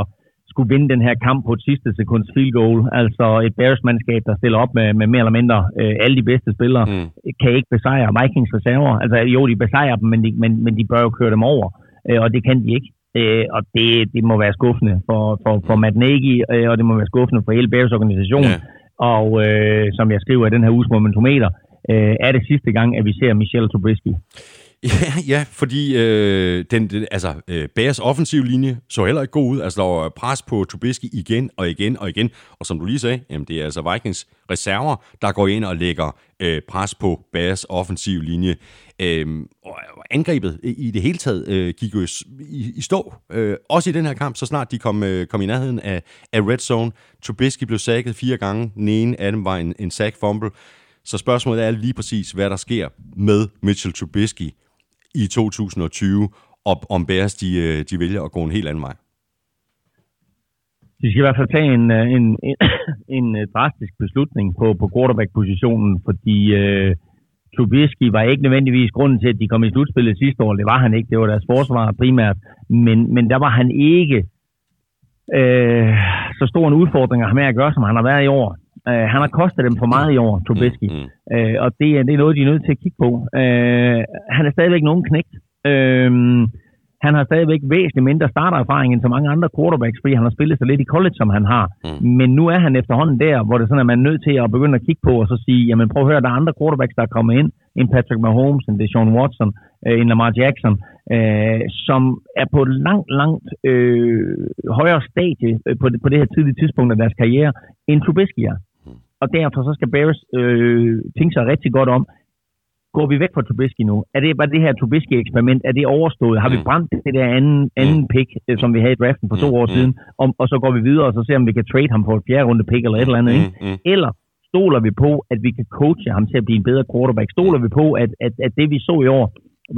skulle vinde den her kamp på et sidste sekunds field goal. Altså et Bears-mandskab, der stiller op med, med mere eller mindre øh, alle de bedste spillere,
Mm.
mm. kan ikke besejre Vikings reserver. Altså jo, de besejrer dem, men de, men, men de bør jo køre dem over, øh, og det kan de ikke. Øh, og det, det må være skuffende for, for, for Matt Nagy, øh, og det må være skuffende for hele Bears organisation.
Ja.
Og øh, som jeg skriver i den her uges momentometer, øh, er det sidste gang, at vi ser Michelle Trubisky.
Ja, ja fordi øh, den, den, altså, øh, Bears offensiv linje så heller ikke god ud. Altså, der var pres på Trubisky igen og igen og igen. Og som du lige sagde, jamen, det er altså Vikings reserver, der går ind og lægger øh, pres på Bears offensiv linje. Øh, og angrebet i det hele taget øh, gik jo i, i stå. Øh, også i den her kamp, så snart de kom, øh, kom i nærheden af, af red zone. Trubisky blev sækket fire gange. Den ene af dem var en, en sack fumble. Så spørgsmålet er lige præcis, hvad der sker med Mitchell Trubisky i 2020, og om Bears de, øh, de vælger at gå en helt anden vej.
De skal i hvert fald tage en, øh, en, en, en øh, drastisk beslutning på, på quarterback-positionen, fordi øh, Trubisky var ikke nødvendigvis grunden til, at de kom i slutspillet sidste år. Det var han ikke. Det var deres forsvar primært. Men, men der var han ikke øh, så stor en udfordring at have med at gøre, som han har været i år. Øh, han har kostet dem for meget i år, Trubisky.
Mm,
Øh, og det, er- det er noget, de er nødt til at kigge på. Øh, han er stadigvæk nogen knægt. Øh, han har stadigvæk væsentligt mindre startererfaring end så mange andre quarterbacks, fordi han har spillet så lidt i college, som han har. Mm. Men nu er han efterhånden der, hvor det sådan, at man er nødt til at begynde at kigge på og så sige, jamen prøv at høre, der er andre quarterbacks, der er kommet ind, en Patrick Mahomes, en Deshaun Watson, øh, en Lamar Jackson, øh, som er på et langt, langt øh, højere stadie øh, på, det, på det her tidlige tidspunkt af deres karriere, end Trubisky er. Og derfor så skal Bears øh, tænke sig rigtig godt om, går vi væk fra Trubisky nu? Er det bare det her Trubisky-eksperiment, er det overstået? Har vi
Mm.
brændt det der anden, anden pick, øh, som vi havde i draften for to
Mm,
år
mm.
siden, om, og så går vi videre og så ser, om vi kan trade ham for et fjerde runde pick eller et eller andet, ikke?
Mm, mm.
Eller stoler vi på, at vi kan coache ham til at blive en bedre quarterback? Stoler vi på, at, at, at det vi så i år,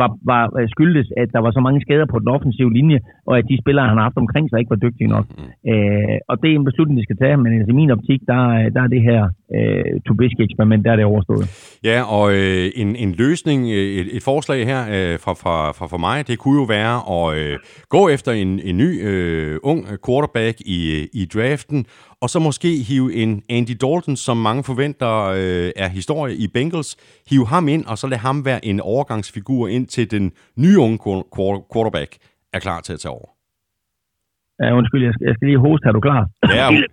var, var øh, skyldes, at der var så mange skader på den offensive linje, og at de spillere, han har haft omkring sig, ikke var dygtige nok.
Mm.
Øh, og det er en beslutning, de skal tage, men altså, i min optik, der, er- der er det her øh, Trubisky-eksperiment, der er det overstået.
Ja, og øh, en, en løsning, øh, et, et forslag her øh, fra, fra, fra, fra mig, det kunne jo være at øh, gå efter en, en ny øh, ung quarterback i, i draften, og så måske hive en Andy Dalton, som mange forventer øh, er historie i Bengals, hive ham ind, og så lade ham være en overgangsfigur ind til den nye unge quar- quar- quarterback er klar til at tage over.
Ja, undskyld, jeg skal, jeg skal lige hoste. Er du klar?
Ja.
Philip,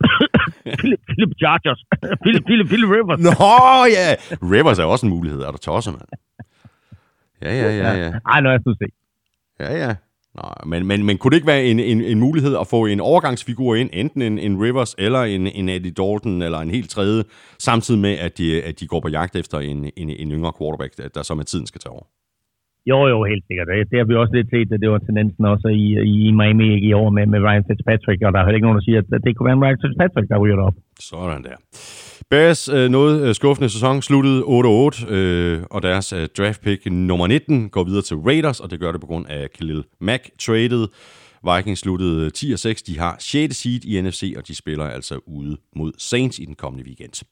Philip, Philip Chargers. Philip, Philip, Philip Rivers.
Nå ja, Rivers er også en mulighed, er du tosset, mand? Ja, ja, ja, ja.
Ej, nu er jeg nu se.
Ja, ja. Nå, men, men, men kunne det ikke være en, en, en mulighed at få en overgangsfigur ind, enten en, en Rivers eller en, en Eddie Dalton eller en helt tredje, samtidig med, at de, at de går på jagt efter en, en, en yngre quarterback, der, der så med tiden skal tage over?
Jo, jo, helt sikkert. Det, det har vi også lidt set, at det var tendensen også i, i Miami i år med, med Ryan Fitzpatrick, og der er heller ikke nogen, der siger, at det kunne være en Ryan Fitzpatrick, der ryger op.
Sådan der. Bears øh, noget øh, skuffende sæson sluttede 8-8, øh, og deres øh, draft pick nummer 19 går videre til Raiders, og det gør det på grund af Khalil Mack traded. Vikings sluttede øh, 10-6. De har 6. seed i NFC, og de spiller altså ude mod Saints i den kommende weekend.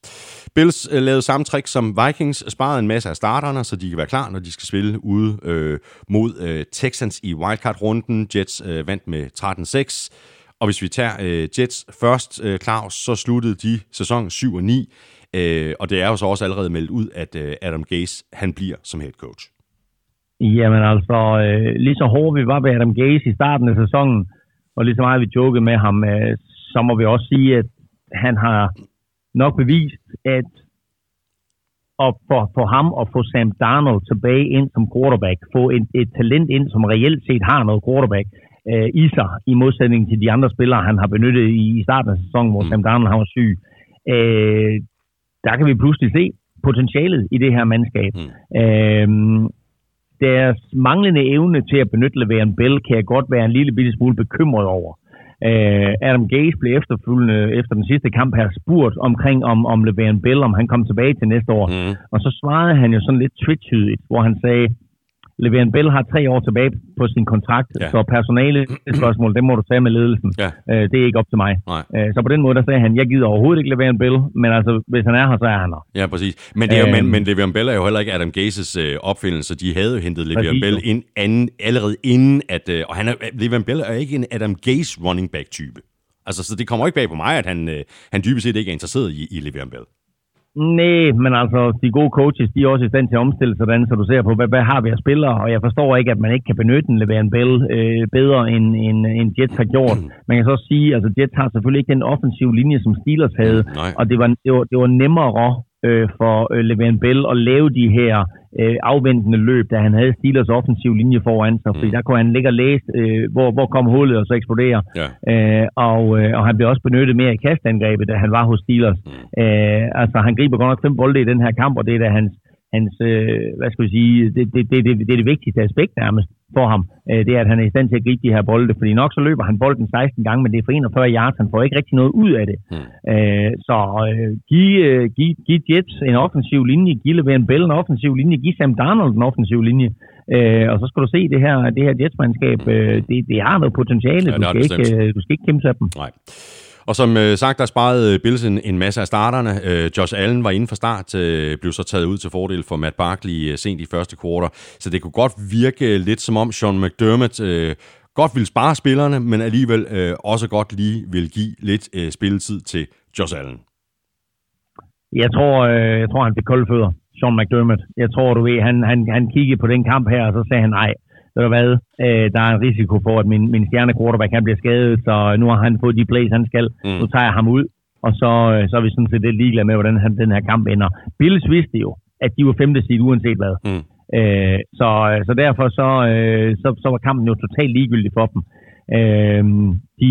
Bills øh, lavede samme trick som Vikings, sparede en masse af starterne, så de kan være klar, når de skal spille ude øh, mod øh, Texans i wildcard-runden. Jets øh, vandt med 13-6. Og hvis vi tager øh, Jets først, øh, Claus, så sluttede de sæson 7 og 9. Øh, og det er jo så også allerede meldt ud, at øh, Adam Gase, han bliver som head coach.
Jamen altså, øh, lige så hårde vi var ved Adam Gase i starten af sæsonen, og lige så meget vi jokede med ham, øh, så må vi også sige, at han har nok bevist, at at for, få ham og få Sam Darnold tilbage ind som quarterback, få et, et talent ind, som reelt set har noget quarterback øh, i sig, i modsætning til de andre spillere, han har benyttet i, i starten af sæsonen, hvor mm. Sam Darnold han var syg. Øh, der kan vi pludselig se potentialet i det her mandskab. Mm. Øh, deres manglende evne til at benytte Le'Veon Bell kan jeg godt være en lille bitte smule bekymret over. Uh, Adam Gase blev efterfølgende efter den sidste kamp her spurgt omkring om, om Le'Veon Bell, om han kom tilbage til næste år.
Mm.
Og så svarede han jo sådan lidt tvetydigt, hvor han sagde, Le'Veon Bell har tre år tilbage på sin kontrakt,
Ja.
så personale spørgsmål, det må du tage med ledelsen.
Ja.
Uh, det er ikke op til mig.
Nej.
Uh, så på den måde, der sagde han, jeg gider overhovedet ikke Le'Veon Bell, men altså, hvis han er her, så er han her.
Ja, præcis. Men, det er jo, men, men Le'Veon Bell er jo heller ikke Adam Gases øh, opfindelse. De havde jo hentet Le'Veon Bell ind anden, allerede inden, at, øh, og han er, Le'Veon Bell er ikke en Adam Gase running back type. Altså, så det kommer ikke bag på mig, at han, øh, han dybest set ikke er interesseret i, i Le'Veon Bell.
Nej, men altså, de gode coaches, de er også i stand til at omstille sådan, så du ser på, hvad, hvad har vi af spillere, og jeg forstår ikke, at man ikke kan benytte en Le'Veon Bell øh, bedre, end, end, end Jets har gjort. Man kan så også sige, altså Jets har selvfølgelig ikke den offensive linje, som Steelers havde,
Nej.
og det var, det var, det var nemmere øh, for øh, Le'Veon Bell at lave de her øh, afventende løb, da han havde Steelers offensiv linje foran sig, fordi der kunne han ligge og læse, øh, hvor, hvor kom hullet og så eksplodere.
Ja.
Øh, og, øh, og han blev også benyttet mere i kastangrebet, da han var hos Steelers. Mm. Øh, altså, han griber godt nok fem bolde i den her kamp, og det er da hans, hans øh, hvad skal vi sige, det, det, det, det, det er det vigtigste aspekt nærmest for ham. Øh, det er, at han er i stand til at gribe de her bolde, fordi nok så løber han bolden 16 gange, men det er for 41 yards, han får ikke rigtig noget ud af det.
Hmm.
Øh, så øh, giv, øh, giv, giv Jets en offensiv linje, giv Le'Veon Bell en offensiv linje, giv Sam Darnold en offensiv linje, øh, og så skal du se det her, det her Jets-mandskab, øh, det, det har noget potentiale,
Ja,
du, skal ikke, øh, du skal ikke kæmpe af dem.
Nej. Og som øh, sagt, der sparede øh, Bills en, en masse af starterne. Øh, Josh Allen var inden for start, øh, blev så taget ud til fordel for Matt Barkley øh, sent i første kvartal. Så det kunne godt virke øh, lidt som om Sean McDermott øh, godt ville spare spillerne, men alligevel øh, også godt lige vil give lidt øh, spilletid til Josh Allen.
Jeg tror, øh, jeg tror han fik kolde fødder, Sean McDermott. Jeg tror, du ved, han, han, han kiggede på den kamp her, og så sagde han, nej, ved du hvad, øh, der er en risiko for, at min, min stjerne quarterback han bliver skadet, så nu har han fået de plays, han skal.
Mm.
Nu tager jeg ham ud, og så, øh, så er vi sådan set lidt ligeglade med, hvordan han, den her kamp ender. Bills vidste jo, at de var femte side, uanset hvad.
Mm.
Øh, så, så derfor så, øh, så, så var kampen jo totalt ligegyldig for dem. Øh, de,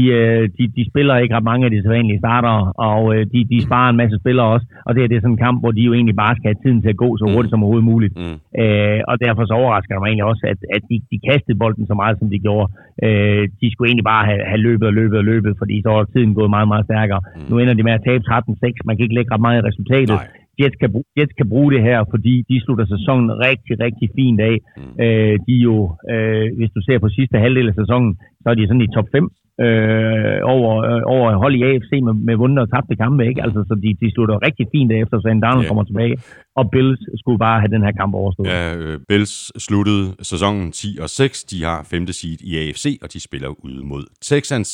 de, de spiller ikke ret mange af de sædvanlige starter, og øh, de, de sparer en masse spillere også. Og det, her, det er sådan en kamp, hvor de jo egentlig bare skal have tiden til at gå så hurtigt som overhovedet muligt.
Mm.
Øh, og derfor så overrasker det mig egentlig også, at, at de, de kastede bolden så meget, som de gjorde. Øh, de skulle egentlig bare have, have løbet og løbet og løbet, fordi så var tiden gået meget, meget stærkere. Mm. Nu ender de med at tabe 13-6. Man kan ikke lægge ret meget i resultatet.
Nej.
Jets kan, bruge, Jets kan bruge det her, fordi de slutter sæsonen rigtig, rigtig fint af.
Mm.
Mm. Øh, de jo, øh, hvis du ser på sidste halvdel af sæsonen, så er de sådan i top 5 øh, over, øh, over hold i AFC med, med vundne og tabte kampe. Ikke? Altså, så de, de slutter rigtig fint af, efter Sam Darnold
Ja.
kommer tilbage. Og Bills skulle bare have den her kamp overstået.
Ja, øh, Bills sluttede sæsonen 10 og 6. De har femte seed i AFC, og de spiller ude mod Texans.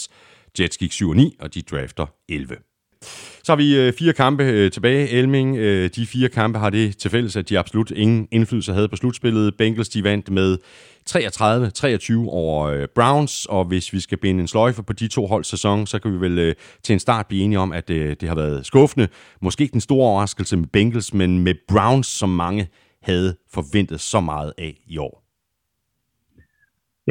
Jets gik 7 og 9, og de drafter 11. Så har vi øh, fire kampe øh, tilbage. Elming, øh, de fire kampe har det til fælles, at de absolut ingen indflydelse havde på slutspillet. Bengals, de vandt med 33-23 over øh, Browns, og hvis vi skal binde en sløjfe på de to holds sæson, så kan vi vel øh, til en start blive enige om, at øh, det har været skuffende. Måske ikke den store overraskelse med Bengals, men med Browns, som mange havde forventet så meget af i år.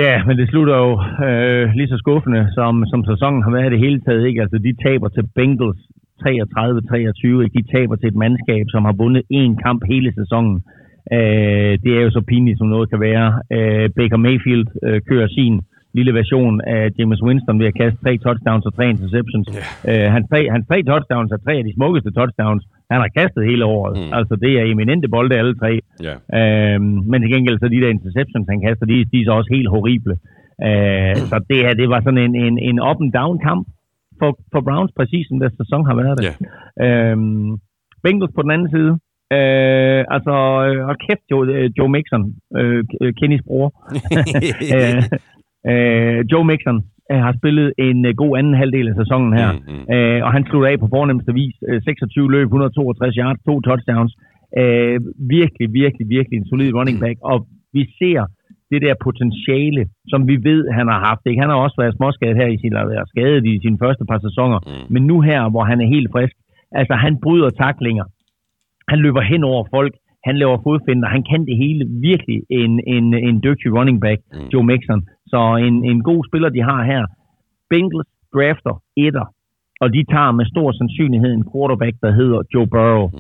Ja, men det slutter jo øh, lige så skuffende, som, som sæsonen har været i det hele taget. Ikke? Altså, de taber til Bengals 33-23. De taber til et mandskab, som har vundet én kamp hele sæsonen. Øh, det er jo så pinligt, som noget kan være. Øh, Baker Mayfield øh, kører sin lille version af James Winston ved at kaste tre touchdowns og tre interceptions. Yeah. Øh, hans, tre, hans tre touchdowns er tre af de smukkeste touchdowns, han har kastet hele året.
Mm.
Mm. Altså, det er eminente bolde alle tre.
Ja.
Øhm, men til gengæld så de der interceptions, han kaster, de, de er så også helt horrible. Øh, så det her, det var sådan en, en, en up-and-down kamp for, for Browns, præcis som deres sæson har været det.
Ja.
Øhm, Bengals på den anden side. Øh, altså, øh, og kæft, Joe, øh, Joe Mixon, øh, Kennys bror. øh, øh, Joe Mixon øh, har spillet en øh, god anden halvdel af sæsonen her.
Mm, mm.
Øh, og han slutter af på fornemmeste vis. Øh, 26 løb, 162 yards, to touchdowns. Øh, virkelig, virkelig, virkelig en solid running back. Og vi ser det der potentiale, som vi ved, han har haft. Ikke? Han har også været småskadet her i sin, eller været skadet i sine første par sæsoner.
Mm.
Men nu her, hvor han er helt frisk, altså han bryder taklinger. Han løber hen over folk. Han laver fodfinder. Han kan det hele. Virkelig en, en, en dygtig running back,
Mm.
mm. Joe Mixon. Så en, en god spiller, de har her. Bengals drafter etter, og de tager med stor sandsynlighed en quarterback, der hedder Joe Burrow.
Mm.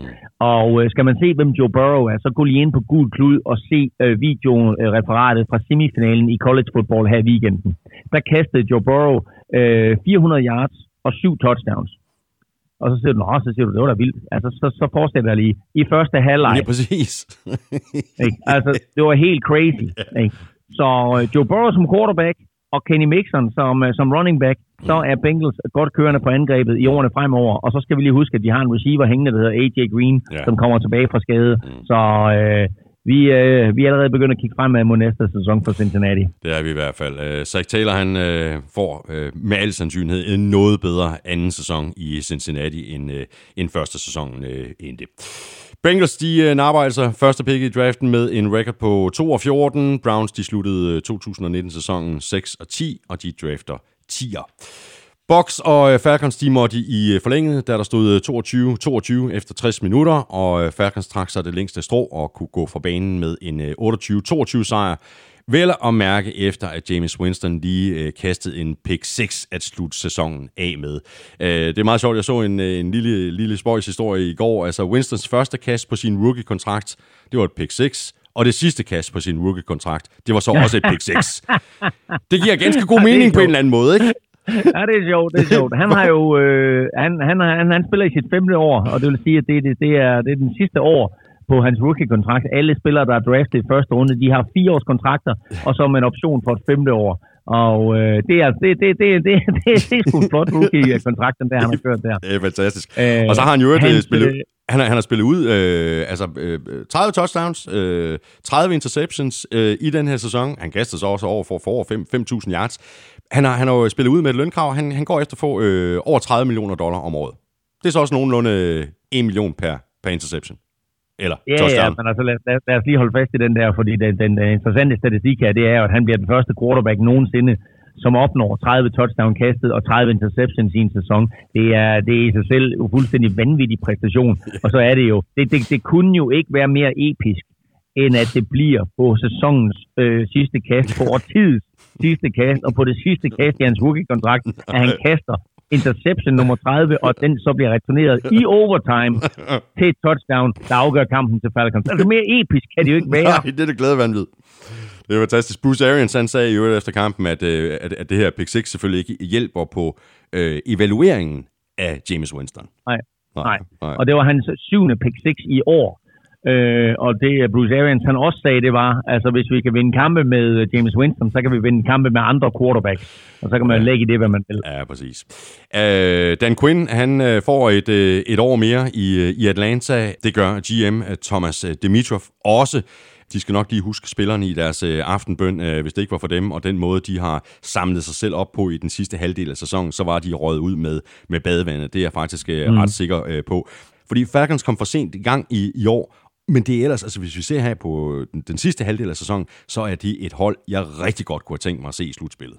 Og øh, skal man se, hvem Joe Burrow er, så gå lige ind på Gul Klud og se øh, videoreferatet fra semifinalen i college football her i weekenden. Der kastede Joe Burrow øh, 400 yards og syv touchdowns. Og så siger du, Nå, så siger du, det var da vildt. Altså, så, så fortsætter jeg lige. I første halvleg,
Ja, præcis.
ikke? Altså, det var helt crazy. Ikke? Så øh, Joe Burrow som quarterback, og Kenny Mixon som, øh, som running back, så er Bengals godt kørende på angrebet i årene fremover. Og så skal vi lige huske, at de har en receiver hængende, der hedder AJ Green,
Ja.
som kommer tilbage fra skade.
Mm.
Så øh, vi, øh, vi er allerede begyndt at kigge fremad mod næste sæson for Cincinnati.
Det er vi i hvert fald. Uh, Zach Taylor han uh, får uh, med al sandsynlighed en noget bedre anden sæson i Cincinnati, end, uh, end første sæson uh, endte. Bengals, de arbejder napper altså første pick i draften med en record på 2 og 14. Browns, de sluttede øh, 2019-sæsonen 6 og 10, og de drafter 10'er. Box og øh, Falcons, de måtte i forlænget, da der stod 22-22 efter 60 minutter, og Falcons trak sig det længste strå og kunne gå fra banen med en 28-22 sejr. Vel at mærke efter, at James Winston lige øh, kastede en pick 6 at slutte sæsonen af med. Øh, det er meget sjovt, jeg så en, øh, en lille, lille spøjs historie i går. Altså Winstons første kast på sin rookie-kontrakt, det var et pick 6, og det sidste kast på sin rookie-kontrakt, det var så også et pick 6. Det giver ganske god mening på en eller anden måde, ikke?
ja, det er sjovt, det er sjovt. Han har jo, øh, han, han, han, han spiller i sit femte år, og det vil sige, at det, det, det, er, det er den sidste år på hans rookie-kontrakt. Alle spillere, der er draftet i første runde, de har fire års kontrakter, og så med en option for et femte år. Og øh, det, er, det, det, det, det, det, det er sgu en flot rookie-kontrakt, den der, han har kørt der.
Det er fantastisk.
Øh,
og så har han jo
hans,
øh, spillet...
øh,
Han har, han har spillet ud øh, altså, øh, 30 touchdowns, øh, 30 interceptions øh, i den her sæson. Han kaster så også over for, for over 5 5.000 yards. Han har, han har jo spillet ud med et lønkrav. Han, han går efter at få øh, over 30 millioner dollar om året. Det er så også nogenlunde øh, 1 million per, per interception. Eller
Ja, ja,
touchdown.
men altså lad, lad, lad os lige holde fast i den der, fordi den, den, den interessante statistik her, det er at han bliver den første quarterback nogensinde, som opnår 30 touchdown kastet og 30 interceptions i en sæson. Det er, det er i sig selv en fuldstændig vanvittig præstation. Og så er det jo, det, det, det kunne jo ikke være mere episk, end at det bliver på sæsonens øh, sidste kast, på årtidets sidste kast, og på det sidste kast i hans rookie-kontrakt, at han kaster interception nummer 30, og den så bliver returneret i overtime til et touchdown, der afgør kampen til Falcons. Altså mere episk kan det jo ikke være.
Nej, det er det glæde vanvid. Det er fantastisk. Bruce Arians han sagde jo efter kampen, at, øh, at, at det her pick 6 selvfølgelig ikke hjælper på øh, evalueringen af James Winston.
Nej, nej. Og det var hans syvende pick 6 i år. Øh, og det Bruce Arians han også sagde, det var, altså hvis vi kan vinde kampe med James Winston, så kan vi vinde kampe med andre quarterbacks. Og så kan man lægge i det, hvad man vil.
Ja, præcis. Uh, Dan Quinn, han uh, får et, et år mere i, i Atlanta. Det gør GM Thomas Dimitrov også. De skal nok lige huske spillerne i deres øh, aftenbøn, øh, hvis det ikke var for dem, og den måde, de har samlet sig selv op på i den sidste halvdel af sæsonen, så var de røget ud med, med badevandet. Det er jeg faktisk øh, mm. ret sikker øh, på. Fordi Falcons kom for sent i gang i, i år, men det er ellers, altså hvis vi ser her på den, den sidste halvdel af sæsonen, så er de et hold, jeg rigtig godt kunne have tænkt mig at se i slutspillet.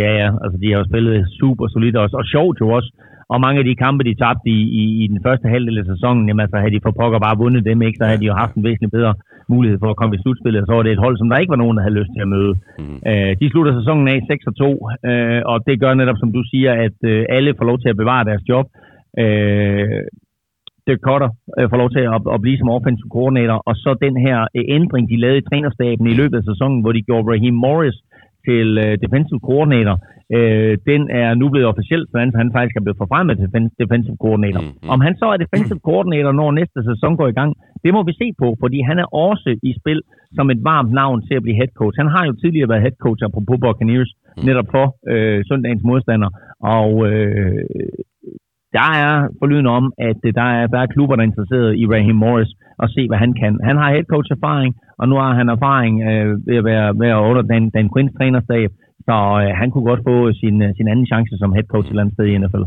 Ja, ja, altså de har jo spillet super solidt også, og sjovt jo også. Og mange af de kampe, de tabte i, i, i den første halvdel af sæsonen, jamen altså havde de for pokker bare vundet dem, ikke? så havde de jo haft en væsentlig bedre mulighed for at komme i slutspillet, og så var det et hold, som der ikke var nogen, der havde lyst til at møde. Mm. Øh, de slutter sæsonen af 6 og 2, øh, og det gør netop, som du siger, at øh, alle får lov til at bevare deres job. Øh, Dirk Cutter øh, får lov til at, at blive som offensive coordinator, og så den her øh, ændring, de lavede i trænerstaben i løbet af sæsonen, hvor de gjorde Raheem Morris til øh, defensive coordinator, øh, den er nu blevet officielt, så han, faktisk er blevet forfremmet til defen- defensive coordinator.
Mm, mm.
Om han så er defensive coordinator, når næste sæson går i gang, det må vi se på, fordi han er også i spil som et varmt navn til at blive head coach. Han har jo tidligere været head coach Apropos Buccaneers, netop for øh, søndagens modstander, og øh, der er forlyden om, at øh, der er, der er klubber, der er interesseret i Raheem Morris og se, hvad han kan. Han har head coach erfaring, og nu har han erfaring øh, ved at være, være under Dan, Dan Quinns trænerstab, så øh, han kunne godt få sin, øh, sin anden chance som head coach et eller andet sted i NFL.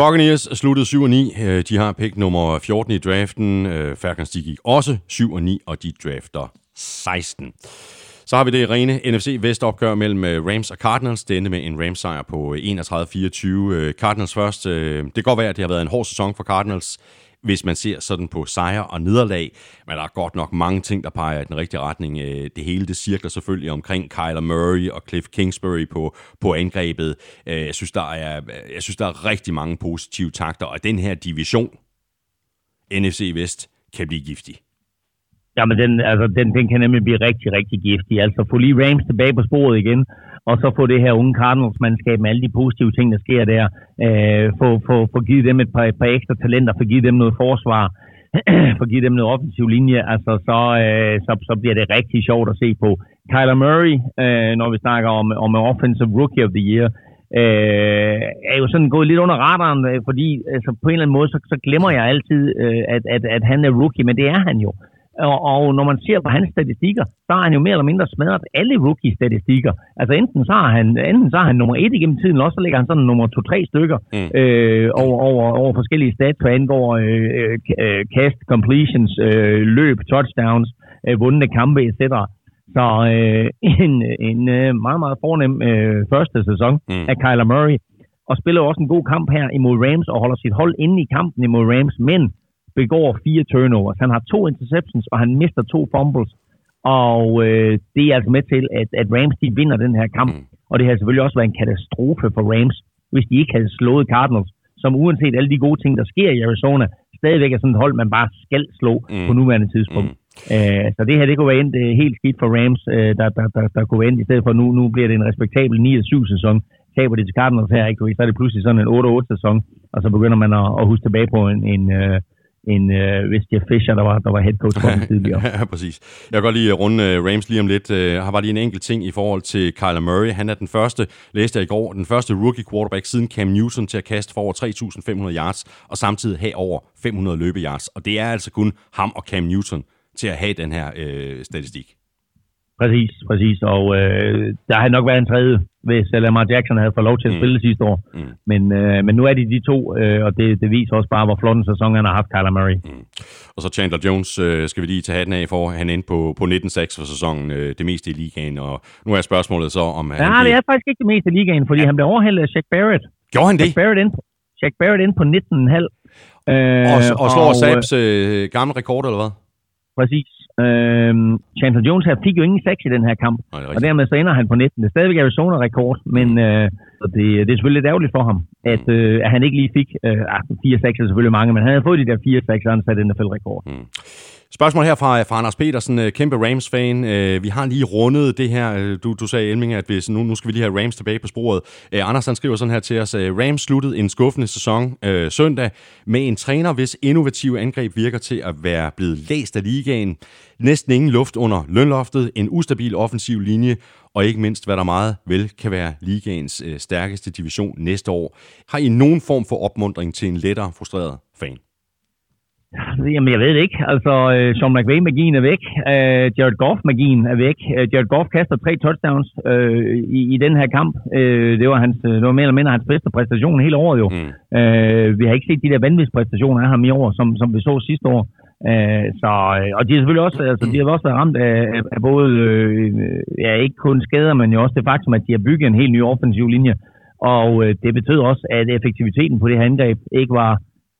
Buccaneers sluttede 7 og 9. Øh, de har pick nummer 14 i draften. Falcons de gik også 7 og 9, og de drafter 16. Så har vi det rene NFC Vest opgør mellem øh, Rams og Cardinals. Det endte med en Rams sejr på øh, 31-24. Øh, Cardinals først. Det kan godt være, at det har været en hård sæson for Cardinals, hvis man ser sådan på sejre og nederlag. Men der er godt nok mange ting, der peger i den rigtige retning. Det hele det cirkler selvfølgelig omkring Kyler Murray og Cliff Kingsbury på, på angrebet. Jeg synes, der er, jeg synes, der er rigtig mange positive takter, og den her division, NFC Vest, kan blive giftig.
Jamen, den, altså, den, den kan nemlig blive rigtig, rigtig giftig. Altså, få lige Rams tilbage på sporet igen, og så få det her unge Cardinals-mandskab med alle de positive ting, der sker der. Øh, få, få, få givet dem et par, et par ekstra talenter, få givet dem noget forsvar, få givet dem noget offensiv linje, altså, så, øh, så, så bliver det rigtig sjovt at se på. Kyler Murray, øh, når vi snakker om, om Offensive Rookie of the Year, øh, er jo sådan gået lidt under radaren, øh, fordi altså, på en eller anden måde, så, så glemmer jeg altid, øh, at, at, at han er rookie, men det er han jo. Og, og når man ser på hans statistikker, så har han jo mere eller mindre smadret alle rookie-statistikker. Altså enten så har han, enten så har han nummer et igennem tiden, også så ligger han sådan nummer to-tre stykker
Mm.
øh, over, over, over forskellige stats, hvad angår øh, øh, cast, completions, øh, løb, touchdowns, øh, vundne kampe, etc. Så øh, en, en øh, meget, meget fornem øh, første sæson
mm.
af Kyler Murray, og spiller også en god kamp her imod Rams, og holder sit hold inde i kampen imod Rams, men begår fire turnovers. Han har to interceptions, og han mister to fumbles. Og øh, det er altså med til, at, at Rams de vinder den her kamp. Mm. Og det har selvfølgelig også været en katastrofe for Rams, hvis de ikke havde slået Cardinals, som uanset alle de gode ting, der sker i Arizona, stadigvæk er sådan et hold, man bare skal slå mm. på nuværende tidspunkt. Mm. Øh, så det her, det kunne være endt øh, helt skidt for Rams, øh, der, der, der, der kunne være endt, i stedet for nu, nu bliver det en respektabel 9-7 sæson. Taber det til Cardinals her, ikke? så er det pludselig sådan en 8-8 sæson, og så begynder man at, at huske tilbage på en, en, øh, en øh, hvis Jeff Fisher, der var, der var head coach for dem tidligere.
ja, præcis. Jeg kan godt lige runde uh, Rams lige om lidt. Uh, har bare lige en enkelt ting i forhold til Kyler Murray. Han er den første, læste jeg i går, den første rookie quarterback siden Cam Newton til at kaste for over 3.500 yards, og samtidig have over 500 løbeyards. Og det er altså kun ham og Cam Newton til at have den her uh, statistik.
Præcis, præcis. Og øh, der har nok været en tredje, hvis Lamar Jackson havde fået lov til at spille mm. sidste år. Mm. Men, øh, men nu er de de to, øh, og det, det viser også bare, hvor flot en sæson han har haft, Kyler Murray. Mm.
Og så Chandler Jones øh, skal vi lige tage hatten af for. Han endte på, på 19-6 for sæsonen, øh, det meste i ligaen. Og nu er spørgsmålet så, om
ja, han... det er faktisk ikke det meste i ligaen, fordi ja. han blev overhældet af Shaq Barrett.
Gjorde han det?
Shaq Barrett ind, Shaq Barrett ind på 19,5.
Øh, og, og slår og, Sabs øh, gamle rekord, eller hvad?
Præcis. Øhm, Chandler Jones her fik jo ingen sex i den her kamp,
Nej,
og dermed så ender han på 19. Det er stadigvæk Arizona-rekord, men øh, det, det er selvfølgelig lidt ærgerligt for ham, at, øh, at han ikke lige fik øh, 4 6 er selvfølgelig mange, men han havde fået de der 4 6 og han satte NFL-rekord.
Mm. Spørgsmål her fra, fra Anders Petersen, øh, kæmpe Rams-fan. Øh, vi har lige rundet det her. Øh, du, du sagde, Elming, at hvis, nu, nu skal vi lige have Rams tilbage på sporet. Anders han skriver sådan her til os. Rams sluttede en skuffende sæson øh, søndag med en træner, hvis innovative angreb virker til at være blevet læst af ligaen. Næsten ingen luft under lønloftet, en ustabil offensiv linje, og ikke mindst, hvad der meget vel kan være ligaens øh, stærkeste division næste år. Har I nogen form for opmundring til en lettere frustreret fan?
Jamen, jeg ved det ikke. Altså, uh, Sean McVay-magien er væk. Uh, Jared Goff-magien er væk. Uh, Jared Goff kaster tre touchdowns uh, i, i den her kamp. Uh, det, var hans, det var mere eller mindre hans bedste præstation hele året jo. Mm. Uh, vi har ikke set de der vanvidspræstationer af ham i år, som, som vi så sidste år. Uh, så, og de har selvfølgelig også, altså, de har også været ramt af, af, af både, uh, ja, ikke kun skader, men jo også det faktum, at de har bygget en helt ny offensiv linje. Og uh, det betød også, at effektiviteten på det her angreb ikke var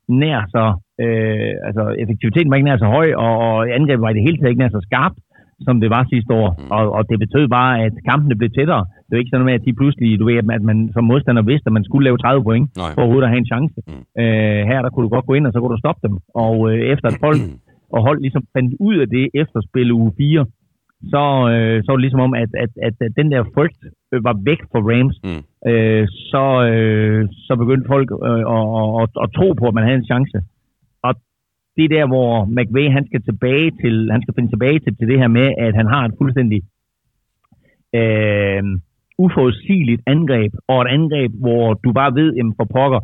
nær så, øh, altså effektiviteten var ikke nær så høj, og, og angrebet var i det hele taget ikke nær så skarpt, som det var sidste år. Mm. Og, og det betød bare, at kampene blev tættere. Det var ikke sådan med, at de pludselig, du ved, at man som modstander vidste, at man skulle lave 30 point
Nej.
for overhovedet at have en chance. Mm. Øh, her der kunne du godt gå ind, og så kunne du stoppe dem. Og øh, efter at folk og hold ligesom fandt ud af det efter spil uge 4, så, øh, så var det ligesom om, at, at, at, at den der frygt øh, var væk fra Rams. Mm. Øh, så, øh, så begyndte folk øh, at, at, at, at tro på, at man havde en chance. Og det er der, hvor McVay han skal tilbage til, han skal finde tilbage til, til det her med, at han har et fuldstændig øh, uforudsigeligt angreb, og et angreb, hvor du bare ved, jamen for pokker,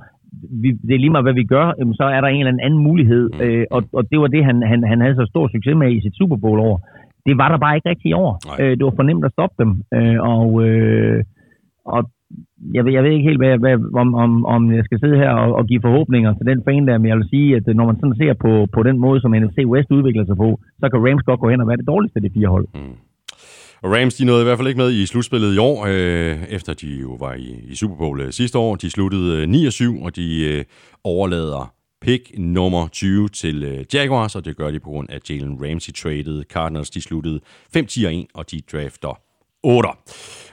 vi, det er lige meget, hvad vi gør, jamen, så er der en eller anden mulighed. Mm. Øh, og, og det var det, han, han, han havde så stor succes med i sit Super Bowl år det var der bare ikke rigtig i år. Øh, det var for nemt at stoppe dem. Øh, og, øh, og jeg, ved, jeg ved ikke helt, hvad, hvad, om, om, om jeg skal sidde her og, og give forhåbninger til den fan der, men jeg vil sige, at når man sådan ser på, på den måde, som NFC West udvikler sig på, så kan Rams godt gå hen og være det dårligste af de fire hold. Mm.
Og Rams, de nåede i hvert fald ikke med i slutspillet i år, øh, efter de jo var i, i Super Bowl øh, sidste år. De sluttede øh, 9-7, og de øh, overlader pick nummer 20 til øh, Jaguars, og det gør de på grund af Jalen Ramsey traded. Cardinals de sluttede 5-10-1, og de drafter 8.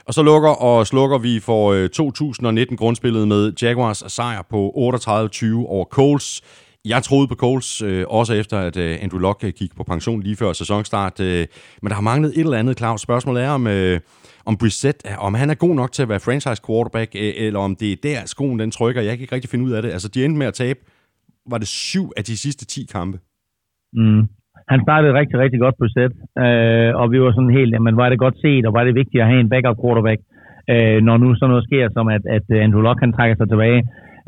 Og så lukker og slukker vi for øh, 2019 grundspillet med Jaguars sejr på 38-20 over Colts. Jeg troede på Coles, øh, også efter at øh, Andrew Locke øh, gik på pension lige før sæsonstart. Øh, men der har manglet et eller andet, Claus. Spørgsmålet er, om, øh, om Brissett, om han er god nok til at være franchise quarterback, øh, eller om det er der, skoen den trykker. Jeg kan ikke rigtig finde ud af det. Altså, de endte med at tabe var det syv af de sidste 10 kampe.
Mm. Han startede rigtig, rigtig godt på set, øh, og vi var sådan helt, jamen var det godt set, og var det vigtigt at have en backup quarterback, øh, når nu sådan noget sker, som at, at Andrew Luck kan trækker sig tilbage.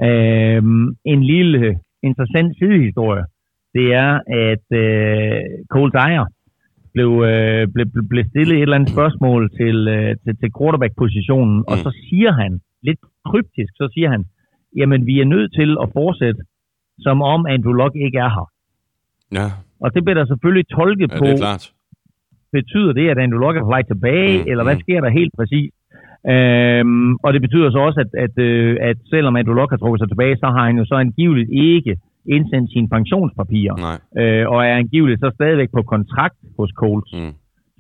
Øh, en lille interessant sidehistorie, det er, at øh, Cole Dyer blev, øh, blev, blev stillet et eller andet spørgsmål til, øh, til, til quarterback-positionen, mm. og så siger han, lidt kryptisk, så siger han, jamen vi er nødt til at fortsætte som om Andrew Luck ikke er her.
Ja.
Og det bliver der selvfølgelig tolket
ja,
på.
det er klart.
Betyder det, at Andrew Luck er på vej tilbage,
Mm,
mm, eller hvad
mm.
sker der helt præcis? Øhm, og det betyder så også, at, at, øh, at selvom Andrew Luck har trukket sig tilbage, så har han jo så angiveligt ikke indsendt sine pensionspapirer,
Nej.
øh, og er angiveligt så stadigvæk på kontrakt hos Colts.
Mm.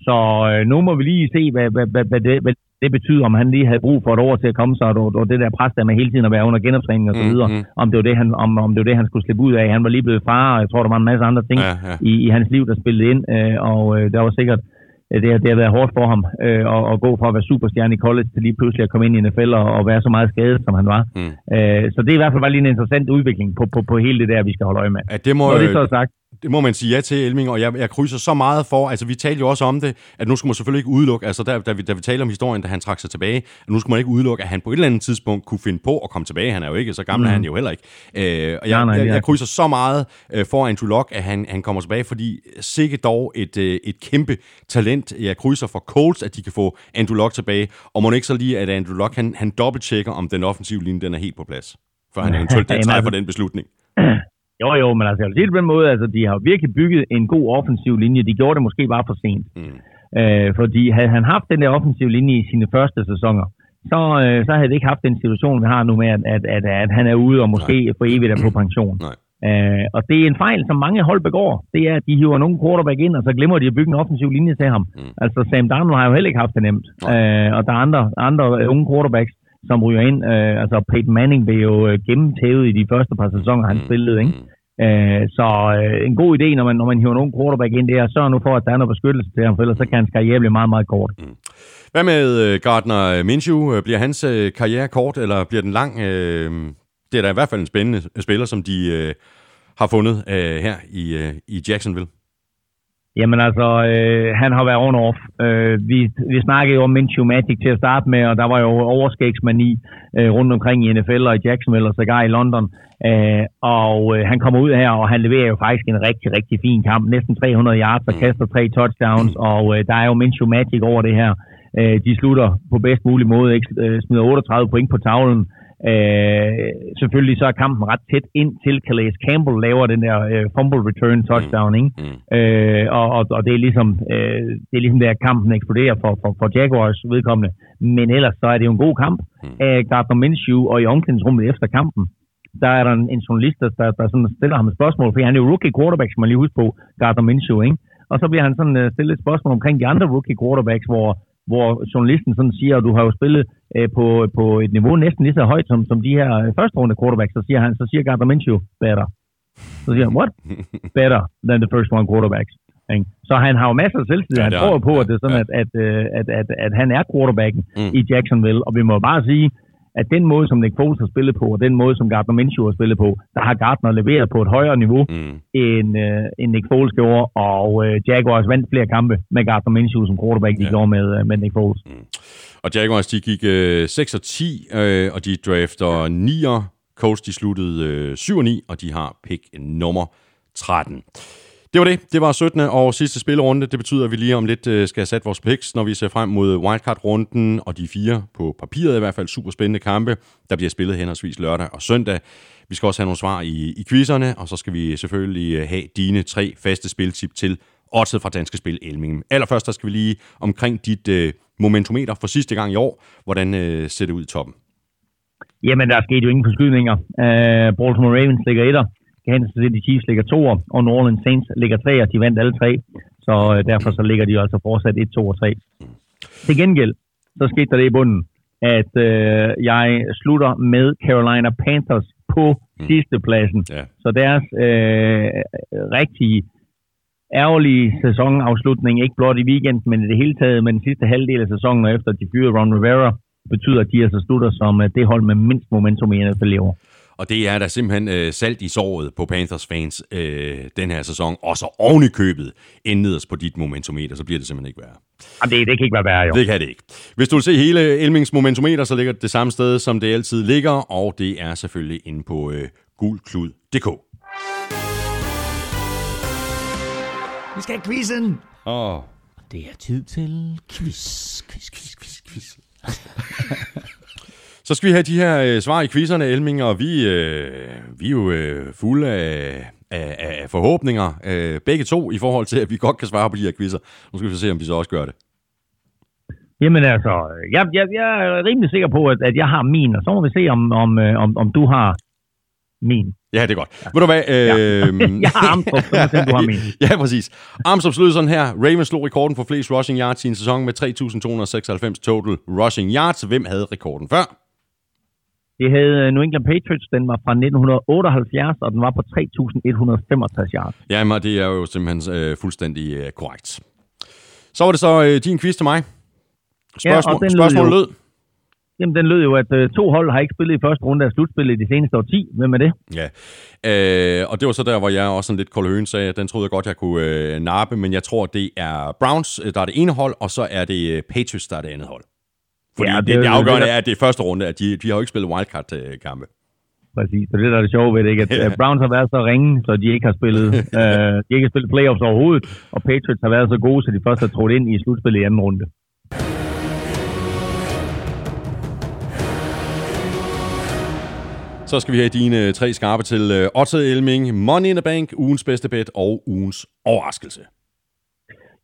Så øh, nu må vi lige se, hvad, hvad, hvad, hvad, det, hvad det betyder, om han lige havde brug for et år til at komme sig, og, og det der pres der med hele tiden at være under genoptræning og så videre,
Mhm.
om det var det, han, om, om det var det, han skulle slippe ud af. Han var lige blevet far, og jeg tror, der var en masse andre ting
Ja, ja.
i, i hans liv, der spillede ind, øh, og øh, der var sikkert, det, har- det har været hårdt for ham øh, at, at gå fra at være superstjerne i college til lige pludselig at komme ind i NFL og, og være så meget skadet, som han var.
Mm.
Øh, så det er i hvert fald bare lige en interessant udvikling på, på, på hele det der, vi skal holde øje med.
Ja, det må,
Når det så er sagt,
det må man sige ja til, Elming, og jeg, jeg krydser så meget for, altså vi talte jo også om det, at nu skulle man selvfølgelig ikke udelukke, altså da, da, vi, da vi talte om historien, da han trak sig tilbage, at nu skulle man ikke udelukke, at han på et eller andet tidspunkt kunne finde på at komme tilbage. Han er jo ikke, så gammel mm. er han jo heller ikke. Øh, og jeg,
Nej, nej,
jeg, jeg krydser så meget øh, for Andrew Luck, at han, han kommer tilbage, fordi sikke dog et, øh, et kæmpe talent. Jeg krydser for Colts, at de kan få Andrew Luck tilbage, og må ikke så lige, at Andrew Luck, han, han dobbelttjekker, om den offensive linje, den er helt på plads, før han eventuelt træffer
altså-
den beslutning.
Jo, jo, men altså, jeg vil sige det på den måde, altså, de har virkelig bygget en god offensiv linje. De gjorde det måske bare for sent.
Mm.
Øh, fordi havde han haft den der offensiv linje i sine første sæsoner, så, øh, så havde vi ikke haft den situation, vi har nu med, at, at, at, at han er ude og måske Nej. for evigt er på pension.
Nej.
Øh, og det er en fejl, som mange hold begår. Det er, at de hiver nogle quarterback ind, og så glemmer de at bygge en offensiv linje til ham. Mm. Altså, Sam Darnold har jo heller ikke haft det nemt. Øh, og der er andre, andre unge quarterbacks, som ryger ind. Øh, altså, Peyton Manning blev jo øh, gennemtævet i de første par sæsoner, han spillede, ikke? Øh, så øh, en god idé, når man, når man hiver nogen quarterback ind, det er at sørge nu for, at der er noget beskyttelse til ham, for ellers så kan hans karriere blive meget, meget kort.
Hvad med øh, Gardner Minshew? Øh, Bliver hans karriere kort, eller bliver den lang? Øh, det er da i hvert fald en spændende spiller, som de øh, har fundet øh, her i, øh, i Jacksonville.
Jamen altså, øh, han har været on-off. Øh, vi, vi snakkede jo om Minshew Magic til at starte med, og der var jo overskægsmani øh, rundt omkring i NFL og i Jacksonville og sågar i London. Øh, og øh, han kommer ud her, og han leverer jo faktisk en rigtig, rigtig fin kamp. Næsten 300 yards og kaster tre touchdowns, og øh, der er jo Minshew Magic over det her. Øh, de slutter på bedst mulig måde, ikke? Øh, smider 38 point på tavlen. Øh, selvfølgelig så er kampen ret tæt ind til Calais Campbell laver den der øh, fumble return touchdown, ikke?
Mm.
Øh, og, og, og det er ligesom øh, det er ligesom der kampen eksploderer for, for, for Jaguars vedkommende. Men ellers så er det jo en god kamp af Gardner Minshew, og i omklædningsrummet efter kampen, der er der en, en journalist, der, der, der sådan stiller ham et spørgsmål, fordi han er jo rookie quarterback, skal man lige huske på, Gardner Minshew, ikke? Og så bliver han sådan uh, stillet et spørgsmål omkring de andre rookie quarterbacks, hvor, hvor journalisten sådan siger, at du har jo spillet øh, på, på et niveau næsten lige så højt som, som de her øh, første runde quarterbacks, så siger han, så siger Gardner Minshew, better. Så siger han, what? Better than the first one quarterbacks. Ikke? Så han har jo masser af.
Ja,
Ja, han tror på, at det er sådan,
Ja.
at, at, øh, at, at, at, han er quarterbacken
Mm.
i Jacksonville. Og vi må bare sige, at den måde, som Nick Foles har spillet på, og den måde, som Gardner Minshew har spillet på, der har Gardner leveret på et højere niveau,
Mm.
end, øh, end Nick Foles gjorde. Og øh, Jaguars vandt flere kampe med Gardner Minshew som quarterback, de
Ja.
gjorde med, øh, med Nick Foles.
Og Jaguars, de gik øh, 6 og 10, øh, og de drafter 9'er. Colts, de sluttede øh, 7 og 9, og de har pick nummer 13. Det var det. Det var 17. og sidste spillerunde. Det betyder, at vi lige om lidt øh, skal have sat vores picks, når vi ser frem mod wildcard-runden, og de fire på papiret i hvert fald super spændende kampe, der bliver spillet henholdsvis lørdag og søndag. Vi skal også have nogle svar i, i quizzerne, og så skal vi selvfølgelig øh, have dine tre faste spiltip til oddset fra Danske Spil Elming. Allerførst der skal vi lige omkring dit øh, momentometer for sidste gang i år. Hvordan øh, ser det ud i toppen?
Jamen, der er sket jo ingen forskydninger. Øh, Baltimore Ravens ligger etter, Kansas City Chiefs ligger toer, og New Orleans Saints ligger treer. De vandt alle tre, så uh, derfor så ligger de altså fortsat 1, 2 og 3. Til gengæld, så skete der det i bunden, at uh, jeg slutter med Carolina Panthers på sidste pladsen.
Ja.
Så deres øh, rigtige ærgerlige sæsonafslutning, ikke blot i weekenden, men i det hele taget med den sidste halvdel af sæsonen, og efter de fyrede Ron Rivera, betyder, at de altså slutter som øh, det hold med mindst momentum i NFL i år.
Og det er da simpelthen øh, salt i såret på Panthers fans øh, den her sæson, og så oven i købet endnederst på dit momentometer, så bliver det simpelthen ikke værre.
Jamen, det, det kan ikke være værre, jo.
Det kan det ikke. Hvis du vil se hele Elmings momentometer, så ligger det det samme sted, som det altid ligger, og det er selvfølgelig inde på øh, gulklud.dk.
Vi skal have quizzen.
Åh,
Det er tid til quiz, quiz, quiz, quiz, quiz.
Så skal vi have de her øh, svar i quizzerne, Elming, og vi, øh, vi er jo øh, fulde af, af, af forhåbninger, øh, begge to, i forhold til, at vi godt kan svare på de her quizzer. Nu skal vi se, om vi så også gør det.
Jamen altså, jeg, jeg, jeg er rimelig sikker på, at, at jeg har min, og så må vi se, om, om, øh, om, om du har min.
Ja, det er godt. Ja. Ved du hvad? Øh,
Jeg har Armstrong, så se, du har min.
ja, præcis. Armstrong lød sådan her. Ravens slog rekorden for flest rushing yards i en sæson med 3.296 total rushing yards. Hvem havde rekorden før?
Det havde øh, New England Patriots, den var fra 1978, og den var på 3.165 yards.
Jamen, det er jo simpelthen øh, fuldstændig øh, korrekt. Så var det så øh, din quiz til mig. Spørgsmål,
den lød
spørgsmålet
jo-
lød.
Jamen, den lød jo, at øh, to hold har ikke spillet i første runde af slutspillet i de seneste årti. Hvem er det?
Ja, øh, og det var så der, hvor jeg også sådan lidt kold høen sagde, at den troede jeg godt, jeg kunne øh, nappe, men jeg tror, det er Browns, øh, der er det ene hold, og så er det øh, Patriots, der er det andet hold. Fordi
Ja, det
det, det, afgørende
lidt-
er, at det er første runde, at de, de har jo ikke spillet wildcard-kampe.
Præcis, så det der er det sjove ved det, ikke? at
Ja.
Browns har været så ringe, så de ikke har spillet, øh, de ikke har spillet playoffs overhovedet, og Patriots har været så gode, så de først har trådt ind i slutspillet i anden runde.
Så skal vi have dine øh, tre skarpe til øh, Otto Elming, Money in the Bank, ugens bedste bet og ugens overraskelse.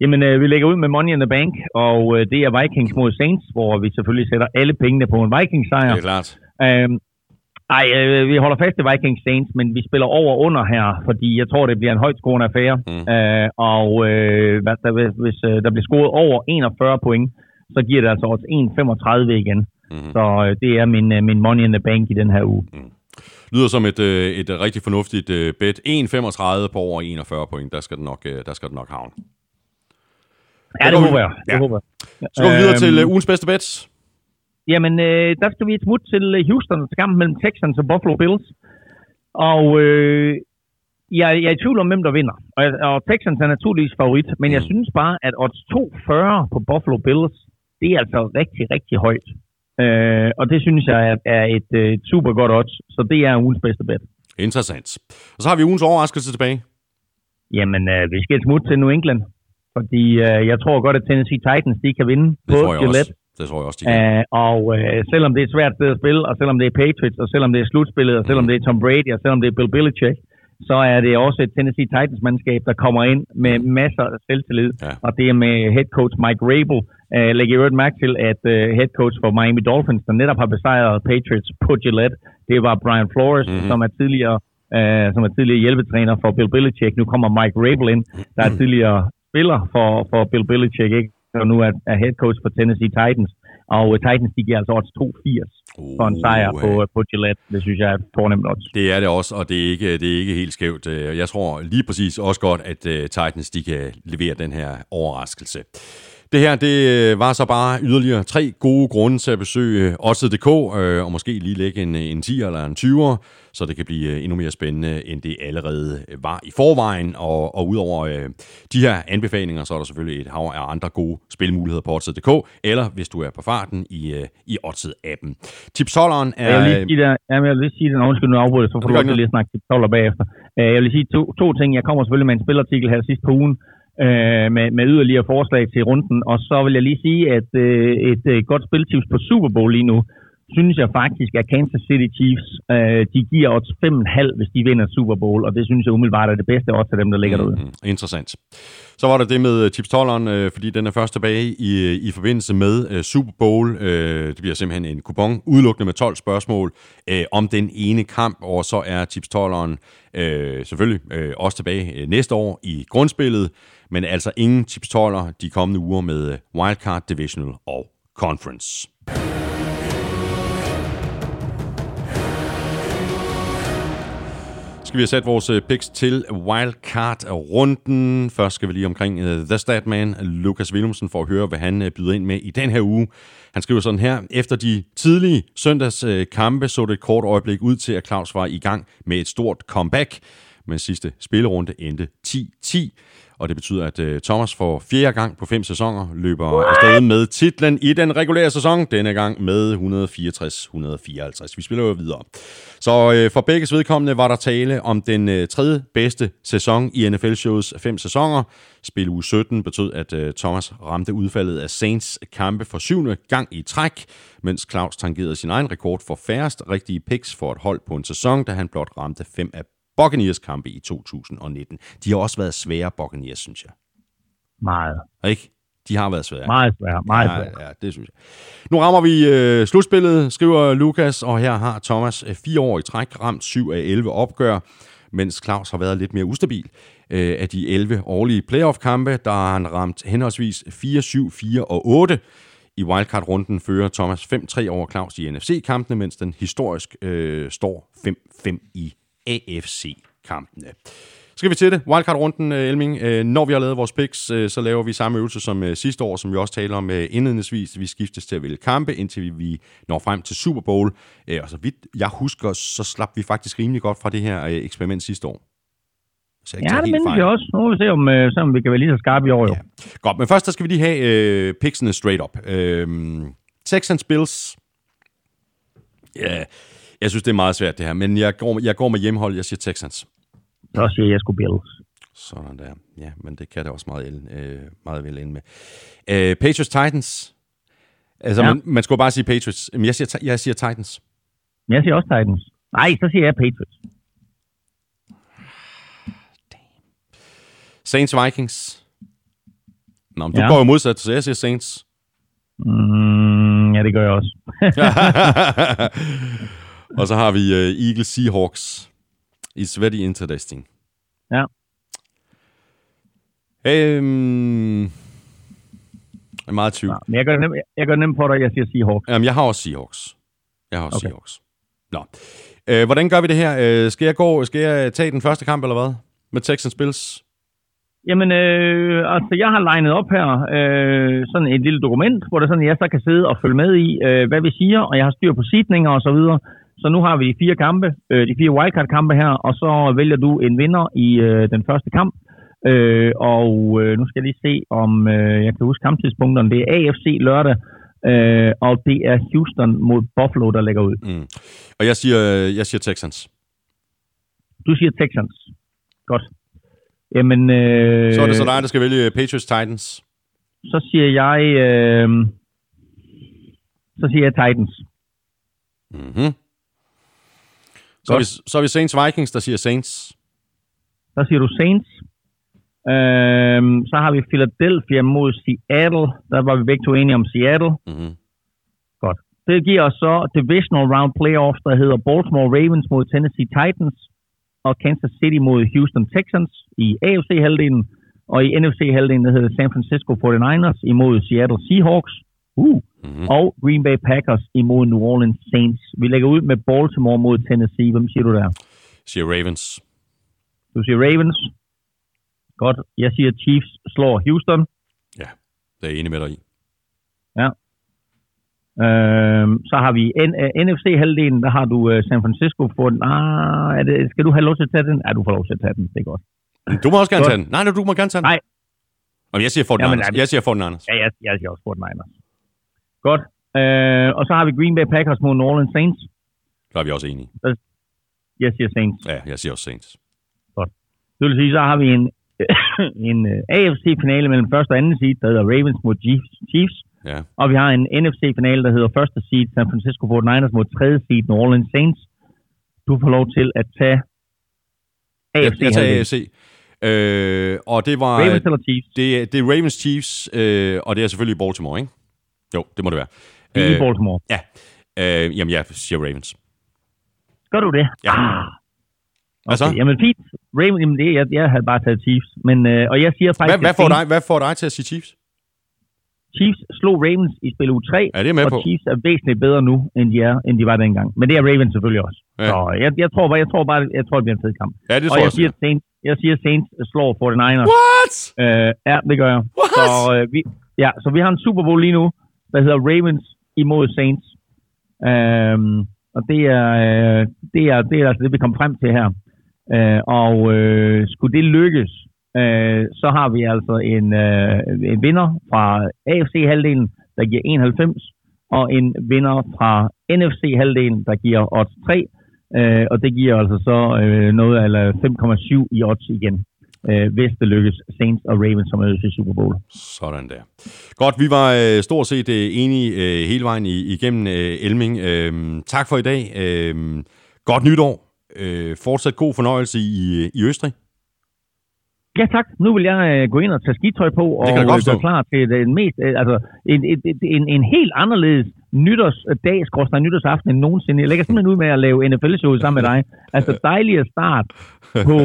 Jamen, øh, vi lægger ud med Money in the Bank, og øh, det er Vikings mod Saints, hvor vi selvfølgelig sætter alle pengene på en Vikings-sejr.
Det er klart.
Øhm, ej, øh, vi holder fast i Vikings Saints, men vi spiller over under her, fordi jeg tror, det bliver en højt scorende affære.
Mm.
Øh, og øh, hvad der, hvis, hvis øh, der bliver scoret over 41 point, så giver det altså også 1,35 igen.
Mhm.
Så øh, det er min, øh, min Money in the Bank i den her uge.
Lyder som et, øh, et rigtig fornuftigt øh, bet. 1,35 på over 41 point, der skal den nok, øh, der skal den nok havne.
Ja, det håber jeg. Det
ja.
håber jeg.
Så går vi videre til
Øhm,
øh, ugens bedste bets.
Jamen, øh, der skal vi et smut til øh, Houston, til kampen mellem Texans og Buffalo Bills. Og øh, jeg, jeg er i tvivl om, hvem der vinder. Og, og Texans er naturligvis favorit, men jeg synes bare, at odds 2,40 på Buffalo Bills, det er altså rigtig, rigtig højt. Øh, og det synes jeg er, er et, øh, super godt odds, så det er ugens bedste bet.
Interessant. Og så har vi ugens overraskelse tilbage.
Jamen, øh, vi skal et smut til New England, fordi øh, jeg tror godt, at Tennessee Titans de kan vinde
Det
på Gillette.
også. Det tror jeg også, de kan.
Uh, og uh, selvom det er et svært sted at spille, og selvom det er Patriots, og selvom det er slutspillet, og selvom det er Tom Brady, og selvom det er Bill Belichick, så er det også et Tennessee Titans-mandskab, der kommer ind med masser af selvtillid.
Ja.
Og det er med head coach Mike Rabel. Uh, læg i øvrigt mærke til, at uh, head coach for Miami Dolphins, der netop har besejret Patriots på Gillette, det var Brian Flores,
Mhm.
mm-hmm. som er tidligere uh, som er tidligere hjælpetræner for Bill Belichick. Nu kommer Mike Rabel ind, der er tidligere spiller for, for Bill Belichick, ikke? og nu er, er head coach for Tennessee Titans. Og uh, Titans, de giver altså odds 2,80 for en sejr
Uh,
på, på Gillette. Det synes jeg er fornemt odds.
Det er det også, og det er ikke, det er ikke helt skævt. Øh, Jeg tror lige præcis også godt, at uh, Titans de kan levere den her overraskelse. Det her, det øh, var så bare yderligere tre gode grunde til at besøge Odds.dk, øh, og måske lige lægge en, en 10 eller en 20'er, så det kan blive øh, endnu mere spændende, end det allerede øh, var i forvejen. Og, og udover øh, de her anbefalinger, så er der selvfølgelig et hav af andre gode spilmuligheder på Odds.dk, eller hvis du er på farten i, øh, i Odds-appen. Tipsholderen er...
Jeg vil lige sige, der, jamen, jeg vil lige sige, at undskyld, nu afbryder, så får du lige at snakke til dollar bagefter. Jeg vil sige to, to ting. Jeg kommer selvfølgelig med en spilartikel her sidst på ugen, øh, med, med yderligere forslag til runden, og så vil jeg lige sige, at øh, et øh, godt spiltips på Super Bowl lige nu, synes jeg faktisk, at Kansas City Chiefs, øh, de giver odds 5,5, hvis de vinder Super Bowl, og det synes jeg umiddelbart er det bedste odds af dem, der ligger derude.
Mm-hmm. Interessant. Så var der det med øh, tipstolleren, øh, fordi den er først tilbage i, øh, i forbindelse med øh, Super Bowl. Øh, det bliver simpelthen en kupon, udelukkende med 12 spørgsmål øh, om den ene kamp, og så er tipstolleren øh, selvfølgelig øh, også tilbage øh, næste år i grundspillet, men altså ingen tipstoller de kommende uger med øh, Wildcard, Divisional og Conference. skal vi have sat vores øh, picks til wildcard-runden. Først skal vi lige omkring øh, The Statman, Lukas Willumsen, for at høre, hvad han byder ind med i den her uge. Han skriver sådan her, efter de tidlige søndagskampe så det et kort øjeblik ud til, at Claus var i gang med et stort comeback, men sidste spillerunde endte 10-10. Og det betyder, at øh, Thomas for fjerde gang på fem sæsoner løber afsted med titlen i den regulære sæson. Denne gang med 164-154. Vi spiller jo videre. Så øh, for begges vedkommende var der tale om den øh, tredje bedste sæson i NFL-shows fem sæsoner. Spil uge 17 betød, at øh, Thomas ramte udfaldet af Saints kampe for syvende gang i træk, mens Claus tangerede sin egen rekord for færrest rigtige picks for et hold på en sæson, da han blot ramte fem af Buccaneers kampe i 2019. De har også været svære Buccaneers, synes jeg.
Meget.
Ikke? De har været svære.
Meget svært, meget svært.
Ja, ja, det synes jeg. Nu rammer vi øh, slutspillet, skriver Lukas, og her har Thomas øh, fire år i træk ramt 7 af 11 opgør, mens Claus har været lidt mere ustabil. Øh, af de 11 årlige playoff-kampe, der har han ramt henholdsvis 4, 7, 4 og 8. I wildcard-runden fører Thomas 5-3 over Claus i NFC-kampene, mens den historisk øh, står 5-5 i AFC-kampene. Så skal vi til det. Wildcard-runden, øh, Elming. Øh, Når vi har lavet vores picks, øh, så laver vi samme øvelse som sidste år, som vi også taler om indledningsvis. Vi skiftes til at vælge kampe, indtil vi- vi når frem til Super Bowl. Og så vidt jeg husker, så slap vi faktisk rimelig godt fra det her eksperiment sidste år. Så jeg
Ja, det
fejl.
jeg også. Nu må vi se, om, øh, så om vi kan være lige så skarpe i år, jo.
Ja. Godt, men først der skal vi lige have øh, picksene straight up. Øh, Texans Bills. Ja, jeg synes, det er meget svært det her, men jeg går, jeg går med hjemmehold. Jeg siger Texans.
Så siger jeg, skulle Bills.
Sådan der. Ja, men det kan det også meget, øh, meget vel ende med. Øh, Patriots Titans. Altså, ja. Man, man skulle bare sige Patriots. Men jeg siger, jeg siger Titans.
Jeg siger også Titans. Nej, så siger jeg Patriots.
Saints Vikings. Nå, men du
Ja.
går jo modsat, så jeg siger Saints.
Mm, ja, det gør jeg også.
Og så har vi uh, Eagles Seahawks. It's very interesting.
Ja.
Øhm, jeg er meget tvivl.
Nå, men jeg gør, det nemt, jeg gør det nemt på dig, jeg siger Seahawks.
Jamen, jeg har også Seahawks. Jeg har også okay. Seahawks. Nå. Øh, hvordan gør vi det her? Øh, skal, jeg gå, skal jeg tage den første kamp, eller hvad? Med Texans Bills?
Jamen, øh, altså, jeg har legnet op her øh, sådan et lille dokument, hvor det sådan, jeg så kan sidde og følge med i, øh, hvad vi siger, og jeg har styr på seedninger og så videre. Så nu har vi fire kampe, øh, de fire wildcard-kampe her, og så vælger du en vinder i øh, den første kamp. Øh, og øh, nu skal jeg lige se, om øh, jeg kan huske kamptidspunkterne. Det er AFC lørdag, øh, og det er Houston mod Buffalo, der lægger ud.
Mm. Og jeg siger, jeg siger Texans.
Du siger Texans. Godt. Jamen, øh,
Så er det så dig, der skal vælge Patriots Titans.
så siger jeg... Øh, så siger jeg Titans.
Mm-hmm. Så, er vi, så er vi Saints Vikings, der siger Saints.
Så siger du Saints. Øhm, så har vi Philadelphia mod Seattle. Der var vi begge to enige om Seattle.
Mm-hmm.
Godt. Det giver os så divisional round playoffs, der hedder Baltimore Ravens mod Tennessee Titans og Kansas City mod Houston Texans i AFC-halvdelen. Og i NFC-halvdelen, der hedder San Francisco 49ers imod Seattle Seahawks. Uh.
Mm-hmm.
Og Green Bay Packers imod New Orleans Saints. Vi lægger ud med Baltimore mod Tennessee. Hvem siger du der?
Siger Ravens.
Du siger Ravens. Godt. Jeg siger Chiefs slår Houston.
Ja, det er jeg enig med dig i.
Øhm, så har vi N- uh, NFC-halvdelen, der har du uh, San Francisco for den. Ah, er det, skal du have lov til at tage den? Ja, du får lov til at tage den. Det er godt.
Du må også gerne
Godt.
tage den. Nej, nej, du må gerne tage den.
Nej.
Og jeg siger Fort
Jamen,
Niners.
nej.
Jeg siger Fort Niners.
Ja, jeg, jeg siger også 49ers. Godt. Øh, og så har vi Green Bay Packers mod New Orleans Saints.
Der er vi også enige.
Jeg siger Saints.
Ja, jeg siger også Saints.
Det vil sige, så har vi en, en uh, AFC-finale mellem første og anden seed, der hedder Ravens mod Chiefs.
Ja.
Og vi har en NFC-finale, der hedder første seed, San Francisco 49ers mod tredje seed, New Orleans Saints. Du får lov til at tage
Jeg,
AFC.
jeg tager AFC. Øh, og det var...
Ravens eller Chiefs?
Det, det er Ravens Chiefs, øh, og det er selvfølgelig Baltimore, ikke? Jo, det må det være.
I Baltimore.
Ja. Øh, jamen, jeg siger Ravens.
Gør du det?
Ja.
Ah,
Hvad så?
okay. Jamen fint. Ravens, jamen det, jeg, jeg havde bare taget Chiefs. Men, øh, og jeg siger faktisk,
Hvad, hvad, får dig, hvad får dig til at sige Chiefs?
Chiefs slog Ravens i spil u 3,
Ja, det er med
og
på.
Chiefs er væsentligt bedre nu, end de, er, end de var dengang. Men det er Ravens selvfølgelig også.
Ja.
Så jeg, jeg, tror bare, jeg tror bare, jeg tror, det bliver en fed kamp.
Ja, det
og
tror
jeg
jeg
siger. Saints, jeg siger, Saints slår 49ers.
What?
Øh, ja, det gør jeg.
What?
Så, øh, vi, ja, så vi har en Super Bowl lige nu, der hedder Ravens imod Saints. Øhm, og det er, øh, det, er, det er altså det, vi kom frem til her. Øh, og øh, skulle det lykkes, øh, så har vi altså en, øh, en vinder fra AFC-halvdelen, der giver 91, og en vinder fra NFC-halvdelen, der giver odds 3. Øh, og det giver altså så øh, noget af 5,7 i odds igen, øh, hvis det lykkes Saints og Ravens som mødes i Super Bowl.
Sådan der. Godt, vi var øh, stort set øh, enige øh, hele vejen i, igennem øh, Elming. Øh, tak for i dag. Øh, godt nytår. Øh, fortsat god fornøjelse i, i Østrig.
Ja tak, nu vil jeg øh, gå ind og tage skitøj på og
godt
øh, klar til den mest, øh, altså en, en, en, en helt anderledes nytårsdag, skråstrej nytårsaften end nogensinde. Jeg lægger simpelthen ud med at lave NFL-showet sammen med dig. Altså dejlig at start på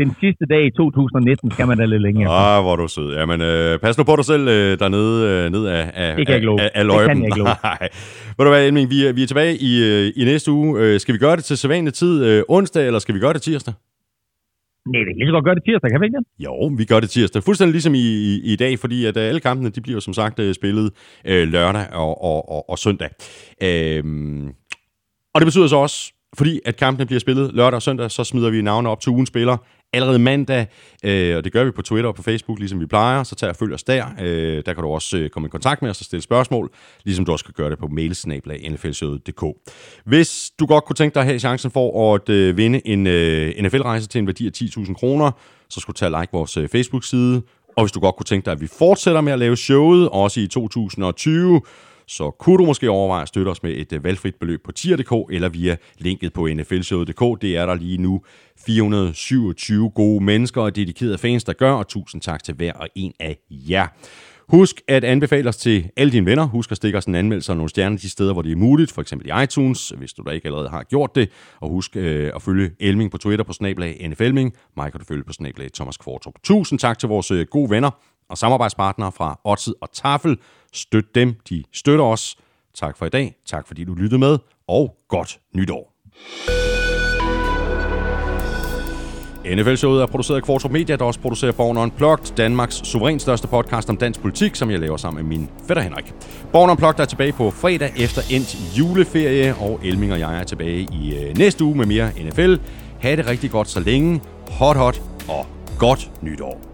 den sidste dag i 2019, skal man da lidt længere.
Ah, hvor er du sød. Jamen, øh, pas nu på dig selv øh, dernede øh, ned af, af,
Det kan love.
af, af
Det kan
løjpen.
jeg ikke.
Nej. Ved du hvad, Elming, vi, vi er tilbage i, øh, i næste uge. Øh, skal vi gøre det til sædvanlig tid øh, onsdag, eller skal vi gøre det tirsdag?
Nej, vi kan lige så godt gøre det tirsdag, kan vi ikke det?
Jo, vi gør det tirsdag. Fuldstændig ligesom i, i, i dag, fordi at øh, alle kampene, de bliver som sagt øh, spillet øh, lørdag og, og, og, og søndag. Øhm, og det betyder så også, fordi at kampene bliver spillet lørdag og søndag, så smider vi navne op til ugen spiller allerede mandag, øh, og det gør vi på Twitter og på Facebook, ligesom vi plejer, så tag og følg os der. Øh, der kan du også øh, komme i kontakt med os og stille spørgsmål, ligesom du også kan gøre det på mailsnablag.nflshowet.dk. Hvis du godt kunne tænke dig at have chancen for at øh, vinde en øh, NFL-rejse til en værdi af 10.000 kroner, så skulle du tage like vores øh, Facebook-side, og hvis du godt kunne tænke dig, at vi fortsætter med at lave showet, også i 2020, så kunne du måske overveje at støtte os med et øh, valgfrit beløb på tier.dk eller via linket på nflshowet.dk. Det er der lige nu 427 gode mennesker og dedikerede fans, der gør, og tusind tak til hver og en af jer. Husk at anbefale os til alle dine venner. Husk at stikke os en anmeldelse og nogle stjerner de steder, hvor det er muligt, for eksempel i iTunes, hvis du da ikke allerede har gjort det. Og husk øh, at følge Elming på Twitter på snablag NFLming. Mig kan du følge på snablag Thomas Kvartrup. Tusind tak til vores øh, gode venner og samarbejdspartnere fra Odset og Tafel. Støt dem, de støtter os. Tak for i dag. Tak fordi du lyttede med, og godt nytår. NFL-showet er produceret af Kvartrup Media, der også producerer Born Unplugged, Danmarks suverænt største podcast om dansk politik, som jeg laver sammen med min fætter Henrik. Born Unplugged er tilbage på fredag efter endt juleferie, og Elming og jeg er tilbage i øh, næste uge med mere NFL. Ha' det rigtig godt så længe. Hot, hot og godt nytår.